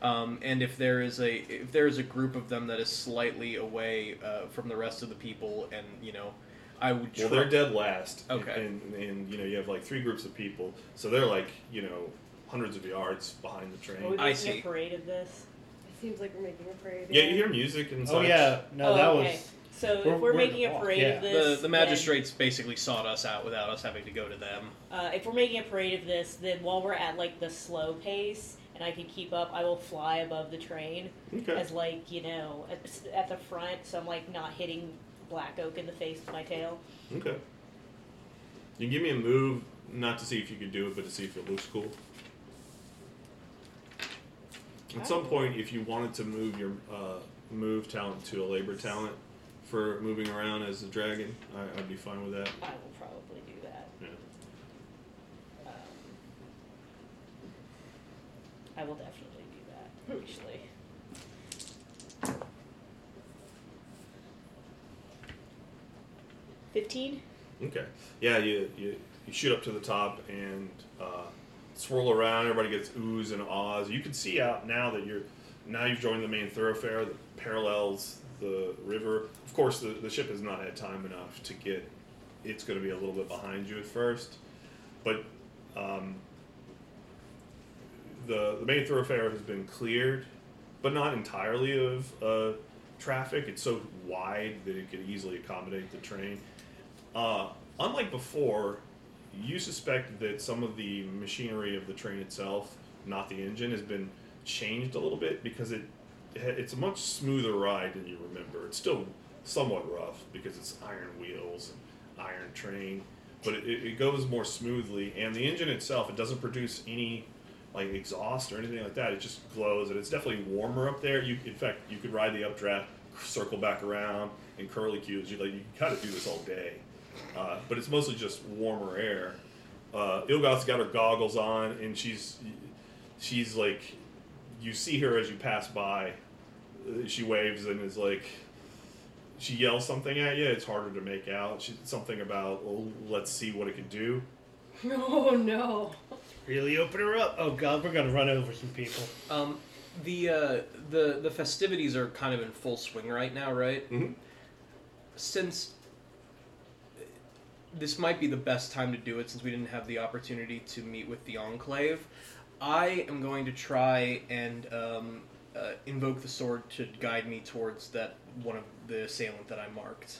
[SPEAKER 2] um, and if there is a if there is a group of them that is slightly away uh, from the rest of the people, and you know, I would.
[SPEAKER 1] Well,
[SPEAKER 2] try-
[SPEAKER 1] they're dead last.
[SPEAKER 2] Okay.
[SPEAKER 1] And, and you know you have like three groups of people, so they're like you know hundreds of yards behind the
[SPEAKER 4] Are we
[SPEAKER 1] train.
[SPEAKER 2] I
[SPEAKER 4] making
[SPEAKER 2] see.
[SPEAKER 4] a parade of this?
[SPEAKER 3] It seems like we're making a parade.
[SPEAKER 1] Yeah, you hear music and
[SPEAKER 5] Oh
[SPEAKER 1] such.
[SPEAKER 5] yeah, no,
[SPEAKER 4] Oh,
[SPEAKER 5] that
[SPEAKER 4] okay.
[SPEAKER 5] was.
[SPEAKER 4] So
[SPEAKER 5] We're-
[SPEAKER 4] if we're,
[SPEAKER 5] we're
[SPEAKER 4] making a parade
[SPEAKER 5] walk,
[SPEAKER 4] of this,
[SPEAKER 2] the the
[SPEAKER 4] then-
[SPEAKER 2] magistrates basically sought us out without us having to go to them.
[SPEAKER 4] Uh, if we're making a parade of this, then while we're at like the slow pace and I can keep up, I will fly above the train
[SPEAKER 1] Okay.
[SPEAKER 4] as like you know at, at the front, so I'm like not hitting Black Oak in the face with my tail.
[SPEAKER 1] Okay. You give me a move, not to see if you can do it, but to see if it looks cool. At some point, if you wanted to move your uh, move talent to a labor talent for moving around as a dragon, I, I'd be fine with that.
[SPEAKER 4] I will probably do that.
[SPEAKER 1] Yeah.
[SPEAKER 4] Um, I will definitely do that. Actually. Fifteen.
[SPEAKER 1] Okay. Yeah, you, you, you shoot up to the top and uh, swirl around. Everybody gets oohs and ahs. You can see out now that you're now you've joined the main thoroughfare that parallels the river. Of course, the, the ship has not had time enough to get. It's going to be a little bit behind you at first, but um, the the main thoroughfare has been cleared, but not entirely of uh, traffic. It's so wide that it could easily accommodate the train. Uh, unlike before, you suspect that some of the machinery of the train itself, not the engine, has been changed a little bit because it it's a much smoother ride than you remember. It's still somewhat rough because it's iron wheels and iron train, but it, it it goes more smoothly. And the engine itself, it doesn't produce any like exhaust or anything like that. It just glows, and it's definitely warmer up there. You, in fact, you could ride the updraft, circle back around, and curly cues. You like you kind of do this all day, uh, but it's mostly just warmer air. Uh, Ilgoth's got her goggles on, and she's she's like, you see her as you pass by. Uh, She waves and is like, she yells something at you. It's harder to make out. She, something about, well, let's see what it can do. *laughs*
[SPEAKER 3] Oh no.
[SPEAKER 5] Really open her up. Oh god, we're gonna run over some people.
[SPEAKER 2] Um, the uh, the the festivities are kind of in full swing right now, right?
[SPEAKER 1] Mhm.
[SPEAKER 2] Since this might be the best time to do it, since we didn't have the opportunity to meet with the Enclave, I am going to try and um, uh, invoke the sword to guide me towards that one of the assailant that I marked.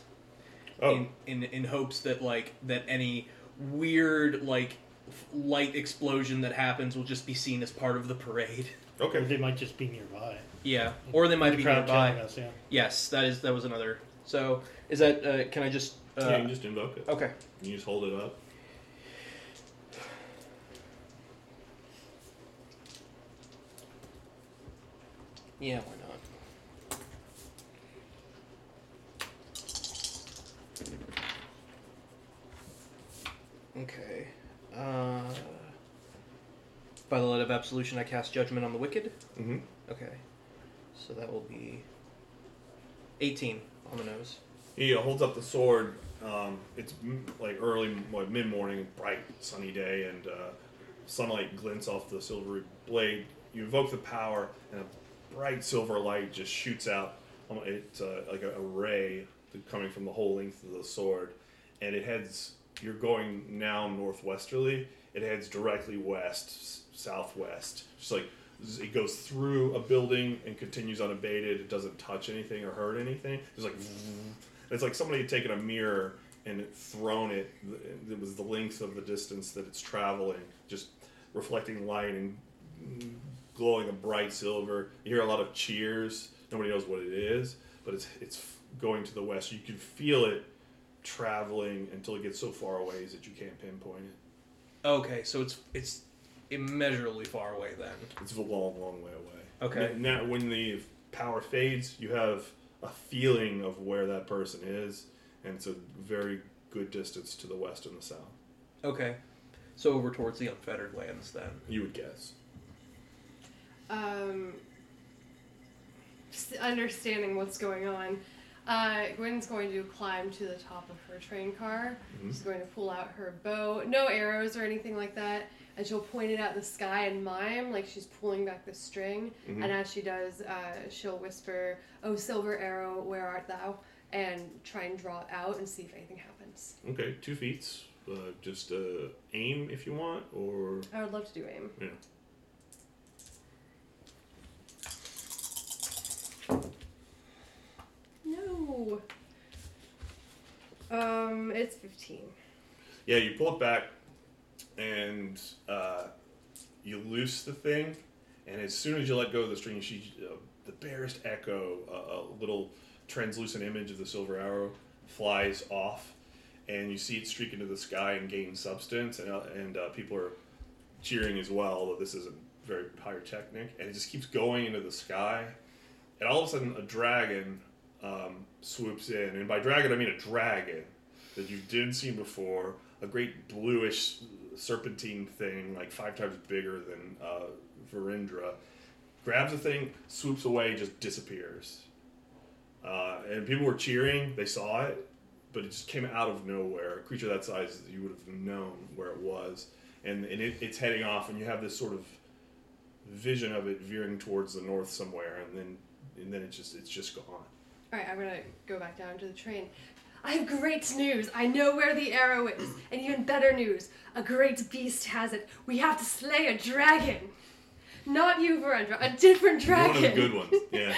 [SPEAKER 1] Oh,
[SPEAKER 2] In, in in hopes that like that any weird like f- light explosion that happens will just be seen as part of the parade. *laughs* Okay.
[SPEAKER 5] Or
[SPEAKER 1] okay.
[SPEAKER 5] they might just be nearby.
[SPEAKER 2] Yeah, or they might
[SPEAKER 5] The
[SPEAKER 2] be
[SPEAKER 5] crowd
[SPEAKER 2] nearby.
[SPEAKER 5] killing us, yeah.
[SPEAKER 2] Yes, that is that was another. So is that? Uh, can I just? Uh,
[SPEAKER 1] yeah, you can just invoke it.
[SPEAKER 2] okay.
[SPEAKER 1] You just hold it up.
[SPEAKER 2] Yeah, why not? Okay. Uh, by the light of absolution, I cast judgment on the wicked.
[SPEAKER 1] Mm-hmm.
[SPEAKER 2] Okay, so that will be eighteen on the nose.
[SPEAKER 1] He holds up the sword. Um, it's m- like early, mid morning, bright, sunny day, and uh, sunlight glints off the silvery blade. You evoke the power, and a bright silver light just shoots out. Um, It's uh, like a, a ray coming from the whole length of the sword, and it heads. You're going now northwesterly. It heads directly west, s- southwest. Just like it goes through a building and continues unabated. It doesn't touch anything or hurt anything. It's like it's like somebody had taken a mirror and thrown it. It was the length of the distance that it's traveling, just reflecting light and glowing a bright silver. You hear a lot of cheers. Nobody knows what it is, but it's it's going to the west. You can feel it traveling until it gets so far away that you can't pinpoint it.
[SPEAKER 2] Okay, so it's it's immeasurably far away then.
[SPEAKER 1] It's a long, long way away.
[SPEAKER 2] Okay.
[SPEAKER 1] Now, when the power fades, you have a feeling of where that person is, and it's a very good distance to the west and the south.
[SPEAKER 2] Okay, so over towards the unfettered lands then.
[SPEAKER 1] You would guess.
[SPEAKER 3] um, just understanding what's going on. Uh, Gwen's going to climb to the top of her train car.
[SPEAKER 1] Mhm.
[SPEAKER 3] She's going to pull out her bow, no arrows or anything like that, and she'll point it at the sky and mime like she's pulling back the string.
[SPEAKER 1] Mhm.
[SPEAKER 3] And as she does, uh, she'll whisper, "Oh, silver arrow, where art thou?" and try and draw it out and see if anything happens.
[SPEAKER 1] Okay, two feats. Uh, just uh, aim if you want, or
[SPEAKER 3] I would love to do aim.
[SPEAKER 1] yeah.
[SPEAKER 3] No. Um, it's fifteen.
[SPEAKER 1] Yeah, you pull it back, and uh, you loose the thing, and as soon as you let go of the string, she, uh, the barest echo, uh, a little translucent image of the silver arrow flies off, and you see it streak into the sky and gain substance, and, uh, and uh, people are cheering as well, although this isn't very pyrotechnic, and it just keeps going into the sky, and all of a sudden a dragon um, swoops in, and by dragon I mean a dragon that you didn't see before, a great bluish serpentine thing, like five times bigger than uh, grabs the thing, swoops away, just disappears. Uh, and people were cheering, they saw it, but it just came out of nowhere. A creature that size, you would have known where it was. And, and it, it's heading off, and you have this sort of vision of it veering towards the north somewhere, and then and then it's just it's just gone.
[SPEAKER 3] All right, I'm gonna go back down to the train. I have great news. I know where the arrow is, and even better news. A great beast has it. We have to slay a dragon. Not you, Verendra. A different dragon.
[SPEAKER 1] One of the good ones, yeah.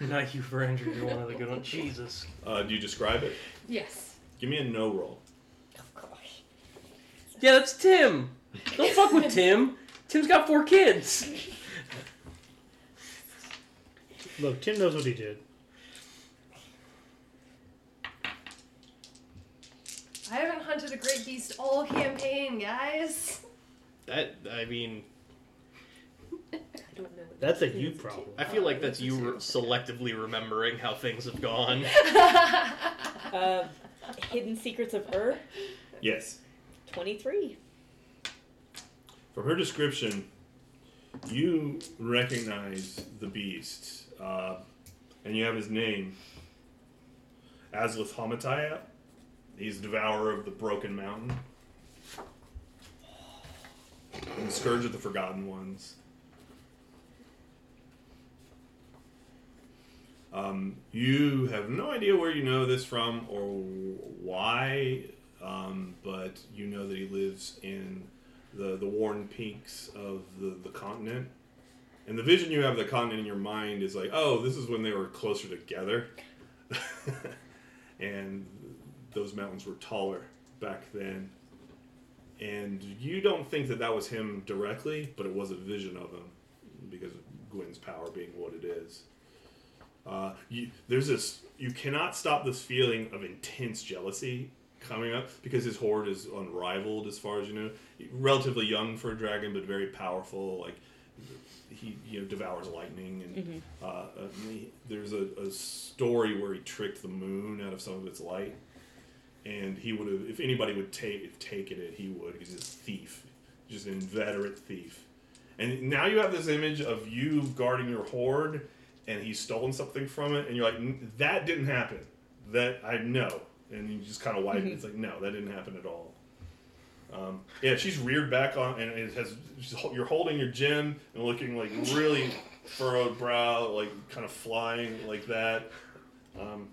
[SPEAKER 1] *laughs*
[SPEAKER 2] Not you Verendra. You're one of the good ones. Jesus.
[SPEAKER 1] uh, do you describe it?
[SPEAKER 3] Yes.
[SPEAKER 1] Give me a no roll.
[SPEAKER 4] Of course.
[SPEAKER 2] Yeah, that's Tim. Don't fuck with Tim.
[SPEAKER 7] Tim's got four kids. *laughs*
[SPEAKER 5] Look, Tim knows what he did.
[SPEAKER 3] I haven't hunted a great beast all campaign, guys.
[SPEAKER 2] That I mean,
[SPEAKER 4] I don't know.
[SPEAKER 5] That's a you problem.
[SPEAKER 2] I feel like that's you re- selectively remembering how things have gone.
[SPEAKER 4] Uh, *laughs* Hidden Secrets of Ur,
[SPEAKER 1] Yes.
[SPEAKER 4] 23.
[SPEAKER 1] From her description, you recognize the beast, uh, and you have his name. Aslith Hamataya. He's the devourer of the broken mountain. And the scourge of the forgotten ones. Um, you have no idea where you know this from or why, um, but you know that he lives in the, the worn peaks of the, the continent. And the vision you have of the continent in your mind is like, oh, this is when they were closer together. *laughs* and those mountains were taller back then. And you don't think that that was him directly, but it was a vision of him because of Gwen's power being what it is. Uh, you, there's this, you cannot stop this feeling of intense jealousy coming up because his hoard is unrivaled as far as you know. Relatively young for a dragon, but very powerful. Like he, you know, devours lightning, and uh, uh, he- there's a, a story where he tricked the moon out of some of its light, and he would have, if anybody would take taken it, he would. He's just a thief, just an inveterate thief. And now you have this image of you guarding your hoard, and he's stolen something from it, and you're like, that didn't happen. That I know. And you just kind of wipe it. It's like, no, that didn't happen at all. Um, yeah, she's reared back on, and it has. she's You're holding your gem and looking like really furrowed brow, like kind of flying like that. Um,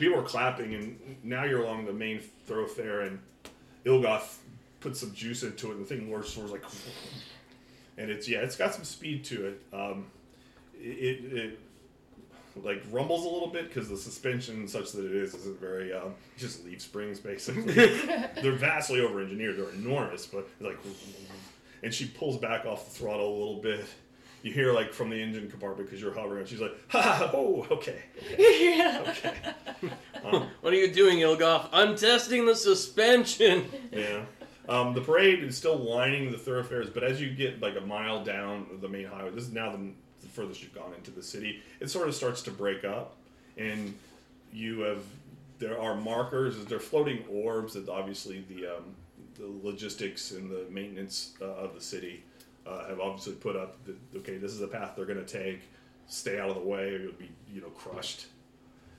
[SPEAKER 1] people are clapping, and now you're along the main thoroughfare, and Ilgoth put some juice into it, and the thing lures towards like, and it's yeah, it's got some speed to it. Um, it, it like rumbles a little bit because the suspension such that it is isn't very um, just leaf springs basically. *laughs* they're vastly over engineered. They're enormous, but like, and she pulls back off the throttle a little bit. You hear like from the engine compartment because you're hovering. She's like, ha, ha, oh, okay, okay. *laughs* Um,
[SPEAKER 2] What are you doing, Ilgoth? I'm testing the suspension. *laughs*
[SPEAKER 1] Yeah. Um, the parade is still lining the thoroughfares, but as you get like a mile down the main highway, this is now the, the furthest you've gone into the city. It sort of starts to break up, and you have there are markers. They're floating orbs that obviously the um, the logistics and the maintenance uh, of the city uh, have obviously put up. That, okay, this is the path they're going to take. Stay out of the way, or you'll be you know crushed.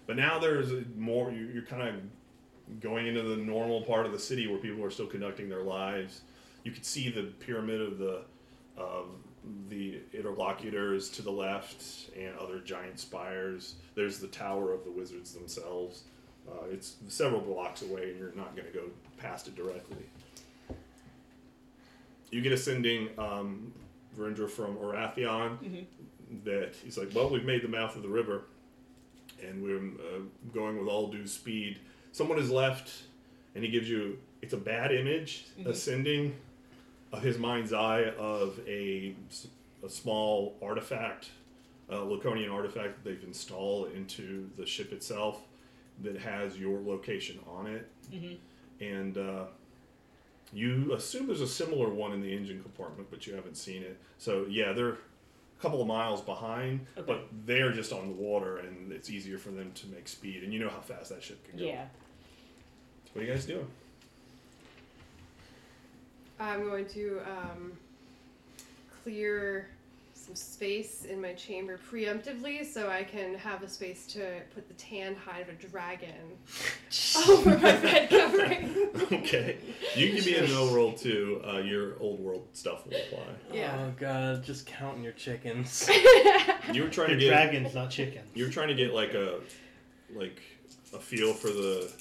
[SPEAKER 1] But now there's more. you- You're kind of going into the normal part of the city where people are still conducting their lives. You could see the pyramid of the of the interlocutors to the left and other giant spires. There's the tower of the wizards themselves. Uh, it's several blocks away, and you're not going to go past it directly. You get a sending, um, Verendra from Orathion, that he's like, "Well, we've made the mouth of the river, and we're uh, going with all due speed." Someone has left, and he gives you. It's a bad image, ascending of his mind's eye of a, a small artifact, a Laconian artifact that they've installed into the ship itself that has your location on it. And uh, you assume there's a similar one in the engine compartment, but you haven't seen it. So, yeah, they're a couple of miles behind,
[SPEAKER 4] Okay.
[SPEAKER 1] but they're just on the water, and it's easier for them to make speed. And you know how fast that ship can go.
[SPEAKER 4] Yeah.
[SPEAKER 1] What are you guys doing?
[SPEAKER 3] I'm going to um, clear some space in my chamber preemptively so I can have a space to put the tan hide of a dragon *laughs* over my bed covering. *laughs*
[SPEAKER 1] okay. You can be me a no roll too. Uh, your old world stuff will apply.
[SPEAKER 3] Yeah.
[SPEAKER 2] Oh god, just counting your chickens. *laughs*
[SPEAKER 1] You were trying
[SPEAKER 5] They're
[SPEAKER 1] to get
[SPEAKER 5] dragons, not chickens.
[SPEAKER 1] you were trying to get like a like a feel for the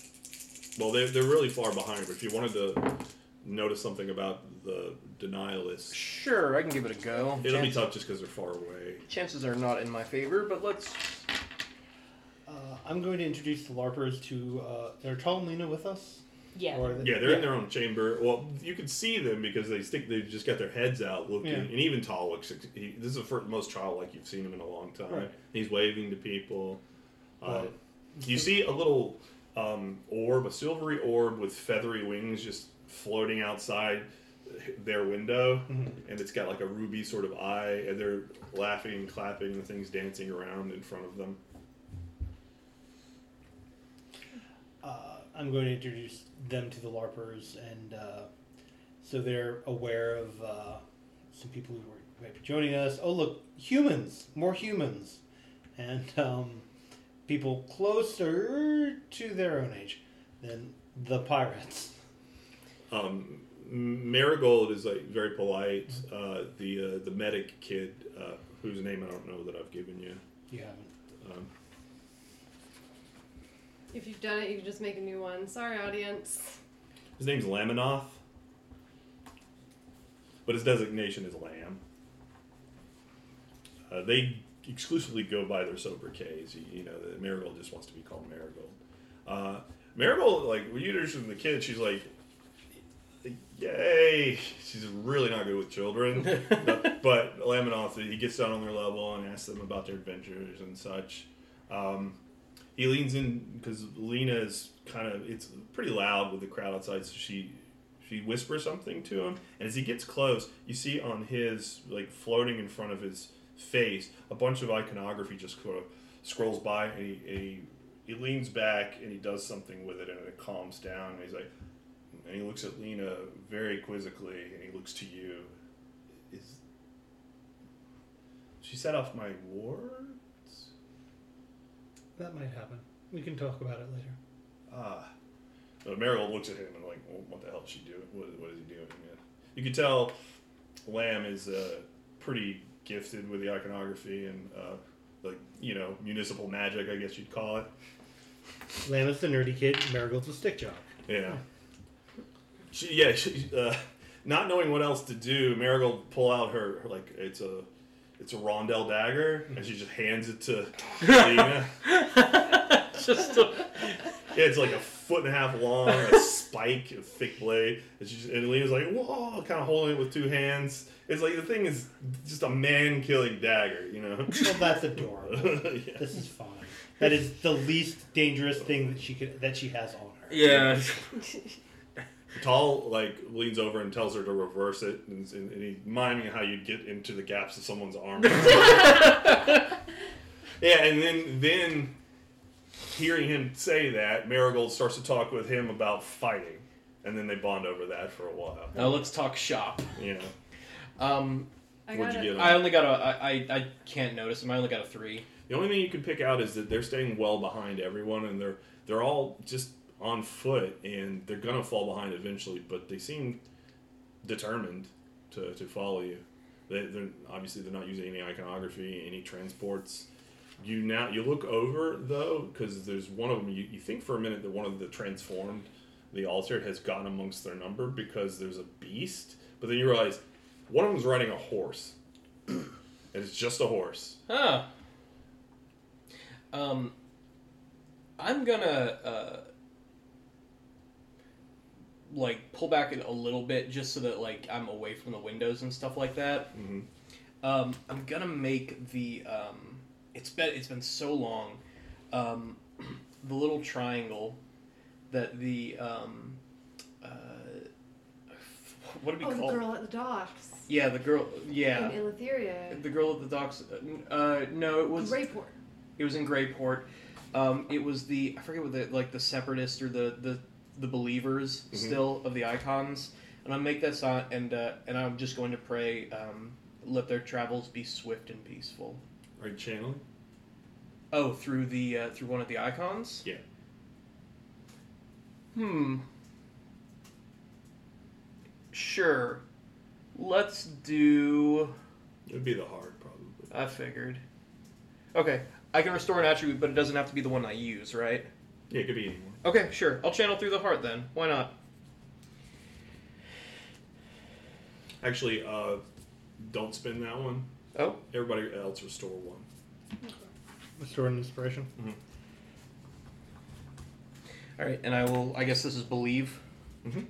[SPEAKER 1] well they're, they're really far behind but if you wanted to notice something about the denialists
[SPEAKER 2] Sure, I can give it a go.
[SPEAKER 1] it'll be tough just because they're far away
[SPEAKER 2] Chances are not in my favor, but let's.
[SPEAKER 5] Uh, I'm going to introduce the LARPers to. Uh, are Tal and Lena with us?
[SPEAKER 4] Yeah.
[SPEAKER 5] Or the-
[SPEAKER 1] Yeah, they're in their own chamber. Well, you can see them because they stick. They just got their heads out looking.
[SPEAKER 5] Yeah.
[SPEAKER 1] And even Tal looks. He, this is the first, most childlike you've seen him in a long time.
[SPEAKER 5] Right.
[SPEAKER 1] He's waving to people. Uh,
[SPEAKER 5] Right.
[SPEAKER 1] you see a little um, orb, a silvery orb with feathery wings, just floating outside their window, and it's got like a ruby sort of eye, and they're laughing and clapping, and the things dancing around in front of them.
[SPEAKER 5] uh, I'm going to introduce them to the LARPers, and uh, so they're aware of uh, some people who are, might be joining us. Oh, look, humans, more humans, and um, people closer to their own age than the pirates.
[SPEAKER 1] Um, Marigold is like very polite. Uh, the uh, the medic kid, uh, whose name I don't know that I've given you.
[SPEAKER 5] You haven't.
[SPEAKER 1] Um,
[SPEAKER 3] If you've done it, you can just make a new one. Sorry, audience.
[SPEAKER 1] his name's Laminoth, but his designation is Lamb. Uh, they exclusively go by their sobriquets. You, you know, the Marigold just wants to be called Marigold. Uh, Marigold, like when you introduce the kid, she's like, "Yay!" She's really not good with children. *laughs* but, but Laminoth, he gets down on their level and asks them about their adventures and such. Um, he leans in because Lena is kind of it's pretty loud with the crowd outside, so she she whispers something to him, and as he gets close, you see on his like floating in front of his face a bunch of iconography just sort of scrolls by, and he, and he he leans back and he does something with it, and it calms down. And he's like, and he looks at Lena very quizzically, and he looks to you. Is she set off my wards?
[SPEAKER 5] That might happen. We can talk about it later.
[SPEAKER 1] Ah. But Marigold looks at him and like, well, what the hell is she doing? What, what is he doing? Yeah. You can tell Lamb is uh, pretty gifted with the iconography and uh, like you know municipal magic, I guess you'd call it.
[SPEAKER 5] Lamb is the nerdy kid. Marigold's a stick job.
[SPEAKER 1] Yeah. She, yeah. She, uh, not knowing what else to do, Marigold pull out her, her like it's a it's a rondelle dagger, and she just hands it to Lena. *laughs*
[SPEAKER 2] Just a,
[SPEAKER 1] Yeah, it's like a foot and a half long, a spike, a thick blade. And, she's, and Lena's like, whoa, kind of holding it with two hands. It's like the thing is just a man killing dagger, you know?
[SPEAKER 5] Well, that's adorable. *laughs*
[SPEAKER 1] yeah.
[SPEAKER 5] This is fine. That is the least dangerous thing that she could that she has on her.
[SPEAKER 2] yeah. *laughs*
[SPEAKER 1] Tal like leans over and tells her to reverse it, and, and, and he's miming how you'd get into the gaps of someone's arm. *laughs* yeah, and then then hearing him say that, Marigold starts to talk with him about fighting, and then they bond over that for a while.
[SPEAKER 7] Now let's talk shop.
[SPEAKER 1] You know,
[SPEAKER 2] Um,
[SPEAKER 3] I
[SPEAKER 1] what'd you
[SPEAKER 3] it.
[SPEAKER 1] get?
[SPEAKER 2] I only got a. I, I, I can't notice them. I only got a three.
[SPEAKER 1] The only thing you can pick out is that they're staying well behind everyone, and they're they're all just on foot, and they're gonna fall behind eventually. But they seem determined to, to follow you. They, they're obviously they're not using any iconography, any transports. You now you look over though, because there's one of them. You, you think for a minute that one of the transformed, the altar has gotten amongst their number because there's a beast, but then you realize one of them's riding a horse, *clears throat* and it's just a horse.
[SPEAKER 2] Huh. Um, I'm gonna uh, like pull back it a little bit just so that like I'm away from the windows and stuff like that.
[SPEAKER 1] Mhm.
[SPEAKER 2] Um, I'm gonna make the um, it's been it's been so long. Um, *clears throat* the little triangle that the um, uh, what do we
[SPEAKER 3] Oh, the girl at the docks.
[SPEAKER 2] Yeah, the girl. Yeah,
[SPEAKER 3] In Eleutheria.
[SPEAKER 2] the girl at the docks. Uh, no, it was.
[SPEAKER 3] Grayport.
[SPEAKER 2] It was in Grayport. Um, it was the I forget what the like the separatist or the the, the believers
[SPEAKER 1] Mhm.
[SPEAKER 2] still of the icons, and I'll make that sign and uh, and I'm just going to pray. Um, let their travels be swift and peaceful.
[SPEAKER 1] Right, channeling.
[SPEAKER 2] Oh, through the uh, through one of the icons.
[SPEAKER 1] Yeah.
[SPEAKER 2] Hmm. Sure. Let's do.
[SPEAKER 1] It would be the hard, probably.
[SPEAKER 2] I figured. Okay, I can restore an attribute, but it doesn't have to be the one I use, right?
[SPEAKER 1] Yeah, it could be anyone.
[SPEAKER 2] Okay, sure. I'll channel through the heart then. Why not?
[SPEAKER 1] Actually, uh, don't spend that one.
[SPEAKER 2] Oh,
[SPEAKER 1] Everybody else restore one.
[SPEAKER 5] Restore an inspiration.
[SPEAKER 2] All right, and I will. I guess this is believe.
[SPEAKER 1] Mhm.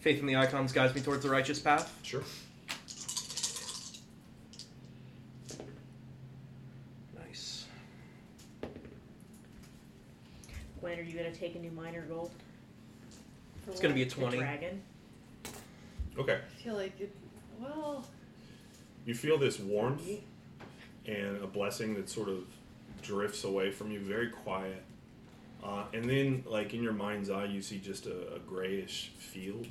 [SPEAKER 2] Faith in the icons guides me towards the righteous path.
[SPEAKER 1] Sure.
[SPEAKER 2] Nice.
[SPEAKER 4] When are you gonna take a new minor gold? For
[SPEAKER 2] It's gonna be a?
[SPEAKER 4] The
[SPEAKER 2] 20.
[SPEAKER 4] dragon.
[SPEAKER 1] Okay.
[SPEAKER 3] I feel like it. Well,
[SPEAKER 1] You feel this warmth and a blessing that sort of drifts away from you, very quiet. Uh, and then, like in your mind's eye, you see just a, a grayish field,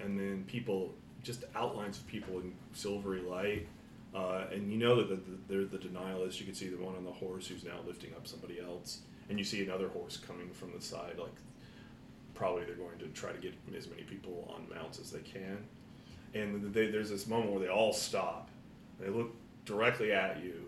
[SPEAKER 1] and then people, just outlines of people in silvery light. Uh, and you know that the, the, they're the denialists. You can see the one on the horse who's now lifting up somebody else, and you see another horse coming from the side. Like probably they're going to try to get as many people on mounts as they can. And they, there's this moment where they all stop. They look directly at you,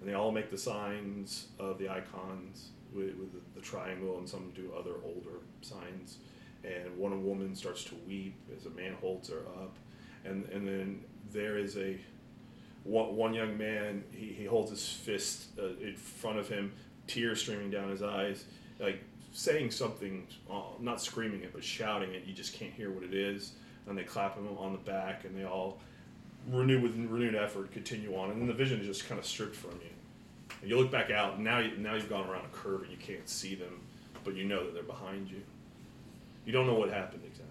[SPEAKER 1] and they all make the signs of the icons with, with the, the triangle, and some do other older signs. And one woman starts to weep as a man holds her up, and and then there is a one, one young man. He, he holds his fist uh, in front of him, tears streaming down his eyes, like saying something, uh, not screaming it, but shouting it. You just can't hear what it is. And they clap him on the back, and they all renew with renewed effort, continue on, and then the vision is just kind of stripped from you. And you look back out, and now you, now you've gone around a curve, and you can't see them, but you know that they're behind you. You don't know what happened exactly.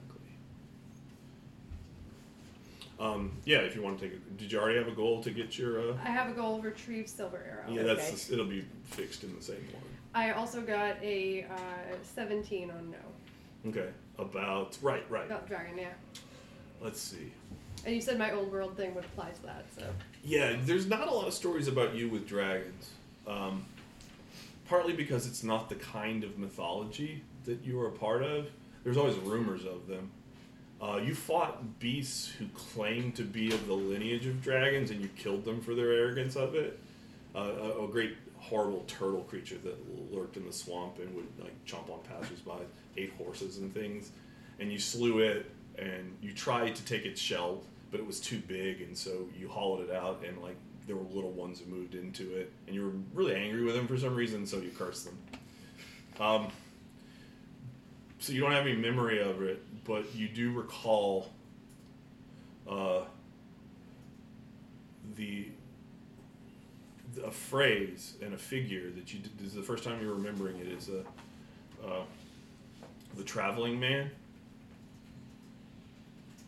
[SPEAKER 1] Um, yeah, if you want to take a, did you already have a goal to get your? Uh,
[SPEAKER 3] I have a goal: retrieve silver arrow.
[SPEAKER 1] yeah, that's
[SPEAKER 4] Okay.
[SPEAKER 1] the it'll be fixed in the same one.
[SPEAKER 3] I also got a uh, 17 on no
[SPEAKER 1] Okay, about right, right.
[SPEAKER 3] about dragon. Yeah,
[SPEAKER 1] Let's see.
[SPEAKER 3] and you said my old world thing would apply to that. So
[SPEAKER 1] Yeah, there's not a lot of stories about you with dragons. Um, partly because it's not the kind of mythology that you are a part of. There's always rumors of them. Uh, you fought beasts who claimed to be of the lineage of dragons, and you killed them for their arrogance of it. Uh, a, a great, horrible turtle creature that lurked in the swamp and would like chomp on passersby, ate horses and things. And you slew it, and you tried to take its shell, but it was too big, and so you hollowed it out, and like there were little ones who moved into it, and you were really angry with them for some reason, so you cursed them. Um, so you don't have any memory of it, but you do recall uh, the a phrase and a figure that you did, this is the first time you're remembering it is a uh, the traveling man.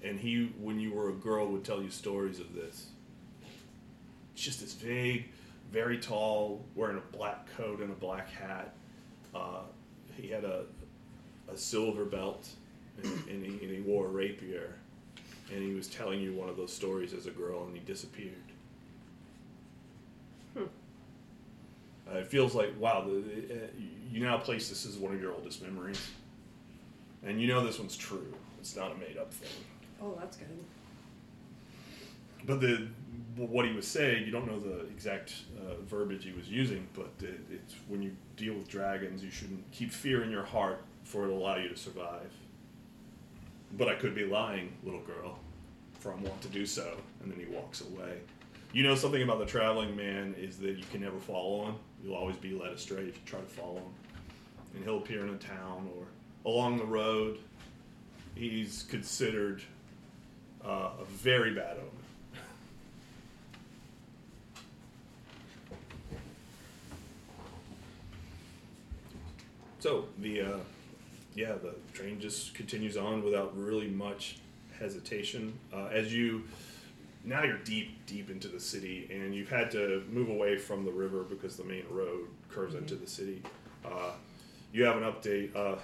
[SPEAKER 1] And he when you were a girl would tell you stories of this. It's just this vague very tall wearing a black coat and a black hat. Uh, he had a, a silver belt and, and, he, and he wore a rapier and he was telling you one of those stories as a girl and he disappeared. Uh, it feels like wow the, uh, you now place this as one of your oldest memories. And you know this one's true. It's not a made-up thing.
[SPEAKER 3] Oh, that's good.
[SPEAKER 1] but the what he was saying, you don't know the exact uh, verbiage he was using, but it, it's when you deal with dragons, you shouldn't keep fear in your heart, for it'll allow you to survive. But I could be lying, little girl, for I'm wont to do so. And then he walks away. You know something about the traveling man is that you can never follow him. You'll always be led astray if you try to follow him. And he'll appear in a town or along the road. He's considered uh, a very bad omen. So the uh, yeah the train just continues on without really much hesitation. Uh, as you now you're deep deep into the city and you've had to move away from the river because the main road curves into the city. Uh, you have an update. Uh,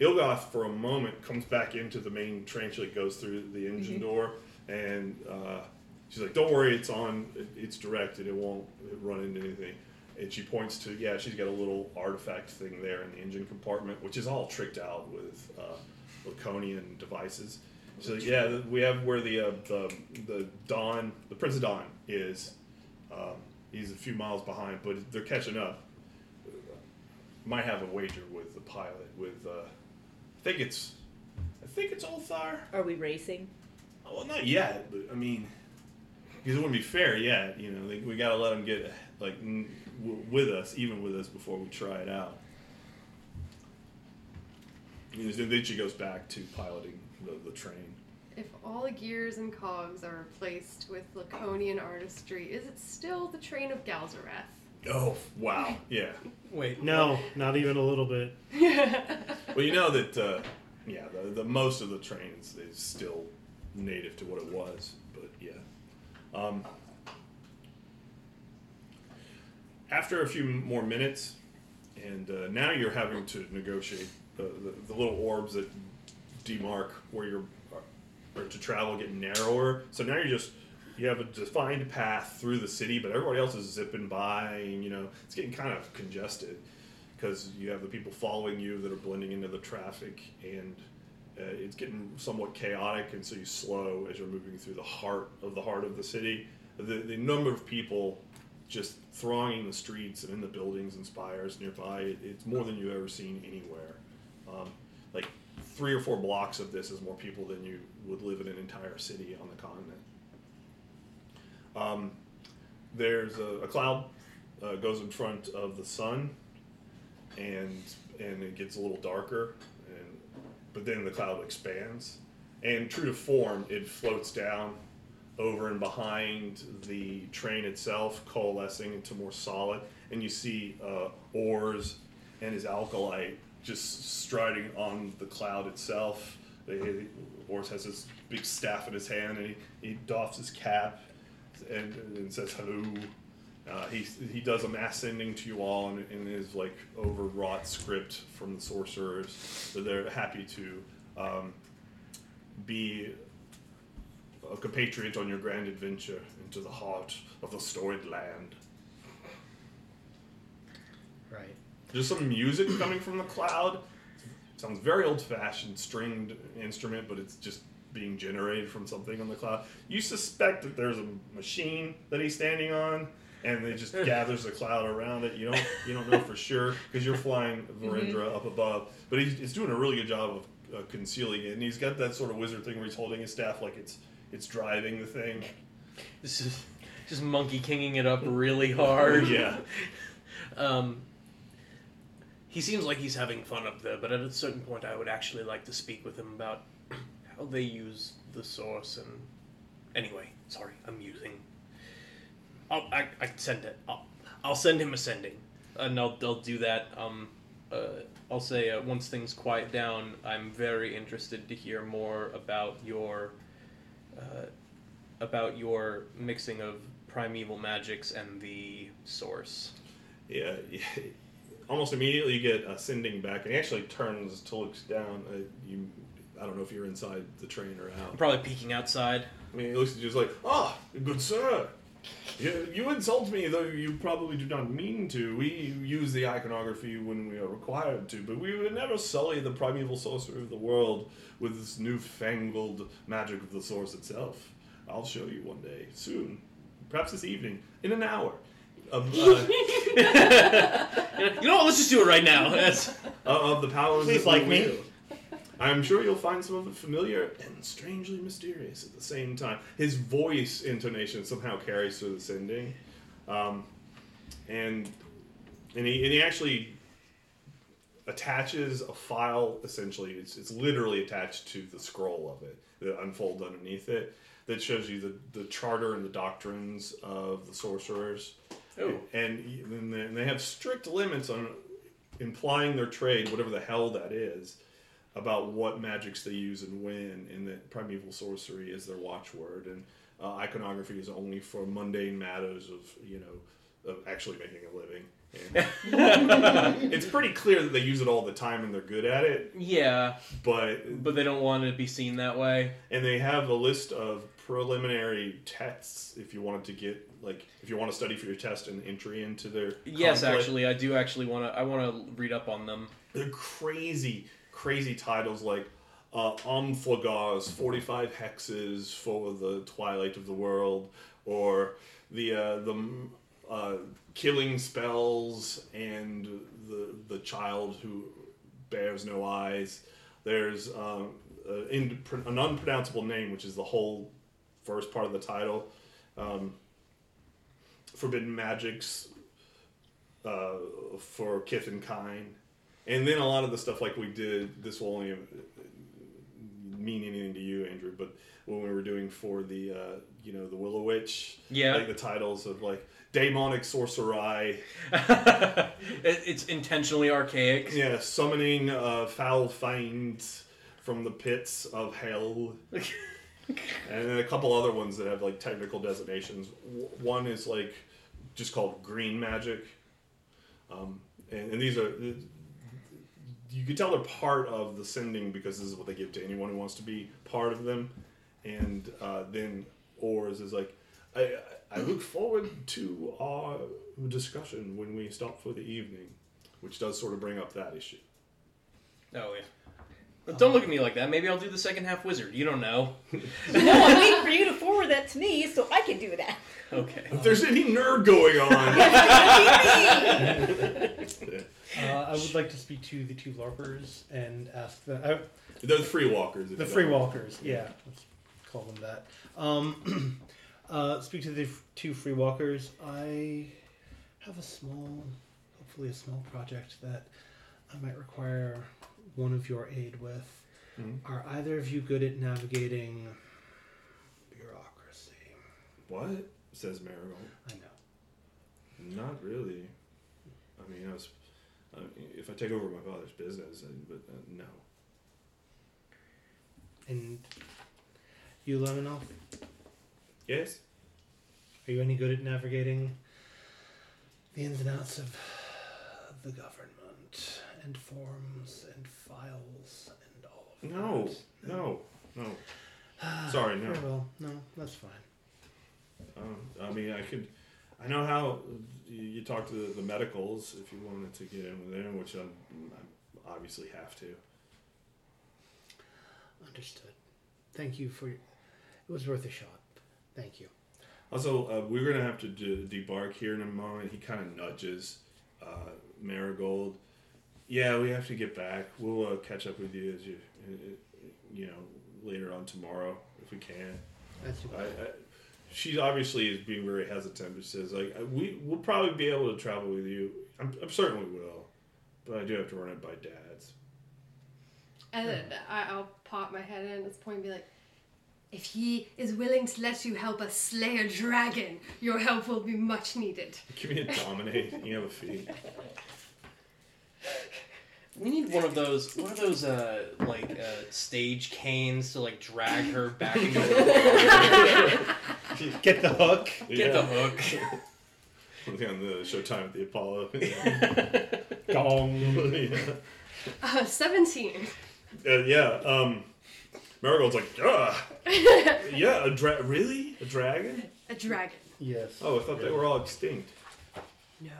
[SPEAKER 1] Ilgoth for a moment comes back into the main train. She like goes through the engine door and uh, she's like, "Don't worry, it's on. It's directed. It won't run into anything." And she points to yeah, she's got a little artifact thing there in the engine compartment, which is all tricked out with uh, Laconian devices. She's like, "Yeah, we have where the uh, the the Dawn, the Prince of Don is. Um, he's a few miles behind, but they're catching up. Might have a wager with the pilot. With uh, I think it's, I think it's Ulthar.
[SPEAKER 4] Are we racing?
[SPEAKER 1] Well, not yet, but I mean, because it wouldn't be fair yet. You know, like, we got to let them get like n- w- with us, even with us, before we try it out. And then she goes back to piloting the, the train.
[SPEAKER 3] If all the gears and cogs are replaced with Laconian artistry, is it still the train of Galzareth?
[SPEAKER 1] Oh wow, yeah. *laughs*
[SPEAKER 2] Wait,
[SPEAKER 5] No, not even a little bit. Yeah. *laughs*
[SPEAKER 1] Well, you know that uh, yeah, the, the most of the train is, is still native to what it was, but yeah. Um, after a few more minutes, and uh, now you're having to negotiate the, the, the little orbs that demark where you're or to travel get narrower. So now you're just you have a defined path through the city, but everybody else is zipping by. And, you know, it's getting kind of congested because you have the people following you that are blending into the traffic, and uh, it's getting somewhat chaotic. And so you slow as you're moving through the heart of the heart of the city. The the number of people just thronging the streets and in the buildings and spires nearby, it, it's more than you've ever seen anywhere. Um, like three or four blocks of this is more people than you would live in an entire city on the continent. Um, there's a, a cloud uh, goes in front of the sun, and and it gets a little darker, but then the cloud expands, and true to form, it floats down over and behind the train itself, coalescing into more solid, and you see uh, oars and his acolyte just striding on the cloud itself. Oars has his big staff in his hand, and he, he doffs his cap and, and says hello. Uh, he, he does a mass sending to you all in, in his like overwrought script from the sorcerers. So they're happy to um, be a compatriot on your grand adventure into the heart of the storied land.
[SPEAKER 5] Right.
[SPEAKER 1] There's some music coming from the cloud. It sounds very old fashioned stringed instrument, but it's just being generated from something on the cloud. You suspect that there's a machine that he's standing on, and it just gathers the cloud around it. You don't you don't know for sure because you're flying Verendra up above, but he's, he's doing a really good job of uh, concealing it. And he's got that sort of wizard thing where he's holding his staff like it's it's driving the thing.
[SPEAKER 2] this is just monkey kinging it up really hard.
[SPEAKER 1] yeah. *laughs*
[SPEAKER 2] Um, he seems like he's having fun up there, but at a certain point, I would actually like to speak with him about *clears throat* how they use the source. And anyway, sorry, I'm using. I'll I, I send it. I'll, I'll send him a sending, and I'll I'll do that. Um, uh, I'll say uh, once things quiet down, I'm very interested to hear more about your uh, about your mixing of primeval magics and the source.
[SPEAKER 1] Yeah, almost immediately you get a sending back, and he actually turns to look down. Uh, you, I don't know if you're inside the train or
[SPEAKER 2] I'm
[SPEAKER 1] out.
[SPEAKER 2] probably peeking outside.
[SPEAKER 1] I mean, he looks at you just like, ah, good sir. You, you insult me, though you probably do not mean to. We use the iconography when we are required to, but we would never sully the primeval sorcery of the world with this newfangled magic of the source itself. I'll show you one day, soon, perhaps this evening, in an hour. Of, uh, *laughs*
[SPEAKER 2] you know what? Let's just do it right now. *laughs* That's,
[SPEAKER 1] uh, of the powers
[SPEAKER 5] Please
[SPEAKER 1] that
[SPEAKER 5] like
[SPEAKER 1] we
[SPEAKER 5] me.
[SPEAKER 1] wield. I'm sure you'll find some of it familiar and strangely mysterious at the same time. His voice intonation somehow carries through the sending, um, and and he and he actually attaches a file. Essentially, it's it's literally attached to the scroll of it that unfolds underneath it that shows you the the charter and the doctrines of the sorcerers.
[SPEAKER 2] Oh.
[SPEAKER 1] And, and and they have strict limits on implying their trade, whatever the hell that is, about what magics they use and when, and that primeval sorcery is their watchword, and uh, iconography is only for mundane matters of you know of actually making a living. And *laughs* it's pretty clear that they use it all the time and they're good at it,
[SPEAKER 2] yeah,
[SPEAKER 1] but
[SPEAKER 2] but they don't want to be seen that way.
[SPEAKER 1] and they have a list of preliminary tests if you wanted to get like if you want to study for your test and entry into their
[SPEAKER 2] Yes,
[SPEAKER 1] conflict.
[SPEAKER 2] actually, I do actually want to. I want to read up on them.
[SPEAKER 1] they're crazy, crazy titles like uh, Omphlegars, 45 hexes for the Twilight of the World, or the uh, the uh, killing spells and the the child who bears no eyes. There's um, in, an unpronounceable name, which is the whole first part of the title. Um, forbidden magics uh, for kith and kind and then a lot of the stuff like we did. This will only mean anything to you, Andrew, but when we were doing for the uh, you know the Willow Witch,
[SPEAKER 2] Yeah.
[SPEAKER 1] like the titles of like demonic sorcery, *laughs*
[SPEAKER 2] it's intentionally archaic.
[SPEAKER 1] yeah, summoning uh, foul fiends from the pits of hell. *laughs* and then a couple other ones that have like technical designations. W- One is like just called green magic, um, and, and these are you can tell they're part of the sending because this is what they give to anyone who wants to be part of them. And uh, then Oars is like, I, I look forward to our discussion when we stop for the evening, which does sort of bring up that issue.
[SPEAKER 2] Oh yeah. But don't look at me like that. Maybe I'll do the second half wizard. You don't know. *laughs*
[SPEAKER 4] No, I'm waiting for you to forward that to me so I can do that.
[SPEAKER 2] Okay.
[SPEAKER 1] If there's any nerd going on, *laughs*
[SPEAKER 5] Uh, I would like to speak to the two LARPers and ask them. Uh,
[SPEAKER 1] they're the free walkers.
[SPEAKER 5] the free
[SPEAKER 1] don't-
[SPEAKER 5] walkers, yeah, let's call them that. Um, *clears throat* uh, speak to the f- two free walkers. I have a small, hopefully a small project that I might require one of your aid with.
[SPEAKER 1] Mhm.
[SPEAKER 5] Are either of you good at navigating bureaucracy?
[SPEAKER 1] What says Marigold?
[SPEAKER 5] I know.
[SPEAKER 1] Not really. I mean, I was. I mean, if I take over my father's business, but uh, no.
[SPEAKER 5] And you, Lemonov,
[SPEAKER 1] Yes.
[SPEAKER 5] are you any good at navigating the ins and outs of the government and forms files and all of
[SPEAKER 1] No.
[SPEAKER 5] that?
[SPEAKER 1] No. No. Sorry, no.
[SPEAKER 5] Well. No, that's fine.
[SPEAKER 1] Um, I mean, I could. I know how you, you talk to the, the medicals if you wanted to get in with them, which I obviously have to.
[SPEAKER 5] Understood. Thank you for. It was worth a shot. Thank you.
[SPEAKER 1] Also, uh, we're gonna have to de- debark here in a moment. He kind of nudges uh, Marigold. Yeah, we have to get back. We'll uh, catch up with you as you, uh, you know, later on tomorrow if we can.
[SPEAKER 5] That's
[SPEAKER 1] I, I, she obviously is being very hesitant, but she says like we we'll probably be able to travel with you. I'm, I'm certain we will, but I do have to run it by Dad's.
[SPEAKER 3] And then I, I'll pop my head in at this point and be like, if he is willing to let you help us slay a dragon, your help will be much needed.
[SPEAKER 1] Give me a dominate. you have a feat. *laughs*
[SPEAKER 2] We need one of those. One of those uh like uh, stage canes to like drag her back into the *laughs*
[SPEAKER 5] Get the hook.
[SPEAKER 2] Get the hook.
[SPEAKER 1] Something on the Showtime at the Apollo. *laughs*
[SPEAKER 5] Gong.
[SPEAKER 1] yeah.
[SPEAKER 3] Uh, 17.
[SPEAKER 1] Uh, yeah. Um, Marigold's like, ah, yeah, a dra- really a dragon?
[SPEAKER 3] A dragon.
[SPEAKER 5] Yes.
[SPEAKER 1] Oh, I thought they were all extinct.
[SPEAKER 3] No.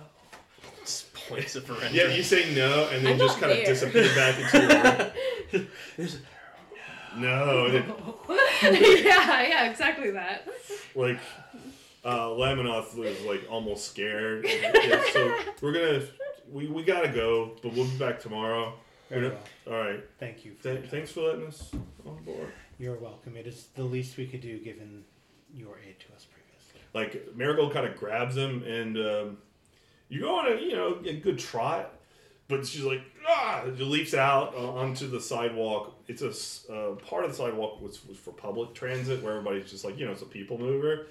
[SPEAKER 2] Just points of surrender.
[SPEAKER 1] Yeah, you say no, and then
[SPEAKER 4] I'm
[SPEAKER 1] just
[SPEAKER 4] not
[SPEAKER 1] kind of disappear back into your *laughs* No, and *laughs* then,
[SPEAKER 3] yeah, yeah, exactly that.
[SPEAKER 1] like uh, Laminoth was like almost scared. *laughs* Yeah, so we're gonna we, we gotta go, but we'll be back tomorrow.
[SPEAKER 5] Very
[SPEAKER 1] We're
[SPEAKER 5] well.
[SPEAKER 1] All right.
[SPEAKER 5] Thank you. For
[SPEAKER 1] Th- thanks for letting us on board.
[SPEAKER 5] You're welcome. It is the least we could do given your aid to us previously.
[SPEAKER 1] Like Marigold kind of grabs him, and um, you go on a you know a good trot, but she's like ah, she leaps out uh, onto the sidewalk. It's a uh, part of the sidewalk was, was for public transit, where everybody's just like you know it's a people mover,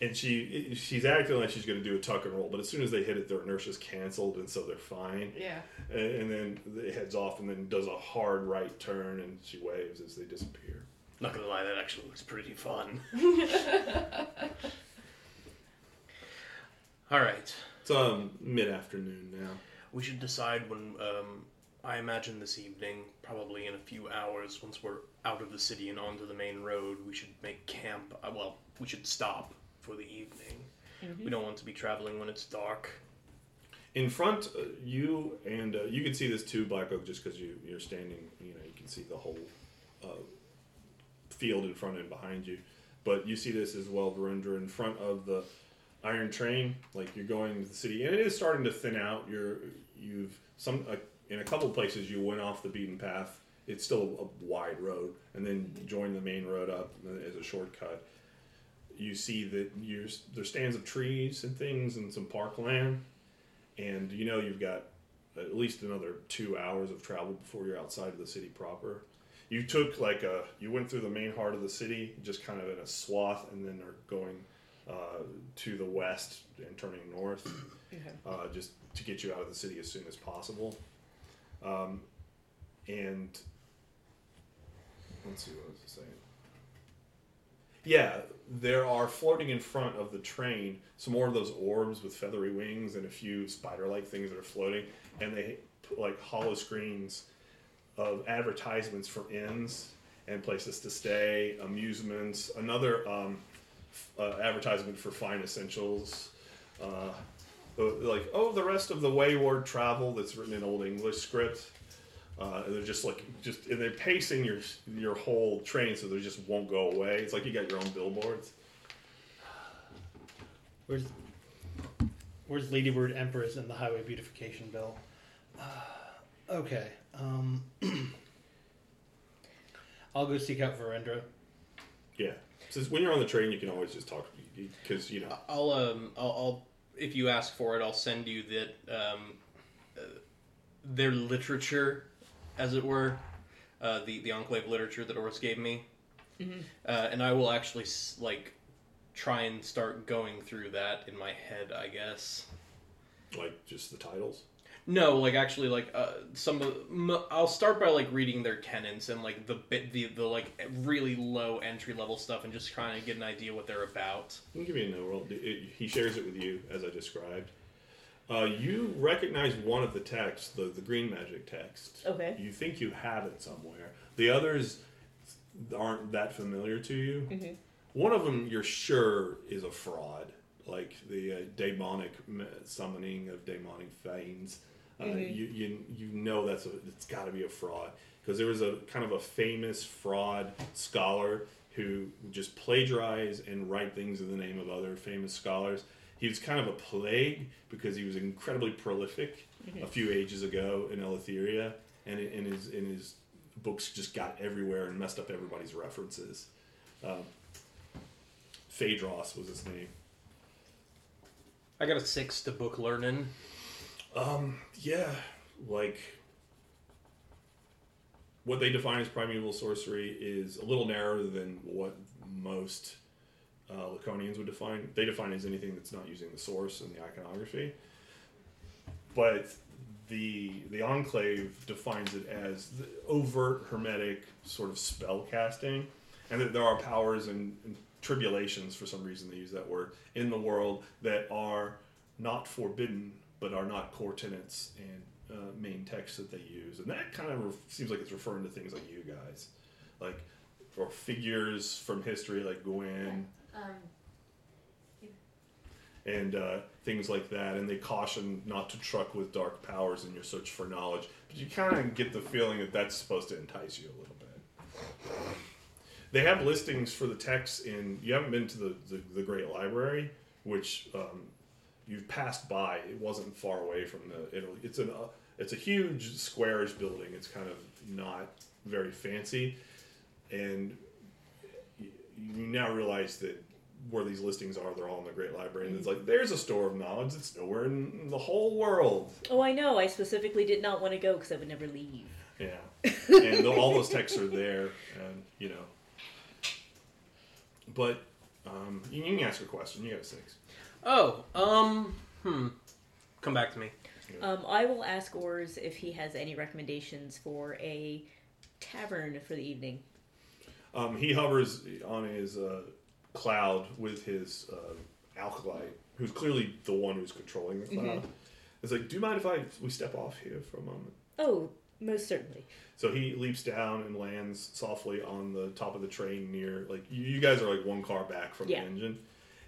[SPEAKER 1] and she she's acting like she's going to do a tuck and roll, but as soon as they hit it, their inertia's canceled, and so they're fine.
[SPEAKER 3] Yeah.
[SPEAKER 1] And, and then it heads off, and then does a hard right turn, and she waves as they disappear.
[SPEAKER 2] Not gonna lie, that actually looks pretty fun. *laughs* All right,
[SPEAKER 1] It's um mid afternoon now.
[SPEAKER 2] we should decide when. Um, I imagine this evening, probably in a few hours, once we're out of the city and onto the main road, we should make camp. Uh, well, we should stop for the evening. We don't want to be traveling when it's dark.
[SPEAKER 1] In front, uh, you and uh, you can see this too, Black Oak, just because you you're standing. You know, you can see the whole uh, field in front and behind you. But you see this as well, Verendra, in front of the iron train. Like you're going to the city, and it is starting to thin out. You're you've some uh, in a couple places you went off the beaten path. It's still a wide road, and then join the main road up as a shortcut. You see that you're, there's stands of trees and things and some parkland and you know you've got at least another two hours of travel before you're outside of the city proper. You took like a you went through the main heart of the city, just kind of in a swath, and then are going uh, to the west and turning north, uh, just to get you out of the city as soon as possible. Um, and let's see what was I saying. Yeah, there are floating in front of the train some more of those orbs with feathery wings and a few spider-like things that are floating, and they put like hollow screens of advertisements for inns and places to stay, amusements, another um, uh, advertisement for fine essentials. Uh, uh, like oh, the rest of the wayward travel that's written in old English script. Uh, and they're just like just and they're pacing your your whole train so they just won't go away. It's like you got your own billboards.
[SPEAKER 5] Where's Where's Ladybird Empress and the highway beautification bill? Uh, okay. Um, *clears throat* I'll go seek out Verendra.
[SPEAKER 1] Yeah. Since when you're on the train, you can always just talk because you know.
[SPEAKER 2] I'll um I'll, I'll if you ask for it, I'll send you that um uh, their literature, as it were, uh, the the enclave literature that Oris gave me, uh, and I will actually like try and start going through that in my head. I guess.
[SPEAKER 1] like just the titles.
[SPEAKER 2] No, like actually, like uh, some of. M- I'll start by like reading their tenants and like the bit the the like really low entry level stuff and just trying to get an idea what they're about.
[SPEAKER 1] Let me give you a no roll. It- it- he shares it with you as I described. Uh, you recognize one of the texts, the the green magic text.
[SPEAKER 4] Okay.
[SPEAKER 1] You think you have it somewhere. The others aren't that familiar to you.
[SPEAKER 4] Mhm.
[SPEAKER 1] One of them you're sure is a fraud, like the uh, demonic m- summoning of demonic fiends. Uh, you, you you know that's a, it's got to be a fraud because there was a kind of a famous fraud scholar who would just plagiarize and write things in the name of other famous scholars. He was kind of a plague because he was incredibly prolific a few ages ago in Eleutheria, and in in his in his books just got everywhere and messed up everybody's references. Um, Phaedros was his name.
[SPEAKER 2] I got a six to book learning.
[SPEAKER 1] Um, yeah, like what they define as primeval sorcery is a little narrower than what most uh, Laconians would define. They define as anything that's not using the source and the iconography. But the the enclave defines it as the overt hermetic sort of spell casting, and that there are powers and, and tribulations for some reason they use that word in the world that are not forbidden but are not core tenets and uh, main texts that they use, and that kind of re- seems like it's referring to things like you guys, like or figures from history like Gwen
[SPEAKER 3] Um,
[SPEAKER 1] and uh, things like that. And they caution not to truck with dark powers in your search for knowledge. But you kind of get the feeling that that's supposed to entice you a little bit. They have listings for the texts in. You haven't been to the, the, the Great Library, which um, you've passed by. It wasn't far away from the Italy. It's an uh, it's a huge squarish building. It's kind of not very fancy, and you, you now realize that where these listings are, they're all in the Great Library, and it's like there's a store of knowledge that's nowhere in the whole world.
[SPEAKER 4] Oh, I know. I specifically did not want to go because I would never leave.
[SPEAKER 1] Yeah, and all those texts are there, and you know. But um, you, you can ask a question. You got a six.
[SPEAKER 2] Oh, um, hmm. Come back to me.
[SPEAKER 4] Um, I will ask Ors if he has any recommendations for a tavern for the evening.
[SPEAKER 1] Um, he hovers on his uh, cloud with his uh, acolyte, who's clearly the one who's controlling the cloud. It's like, do you mind if I we step off here for a moment?
[SPEAKER 4] Oh, most certainly.
[SPEAKER 1] So he leaps down and lands softly on the top of the train near, like, you, you guys are like one car back from
[SPEAKER 4] Yeah.
[SPEAKER 1] the engine.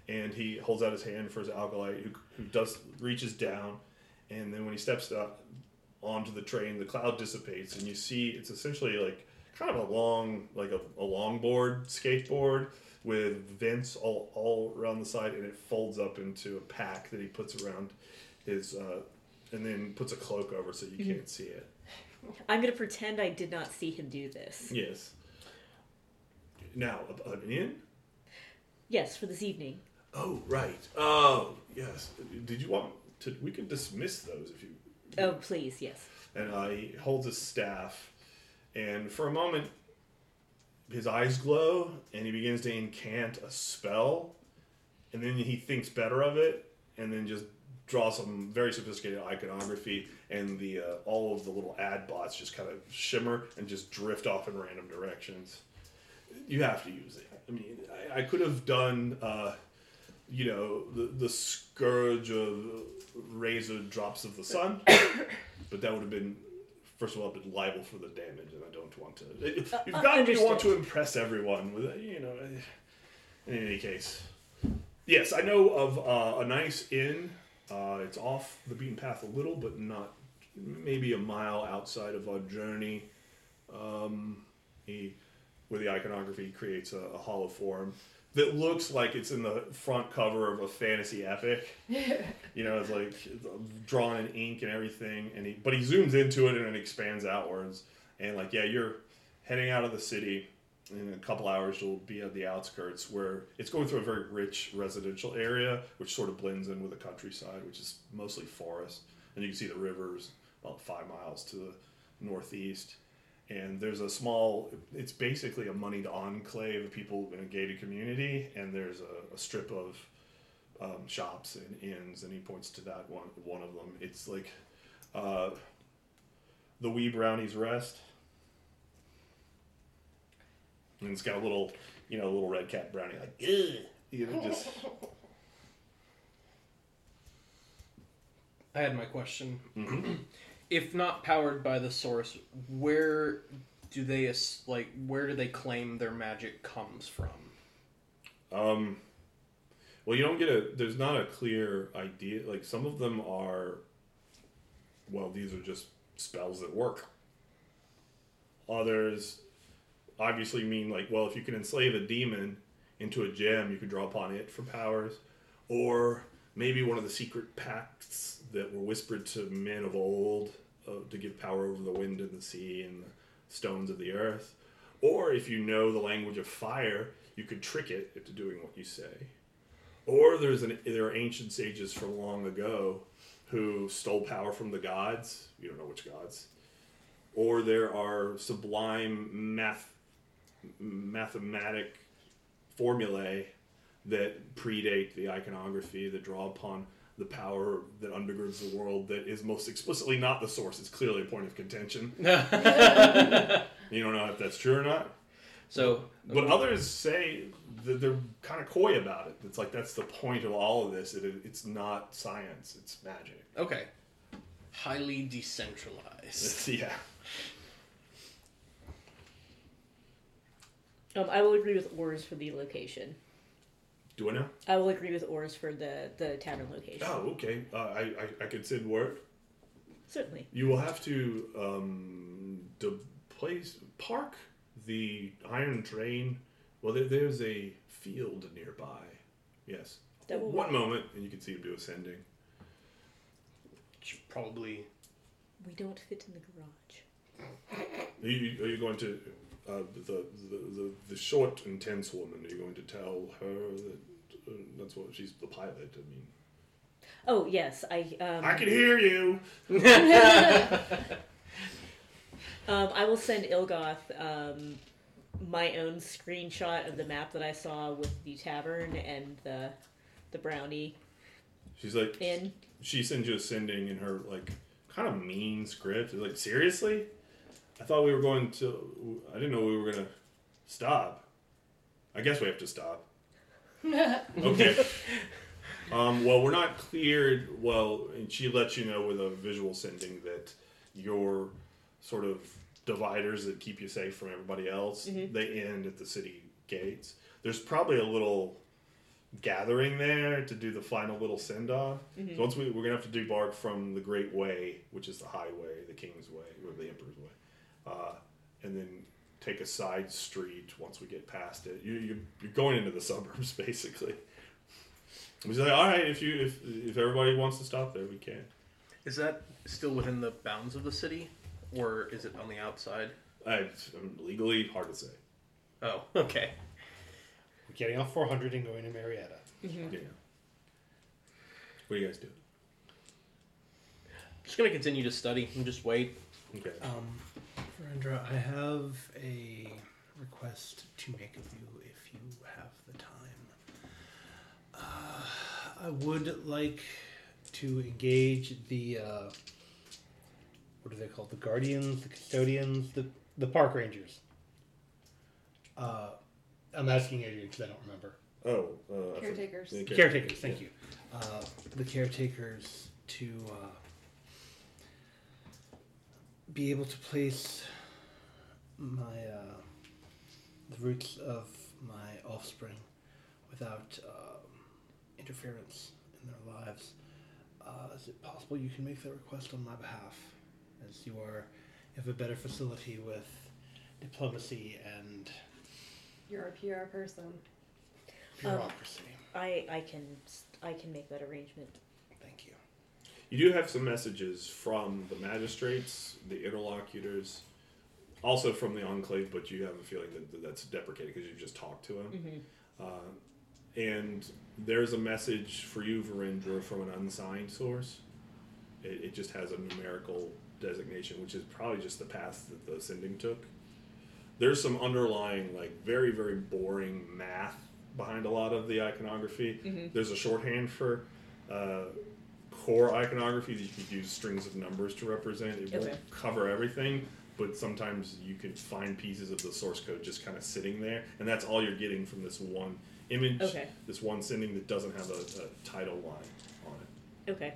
[SPEAKER 1] And he holds out his hand for his acolyte, who, who does reaches down. And then when he steps up onto the train, the cloud dissipates, and you see it's essentially like kind of a long, like a, a longboard, skateboard with vents all, all around the side, and it folds up into a pack that he puts around his, uh, and then puts a cloak over so you can't see it.
[SPEAKER 4] I'm going to pretend I did not see him do this.
[SPEAKER 1] Yes. Now, inn?
[SPEAKER 4] Yes, for this evening.
[SPEAKER 1] Oh, right. Oh, yes. Did you want to? We can dismiss those if you.
[SPEAKER 4] Oh, please, yes.
[SPEAKER 1] and uh, he holds his staff, and for a moment, his eyes glow, and he begins to incant a spell, and then he thinks better of it, and then just draws some very sophisticated iconography, and the uh, all of the little ad bots just kind of shimmer and just drift off in random directions. You have to use it. I mean, I, I could have done. Uh, you know the the scourge of razor drops of the sun, *coughs* but that would have been first of all been liable for the damage, and I don't want to. You've
[SPEAKER 4] uh,
[SPEAKER 1] got to want to impress everyone with you know. In any case, yes, I know of uh, a nice inn. Uh, it's off the beaten path a little, but not maybe a mile outside of our journey. Um, he, where the iconography creates a, a hollow form that looks like it's in the front cover of a fantasy epic. *laughs* you know, it's like drawn in ink and everything. And he, but he zooms into it and it expands outwards. And like, yeah, you're heading out of the city. In a couple hours, you'll be at the outskirts where it's going through a very rich residential area, which sort of blends in with the countryside, which is mostly forest. And you can see the rivers about five miles to the northeast and there's a small it's basically a moneyed enclave of people in a gated community and there's a, a strip of um, shops and inns and he points to that one one of them. It's like uh, the wee brownies rest. And it's got a little you know a little red cat brownie like Ugh, you know just *laughs*
[SPEAKER 2] I had my question. *clears throat* If not powered by the source, where do they like? Where do they claim their magic comes from?
[SPEAKER 1] Um, well, you don't get a. There's not a clear idea. Like some of them are. Well, these are just spells that work. Others, obviously, mean like, well, if you can enslave a demon into a gem, you can draw upon it for powers, or maybe one of the secret pacts that were whispered to men of old uh, to give power over the wind and the sea and the stones of the earth. Or if you know the language of fire, you could trick it into doing what you say. Or there's an there are ancient sages from long ago who stole power from the gods. You don't know which gods. Or there are sublime math mathematic formulae that predate the iconography that draw upon the power that undergirds the world that is most explicitly not the source. It's clearly a point of contention. *laughs* *laughs* You don't know if that's true or not.
[SPEAKER 2] So,
[SPEAKER 1] But others say that they're kind of coy about it. It's like that's the point of all of this. It, it's not science. It's magic.
[SPEAKER 2] okay, highly decentralized. *laughs*
[SPEAKER 1] Yeah.
[SPEAKER 4] Um, I will agree with Ors for the location.
[SPEAKER 1] Do I know?
[SPEAKER 4] I will agree with Ors for the the tavern location.
[SPEAKER 1] Oh, okay. Uh, I, I I could send word.
[SPEAKER 4] Certainly.
[SPEAKER 1] You will have to um to place park the iron train. Well, there, there's a field nearby. Yes.
[SPEAKER 4] That will
[SPEAKER 1] One moment, and you can see him do ascending.
[SPEAKER 2] Should Probably.
[SPEAKER 4] We don't fit in the garage.
[SPEAKER 1] Are you, are you going to uh, the, the the the short, intense woman? Are you going to tell her that uh, that's what she's the pilot? I mean,
[SPEAKER 4] Oh yes, I um,
[SPEAKER 1] I can hear you. *laughs*
[SPEAKER 4] um I will send Ilgoth um my own screenshot of the map that I saw with the tavern and the the brownie
[SPEAKER 1] She's like,
[SPEAKER 4] in.
[SPEAKER 1] she sends you a sending in her like kind of mean script. It's like seriously, I thought we were going to. I didn't know we were gonna stop. I guess we have to stop. *laughs* Okay. um, well, we're not cleared. Well, and she lets you know with a visual sending that your sort of dividers that keep you safe from everybody else they end at the city gates. There's probably a little gathering there to do the final little send off. So once we we're gonna have to debark from the Great Way, which is the highway, the King's Way, or the Emperor's Way, uh, and then take a side street once we get past it. You, you you're going into the *laughs* suburbs basically. We say, all right, if you if if everybody wants to stop there, we can.
[SPEAKER 2] Is that still within the bounds of the city, or is it on the outside?
[SPEAKER 1] I'm legally hard to say.
[SPEAKER 2] Oh, *laughs* okay.
[SPEAKER 5] We're getting off 400 and going to Marietta.
[SPEAKER 1] Yeah. What do you guys do?
[SPEAKER 2] Just gonna continue to study and just wait.
[SPEAKER 1] Okay.
[SPEAKER 5] Um, Narendra, I have a request to make of you if you have the time. Uh, I would like to engage the uh, what are they called? The guardians, the custodians, the the park rangers. Uh, I'm asking Adrian because I don't remember.
[SPEAKER 1] Oh, uh,
[SPEAKER 3] Caretakers.
[SPEAKER 5] Caretakers, thank you. Uh, the caretakers to uh, be able to place my uh, the roots of my offspring without um, interference in their lives. Uh, is it possible you can make that request on my behalf, as you are you have a better facility with diplomacy and
[SPEAKER 3] You're a PR person.
[SPEAKER 5] bureaucracy?
[SPEAKER 4] I I can I can make that arrangement.
[SPEAKER 5] You.
[SPEAKER 1] Do have some messages from the magistrates, the interlocutors, also from the enclave, but you have a feeling that that that's deprecated because you've just talked to him. Uh, and there's a message for you, Verendra, from an unsigned source. It, it just has a numerical designation, which is probably just the path that the sending took. There's some underlying, like, very, very boring math behind a lot of the iconography. There's a shorthand for uh, core iconography that you could use strings of numbers to represent. It
[SPEAKER 4] Okay.
[SPEAKER 1] won't cover everything, but sometimes you can find pieces of the source code just kind of sitting there, and that's all you're getting from this one image,
[SPEAKER 4] Okay.
[SPEAKER 1] this one sending that doesn't have a, a title line on it.
[SPEAKER 4] Okay.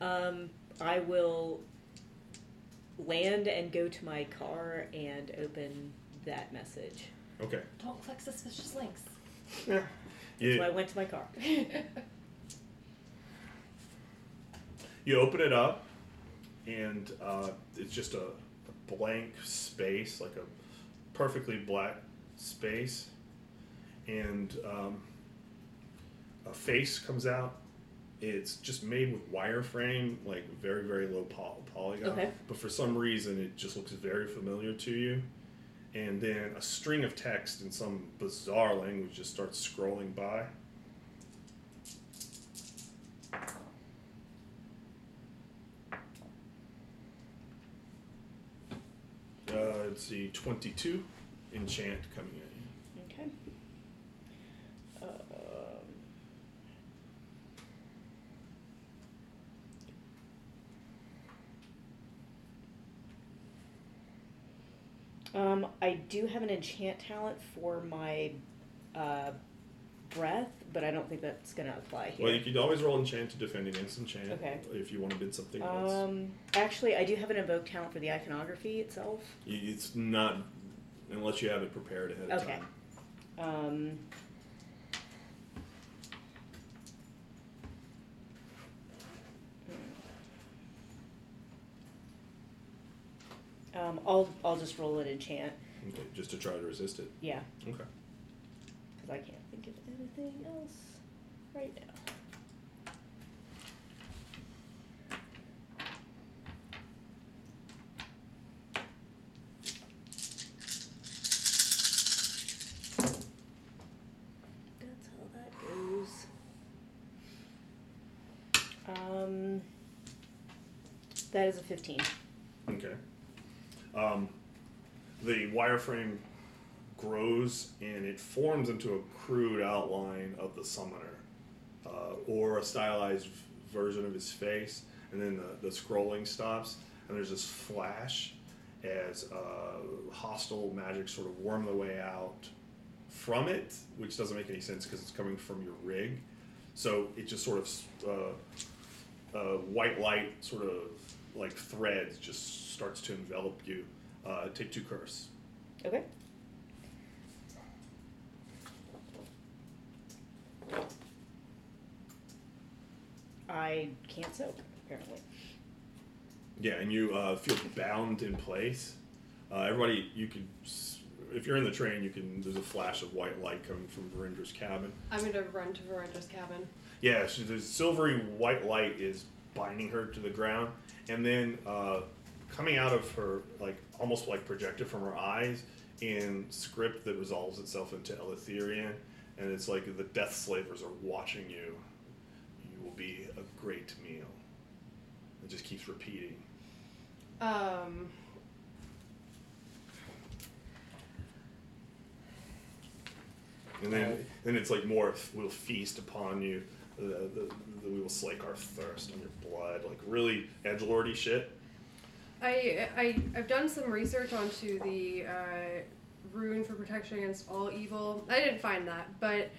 [SPEAKER 4] Um, I will land and go to my car and open that message.
[SPEAKER 1] Okay.
[SPEAKER 3] Don't click suspicious links.
[SPEAKER 1] Yeah.
[SPEAKER 4] So I went to my car. *laughs*
[SPEAKER 1] you open it up, and uh, it's just a, blank space, like a perfectly black space, and um, a face comes out. It's just made with wireframe, like very, very low poly- polygon.
[SPEAKER 4] Okay.
[SPEAKER 1] But for some reason, it just looks very familiar to you. And then a string of text in some bizarre language just starts scrolling by. Let's see, 22 enchant coming in.
[SPEAKER 4] Okay. Um, um, I do have an enchant talent for my uh, breath, but I don't think that's gonna apply here.
[SPEAKER 1] Well, you could always roll enchant to defend against enchant
[SPEAKER 4] Okay.
[SPEAKER 1] if you want to bid something else.
[SPEAKER 4] um, actually, I do have an invoke talent for the iconography itself.
[SPEAKER 1] Y- It's not unless you have it prepared ahead of
[SPEAKER 4] Okay.
[SPEAKER 1] time.
[SPEAKER 4] Um, um, I'll I'll just roll an enchant.
[SPEAKER 1] Okay, just to try to resist it.
[SPEAKER 4] Yeah,
[SPEAKER 1] Okay.
[SPEAKER 4] Because I can't think of anything else right now. That's how that goes. Um, that is a fifteen.
[SPEAKER 1] Okay. Um, the wireframe grows and it forms into a crude outline of the summoner, uh, or a stylized version of his face, and then the, the scrolling stops, and there's this flash as uh, hostile magic sort of worm their way out from it, which doesn't make any sense because it's coming from your rig. So it just sort of uh, uh, white light, sort of like threads, just starts to envelop you. Uh, take two curse.
[SPEAKER 4] Okay. I can't soak, apparently.
[SPEAKER 1] Yeah, and you uh, feel bound in place. Uh, everybody, you can, if you're in the train, you can. There's a flash of white light coming from Verendra's cabin.
[SPEAKER 3] I'm gonna run to Verendra's cabin.
[SPEAKER 1] Yeah, so the silvery white light is binding her to the ground, and then uh, coming out of her, like almost like projected from her eyes, in script that resolves itself into Eleutherian, and it's like the death slavers are watching you. You will be a great meal. It just keeps repeating.
[SPEAKER 3] Um.
[SPEAKER 1] And then, then it's like more. We'll feast upon you. The, the, the, we will slake our thirst on your blood. Like really edge lordy shit.
[SPEAKER 3] I, I I've done some research onto the uh, rune for protection against all evil. I didn't find that, but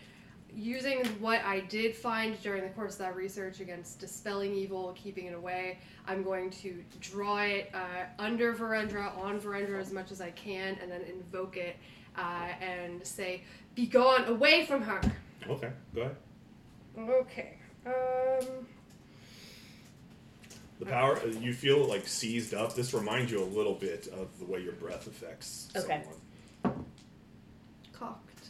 [SPEAKER 3] using what I did find during the course of that research against dispelling evil, keeping it away, I'm going to draw it uh, under Verendra, on Verendra as much as I can, and then invoke it uh, and say, "Be gone, away from her."
[SPEAKER 1] Okay, go ahead.
[SPEAKER 3] Okay. Um.
[SPEAKER 1] The power you feel like seized up. This reminds you a little bit of the way your breath affects
[SPEAKER 4] Okay.
[SPEAKER 1] someone.
[SPEAKER 3] cocked.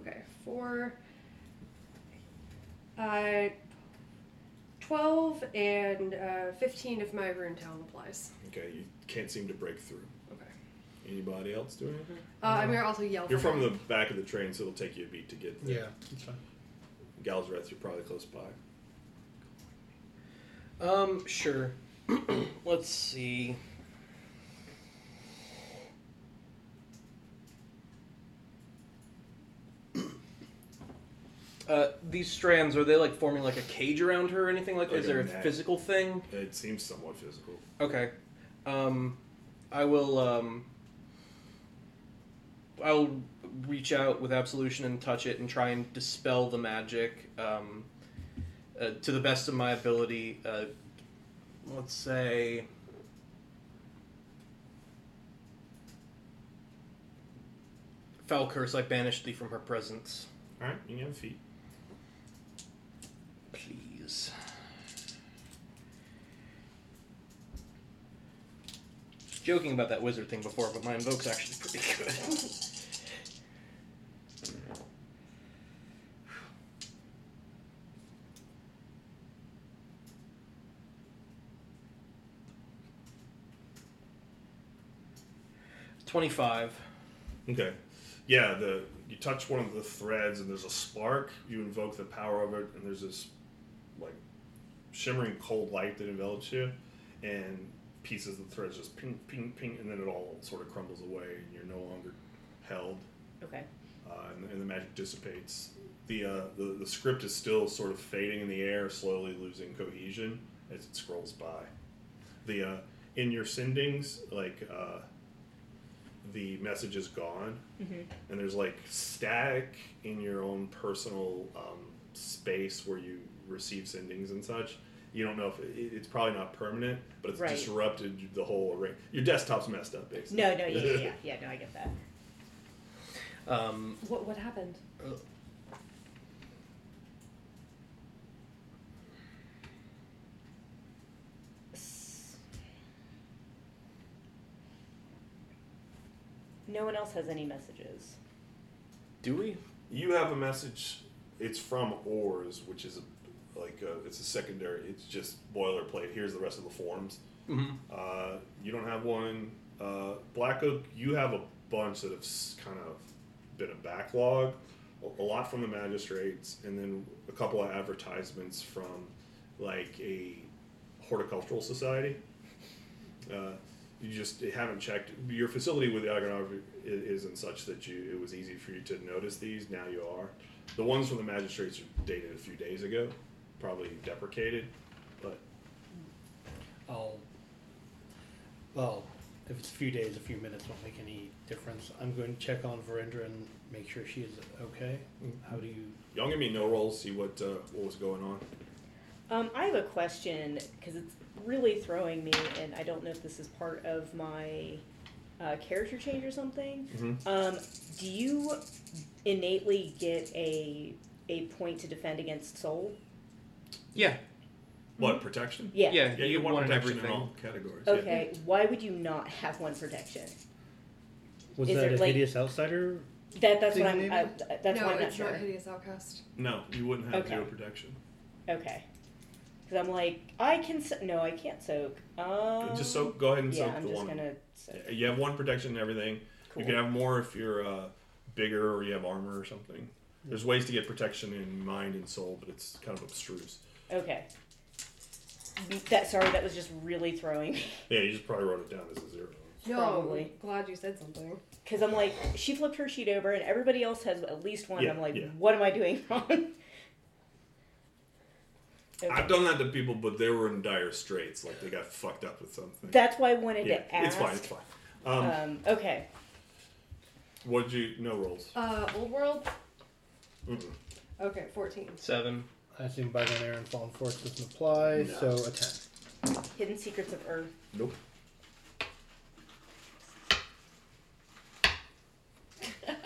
[SPEAKER 3] Okay, four. Uh, 12 and uh, 15 if my rune talent applies.
[SPEAKER 1] Okay, you can't seem to break through.
[SPEAKER 3] Okay.
[SPEAKER 1] Anybody else doing anything?
[SPEAKER 3] Uh, I'm gonna also yell.
[SPEAKER 1] You're
[SPEAKER 3] for
[SPEAKER 1] from the back of the train, so it'll take you a beat to get there.
[SPEAKER 5] Yeah, that's fine.
[SPEAKER 1] Galzareth, you're probably close by.
[SPEAKER 2] Um, sure. *clears throat* Let's see. Uh, these strands are they like forming like a cage around her or anything like that?
[SPEAKER 1] Like
[SPEAKER 2] Is
[SPEAKER 1] a
[SPEAKER 2] there a
[SPEAKER 1] net.
[SPEAKER 2] physical thing?
[SPEAKER 1] It seems somewhat physical.
[SPEAKER 2] Okay. Um, I will. Um, I'll reach out with absolution and touch it and try and dispel the magic um, uh, to the best of my ability. Uh, let's say. Foul curse, I banish thee from her presence.
[SPEAKER 1] All right, you can have feet.
[SPEAKER 2] Please. Joking about that wizard thing before, but my invoke's actually pretty good. Twenty-five.
[SPEAKER 1] Okay. Yeah, the you touch one of the threads and there's a spark. You invoke the power of it, and there's this like shimmering cold light that envelops you, and pieces of the threads just ping, ping, ping, and then it all sort of crumbles away, and you're no longer held,
[SPEAKER 4] Okay.
[SPEAKER 1] uh, and, and the magic dissipates. The, uh, the the script is still sort of fading in the air, slowly losing cohesion as it scrolls by. The uh, in your sendings, like uh, the message is gone,
[SPEAKER 4] Mhm.
[SPEAKER 1] and there's like static in your own personal um, space where you receive sendings and such. You don't know if it, it's probably not permanent, but it's
[SPEAKER 4] Right.
[SPEAKER 1] disrupted the whole array. Your desktop's messed up, basically.
[SPEAKER 4] No, no, yeah, yeah, yeah, *laughs* yeah, no, I get that.
[SPEAKER 2] Um,
[SPEAKER 3] What what happened?
[SPEAKER 4] S- No one else has any messages.
[SPEAKER 2] do we?
[SPEAKER 1] You have a message. It's from Oars, which is a, like a, it's a secondary. It's just boilerplate. Here's the rest of the forms.
[SPEAKER 2] Mm-hmm.
[SPEAKER 1] Uh, you don't have one. Uh, Black Oak, you have a bunch that have kind of been a backlog. A, lot from the magistrates, and then a couple of advertisements from like a horticultural society. Uh, you just haven't checked your facility with the i- isn't such that you it was easy for you to notice these. Now you are. The ones from the magistrates are dated a few days ago, probably deprecated, but
[SPEAKER 5] I'll. Well, if it's a few days, a few minutes won't make any difference. I'm going to check on Verendra and make sure she is okay. How do you?
[SPEAKER 1] y'all give me no rolls. See what uh, what was going on.
[SPEAKER 4] Um, I have a question because it's really throwing me, and I don't know if this is part of my uh, character change or something.
[SPEAKER 1] Mhm.
[SPEAKER 4] Um, do you innately get a a point to defend against soul?
[SPEAKER 2] Yeah.
[SPEAKER 1] What protection?
[SPEAKER 4] Yeah.
[SPEAKER 2] Yeah.
[SPEAKER 1] Yeah, you
[SPEAKER 2] you
[SPEAKER 1] get one
[SPEAKER 2] want
[SPEAKER 1] protection in
[SPEAKER 2] everything.
[SPEAKER 1] all categories. yeah.
[SPEAKER 4] Okay. Why would you not have one protection?
[SPEAKER 5] Was
[SPEAKER 4] Is
[SPEAKER 5] that
[SPEAKER 4] there,
[SPEAKER 5] a
[SPEAKER 4] like-
[SPEAKER 5] hideous outsider?
[SPEAKER 4] That that's what I'm.
[SPEAKER 5] maybe?
[SPEAKER 4] Uh, that's
[SPEAKER 3] no,
[SPEAKER 4] why I'm not
[SPEAKER 3] it's
[SPEAKER 4] sure.
[SPEAKER 3] not hideous outcast.
[SPEAKER 1] No, you wouldn't have
[SPEAKER 4] Okay.
[SPEAKER 1] zero protection.
[SPEAKER 4] Okay. Because I'm like, I can. So- no, I can't soak. Um,
[SPEAKER 1] just soak. Go ahead and
[SPEAKER 4] Yeah,
[SPEAKER 1] soak
[SPEAKER 4] I'm
[SPEAKER 1] the
[SPEAKER 4] just
[SPEAKER 1] one.
[SPEAKER 4] gonna. Soak.
[SPEAKER 1] Yeah, You have one protection and everything.
[SPEAKER 4] Cool.
[SPEAKER 1] You can have more if you're uh, bigger or you have armor or something. There's ways to get protection in mind and soul, but it's kind of abstruse.
[SPEAKER 4] Okay. That sorry, that was just really throwing me. *laughs*
[SPEAKER 1] Yeah, you just probably wrote it down as a zero.
[SPEAKER 3] No,
[SPEAKER 4] Probably.
[SPEAKER 3] glad you said something.
[SPEAKER 4] Because I'm like, she flipped her sheet over, and everybody else has at least one.
[SPEAKER 1] Yeah,
[SPEAKER 4] I'm like,
[SPEAKER 1] yeah.
[SPEAKER 4] what am I doing *laughs* wrong? Okay.
[SPEAKER 1] I've done that to people, but they were in dire straits, like they got fucked up with something.
[SPEAKER 4] That's why I wanted
[SPEAKER 1] yeah,
[SPEAKER 4] to ask.
[SPEAKER 1] it's fine. It's fine. Um,
[SPEAKER 4] Um, okay.
[SPEAKER 1] what did you? No rolls.
[SPEAKER 3] Uh, old world.
[SPEAKER 1] Mm-mm.
[SPEAKER 3] Okay, fourteen.
[SPEAKER 2] Seven.
[SPEAKER 5] I assume by then Aaron Fallen Force doesn't apply,
[SPEAKER 1] No.
[SPEAKER 5] so a 10.
[SPEAKER 4] Hidden Secrets of Earth.
[SPEAKER 1] Nope. *laughs*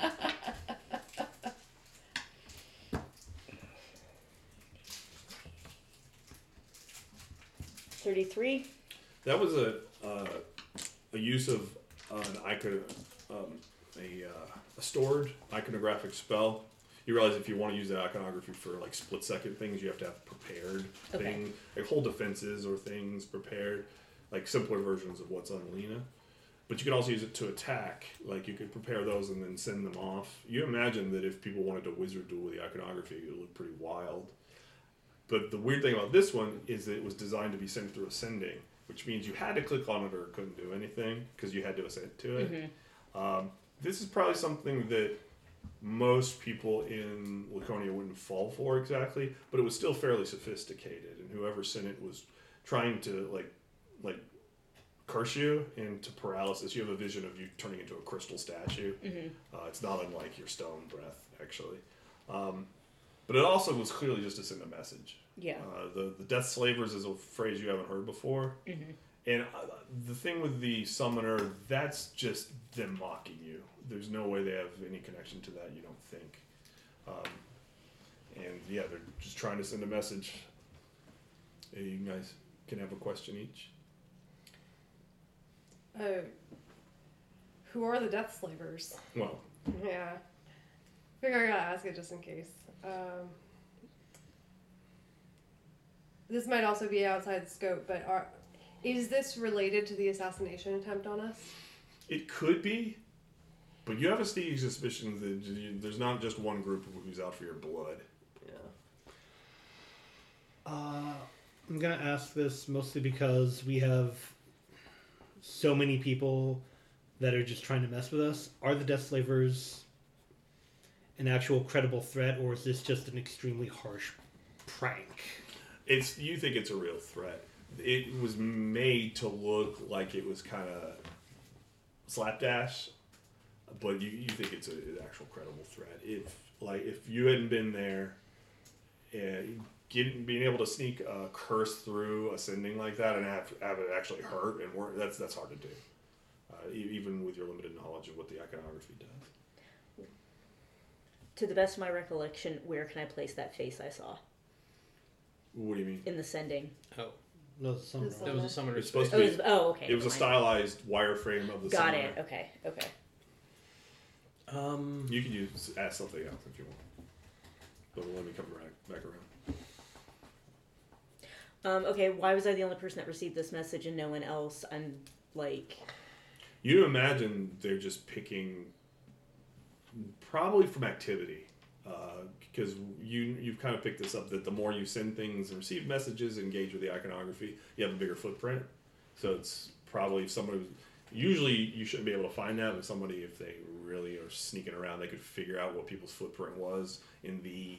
[SPEAKER 4] Thirty-three.
[SPEAKER 1] That was a uh, a use of an icon, um, a, uh, a stored iconographic spell. You realize if you want to use that iconography for like split second things, you have to have prepared
[SPEAKER 4] Okay.
[SPEAKER 1] things, like whole defenses or things prepared, like simpler versions of what's on Lena. But you can also use it to attack. Like you could prepare those and then send them off. You imagine that if people wanted to wizard duel with the iconography, it would look pretty wild. But the weird thing about this one is that it was designed to be sent through ascending, which means you had to click on it or it couldn't do anything because you had to ascend to it. Um, this is probably something that most people in Laconia wouldn't fall for exactly, but it was still fairly sophisticated, and whoever sent it was trying to like like curse you into paralysis. You have a vision of you turning into a crystal statue. Uh, it's not unlike your stone breath, actually. Um, but it also was clearly just to send a message.
[SPEAKER 4] Yeah.
[SPEAKER 1] Uh, the the death slavers is a phrase you haven't heard before. And uh, the thing with the summoner, that's just them mocking you. There's no way they have any connection to that. You don't think. Um, and yeah, they're just trying to send a message. Hey, you guys can have a question each.
[SPEAKER 3] Uh, who are the death slavers?
[SPEAKER 1] Well,
[SPEAKER 3] Yeah. I Figure I gotta ask it just in case. Um, this might also be outside scope, but are is this related to the assassination attempt on us?
[SPEAKER 1] it could be, but you have a sneaking suspicion that you- there's not just one group who's out for your blood.
[SPEAKER 3] Yeah.
[SPEAKER 5] Uh, I'm gonna ask this mostly because we have so many people that are just trying to mess with us. Are the Death Slavers an actual credible threat, or is this just an extremely harsh prank?
[SPEAKER 1] It's you think it's a real threat. It was made to look like it was kind of slapdash, but you, you think it's a, an actual credible threat. If like if you hadn't been there, and getting being able to sneak a curse through ascending like that and have, have it actually hurt and work that's that's hard to do, uh, e- even with your limited knowledge of what the iconography does.
[SPEAKER 4] To the best of my recollection, where can I place that face I saw
[SPEAKER 1] What do you mean?
[SPEAKER 4] in the sending?
[SPEAKER 2] Oh,
[SPEAKER 5] No, the summer.
[SPEAKER 3] This
[SPEAKER 2] that was a summoner.
[SPEAKER 1] It's supposed
[SPEAKER 4] Oh,
[SPEAKER 1] to
[SPEAKER 4] it
[SPEAKER 1] be.
[SPEAKER 4] was, oh okay.
[SPEAKER 1] It was a stylized wireframe of the.
[SPEAKER 4] Got
[SPEAKER 1] summoner.
[SPEAKER 4] it. Okay. Okay.
[SPEAKER 2] Um,
[SPEAKER 1] You can use ask something else if you want. But let me come back back around.
[SPEAKER 4] Um, okay. Why was I the only person that received this message and no one else? I'm like,
[SPEAKER 1] You imagine they're just picking, probably from activity, because you you've kind of picked this up that the more you send things and receive messages, engage with the iconography, you have a bigger footprint. So it's probably if somebody. Usually, you shouldn't be able to find that, but somebody, if they really are sneaking around, they could figure out what people's footprint was in the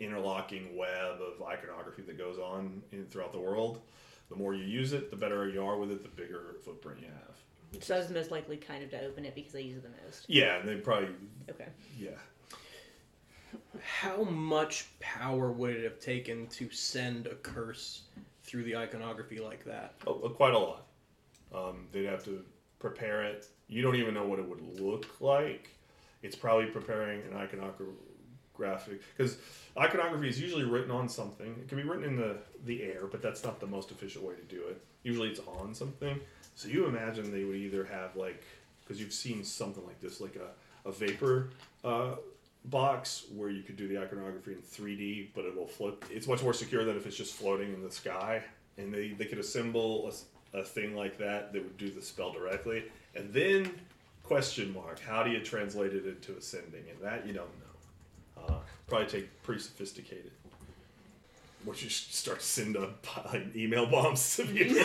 [SPEAKER 1] interlocking web of iconography that goes on in, throughout the world. The more you use it, the better you are with it, the bigger footprint you have.
[SPEAKER 4] so I was the most likely kind of to open it because I use it the most.
[SPEAKER 1] Yeah, and they probably
[SPEAKER 4] Okay.
[SPEAKER 1] yeah.
[SPEAKER 2] how much power would it have taken to send a curse through the iconography like that?
[SPEAKER 1] Oh, quite a lot. Um, they'd have to prepare it. You don't even know what it would look like. It's probably preparing an iconographic because iconography is usually written on something. It can be written in the the air, but that's not the most efficient way to do it. Usually, it's on something. So you imagine they would either have like because you've seen something like this, like a a vapor. Uh, box where you could do the iconography in 3D, but it'll float. It's much more secure than if it's just floating in the sky. And they, they could assemble a s- a, thing like that that would do the spell directly. And then, question mark, how do you translate it into ascending? And that you don't know. Uh, probably take pretty sophisticated. what you start to send uh, like, email bombs to people. *laughs*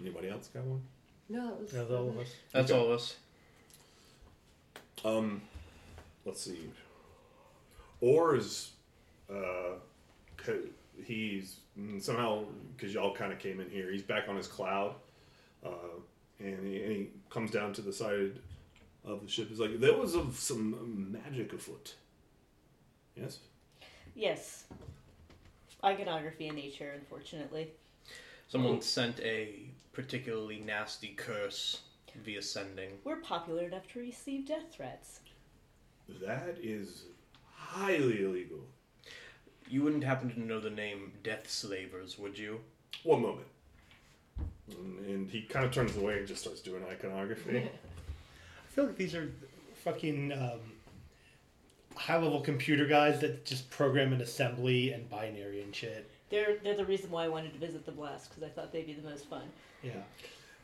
[SPEAKER 1] Anybody else got one?
[SPEAKER 3] No, that was.
[SPEAKER 5] That's all of us.
[SPEAKER 7] That's
[SPEAKER 1] Okay.
[SPEAKER 7] all of us.
[SPEAKER 1] Um, let's see. Or is, uh, he's mm, somehow because y'all kind of came in here. He's back on his cloud, uh, and, he, and he comes down to the side of the ship. He's like, there was of some magic afoot. Yes.
[SPEAKER 4] Yes. Iconography in nature, unfortunately.
[SPEAKER 2] Someone sent a particularly nasty curse via sending.
[SPEAKER 4] We're popular enough to receive death threats.
[SPEAKER 1] That is highly illegal.
[SPEAKER 2] You wouldn't happen to know the name Death Slavers, would you?
[SPEAKER 1] One moment. And, and he kind of turns away and just starts doing iconography. *laughs*
[SPEAKER 5] I feel like these are fucking um, high level computer guys that just program an assembly and binary and shit.
[SPEAKER 4] They're they're the reason why I wanted to visit the blast because I thought they'd be the most fun.
[SPEAKER 5] Yeah.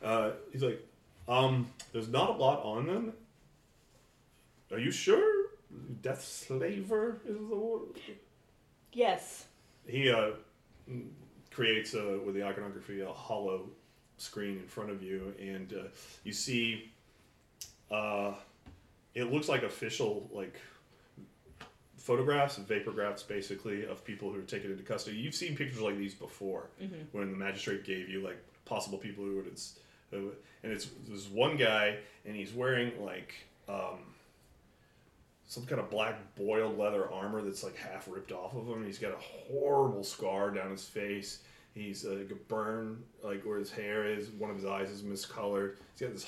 [SPEAKER 1] Uh, he's like, um, there's not a lot on them. Are you sure? Death Slaver is the word.
[SPEAKER 4] Yes.
[SPEAKER 1] He uh, creates a, with the iconography a hollow screen in front of you, and uh, you see. Uh, it looks like official like photographs, vapographs, basically of people who are taken into custody. You've seen pictures like these before, when the magistrate gave you like possible people who would. Who, and it's this one guy, and he's wearing like um, some kind of black boiled leather armor that's like half ripped off of him. He's got a horrible scar down his face. He's uh, like a burn like where his hair is. One of his eyes is miscolored. He's got this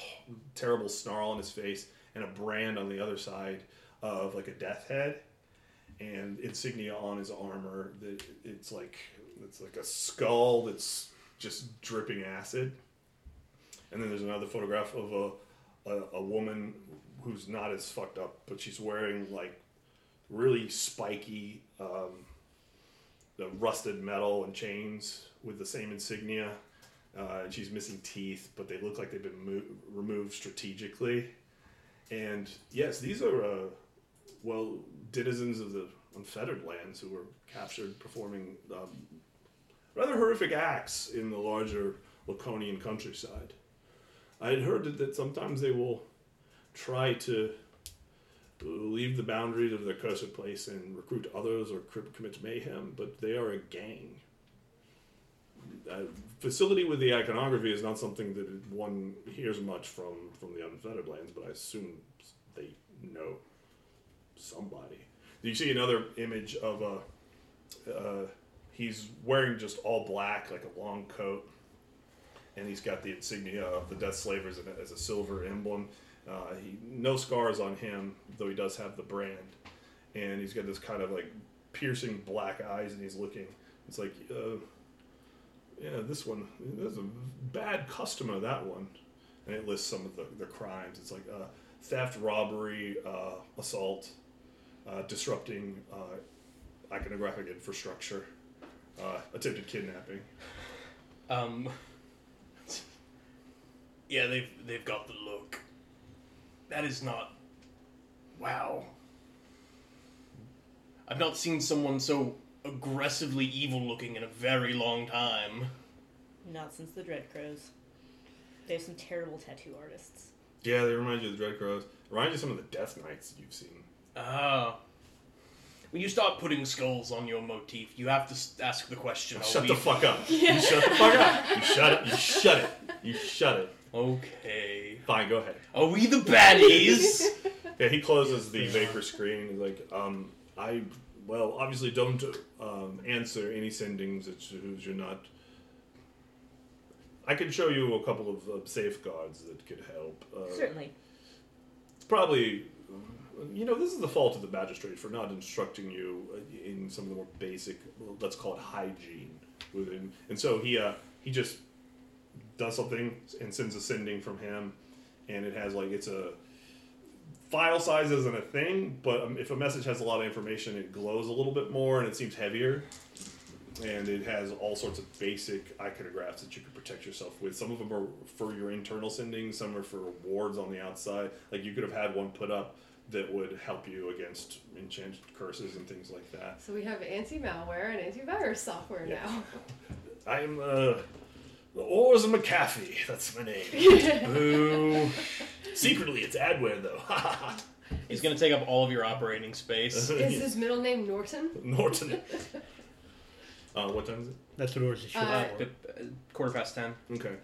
[SPEAKER 1] terrible snarl on his face and a brand on the other side of like a death head and insignia on his armor. That it's like it's like a skull that's just dripping acid. And then there's another photograph of a, a, a woman who's not as fucked up, but she's wearing like really spiky, um, the rusted metal and chains with the same insignia. Uh, and she's missing teeth, but they look like they've been mo- removed strategically. And yes, these are uh, well denizens of the unfettered lands who were captured performing um, rather horrific acts in the larger Laconian countryside. I had heard that, that sometimes they will try to leave the boundaries of their cursed place and recruit others or commit mayhem, but they are a gang. Uh, facility with the iconography is not something that one hears much from from the unfettered lands, but I assume they know somebody. Do You see another image of a. Uh, he's wearing just all black, like a long coat, and he's got the insignia of the Death Slavers as a silver emblem. Uh, he no scars on him, though he does have the brand, and he's got this kind of like piercing black eyes, and he's looking. It's like, uh, yeah, this one, there's a bad customer. That one, and it lists some of the, the crimes. It's like uh, theft, robbery, uh, assault, uh, disrupting uh, iconographic infrastructure, attempted kidnapping.
[SPEAKER 2] Um. *laughs* Yeah, they've they've got the look. That is not. Wow. I've not seen someone so aggressively evil looking in a very long time.
[SPEAKER 4] Not since the Dread Crows. They have some terrible tattoo artists.
[SPEAKER 1] Yeah, they remind you of the Dread Crows. Remind you of some of the Death Knights that you've seen.
[SPEAKER 2] Ah. When you start putting skulls on your motif, you have to ask the question.
[SPEAKER 1] Shut
[SPEAKER 2] we-
[SPEAKER 1] the fuck up. *laughs* You shut the fuck up. You shut it. You shut it. You shut it.
[SPEAKER 2] Okay.
[SPEAKER 1] Fine, go ahead.
[SPEAKER 2] Are we the baddies? *laughs*
[SPEAKER 1] Yeah, he closes the vapor screen. He's like, um, I, well, obviously don't um, answer any sendings that you- you're not. I can show you a couple of uh, safeguards that could help. Uh,
[SPEAKER 4] Certainly.
[SPEAKER 1] It's probably, you know, this is the fault of the magistrate for not instructing you uh, in some of the more basic, well, let's call it hygiene within. And so he, uh, he just does something and sends a sending from him, and it has like it's a file size isn't a thing, but um, if a message has a lot of information, it glows a little bit more and it seems heavier. And it has all sorts of basic iconographs that you can protect yourself with. Some of them are for your internal sending, some are for wards on the outside. Like you could have had one put up that would help you against enchanted curses and things like that.
[SPEAKER 3] So we have anti-malware and antivirus software
[SPEAKER 1] Yeah.
[SPEAKER 3] now.
[SPEAKER 1] I'm uh, the Oars McAfee. That's my name. *laughs* Boo. Secretly, it's adware though. *laughs*
[SPEAKER 2] He's gonna take up all of your operating space. *laughs*
[SPEAKER 3] Is his middle name Norton?
[SPEAKER 1] Norton. Uh, what time is it?
[SPEAKER 5] That's what ours is short
[SPEAKER 3] Uh,
[SPEAKER 5] for.
[SPEAKER 2] Uh, quarter past ten.
[SPEAKER 1] Okay.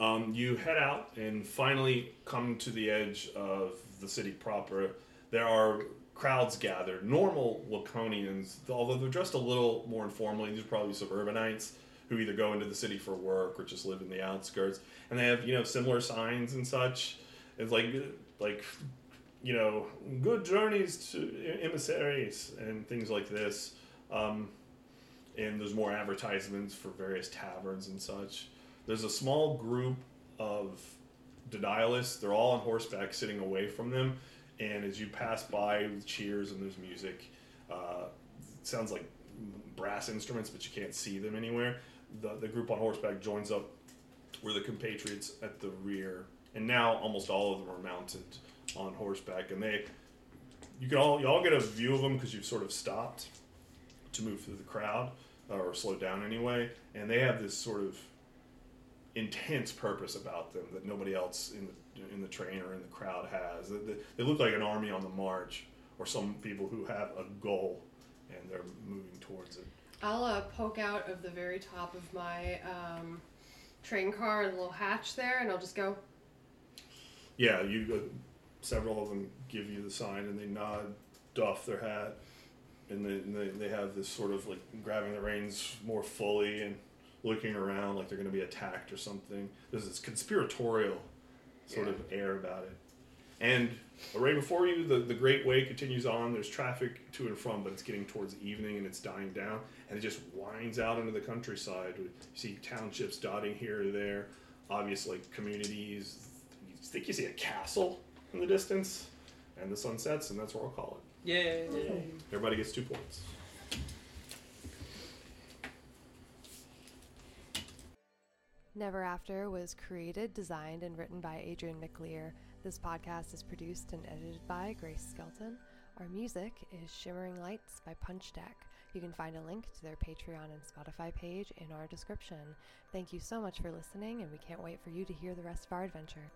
[SPEAKER 1] Um, you head out and finally come to the edge of the city proper. There are crowds gathered. Normal Laconians, although they're dressed a little more informally, these are probably suburbanites who either go into the city for work or just live in the outskirts. And they have, you know, similar signs and such. It's like, like, you know, good journeys to emissaries and things like this. Um, and there's more advertisements for various taverns and such. There's a small group of denialists. They're all on horseback, sitting away from them. And as you pass by cheers and there's music, uh, sounds like brass instruments, but you can't see them anywhere. The, the group on horseback joins up where the compatriots at the rear, and now almost all of them are mounted on horseback, and they, you can all you all get a view of them because you've sort of stopped to move through the crowd uh, or slow down anyway, and they have this sort of intense purpose about them that nobody else in the in the train or in the crowd has. They, they- they look like an army on the march, or some people who have a goal and they're moving towards it.
[SPEAKER 3] I'll uh, poke out of the very top of my um, train car a little hatch there, and I'll just go.
[SPEAKER 1] Yeah, you uh, several of them give you the sign and they nod, doff their hat, and they, and they they have this sort of like grabbing the reins more fully and looking around like they're going to be attacked or something. There's this conspiratorial sort of air about it. And right before you, the, the Great Way continues on. There's traffic to and from, but it's getting towards evening and it's dying down. And it just winds out into the countryside. You see townships dotting here or there, obviously communities. You think you see a castle in the distance, and the sun sets, and that's what I'll call it.
[SPEAKER 2] Yay!
[SPEAKER 1] Everybody gets two points.
[SPEAKER 3] Never After was created, designed, and written by Adrian McLear. This podcast is produced and edited by Grace Skelton. Our music is Shimmering Lights by Punch Deck. You can find a link to their Patreon and Spotify page in our description. Thank you so much for listening, and we can't wait for you to hear the rest of our adventure.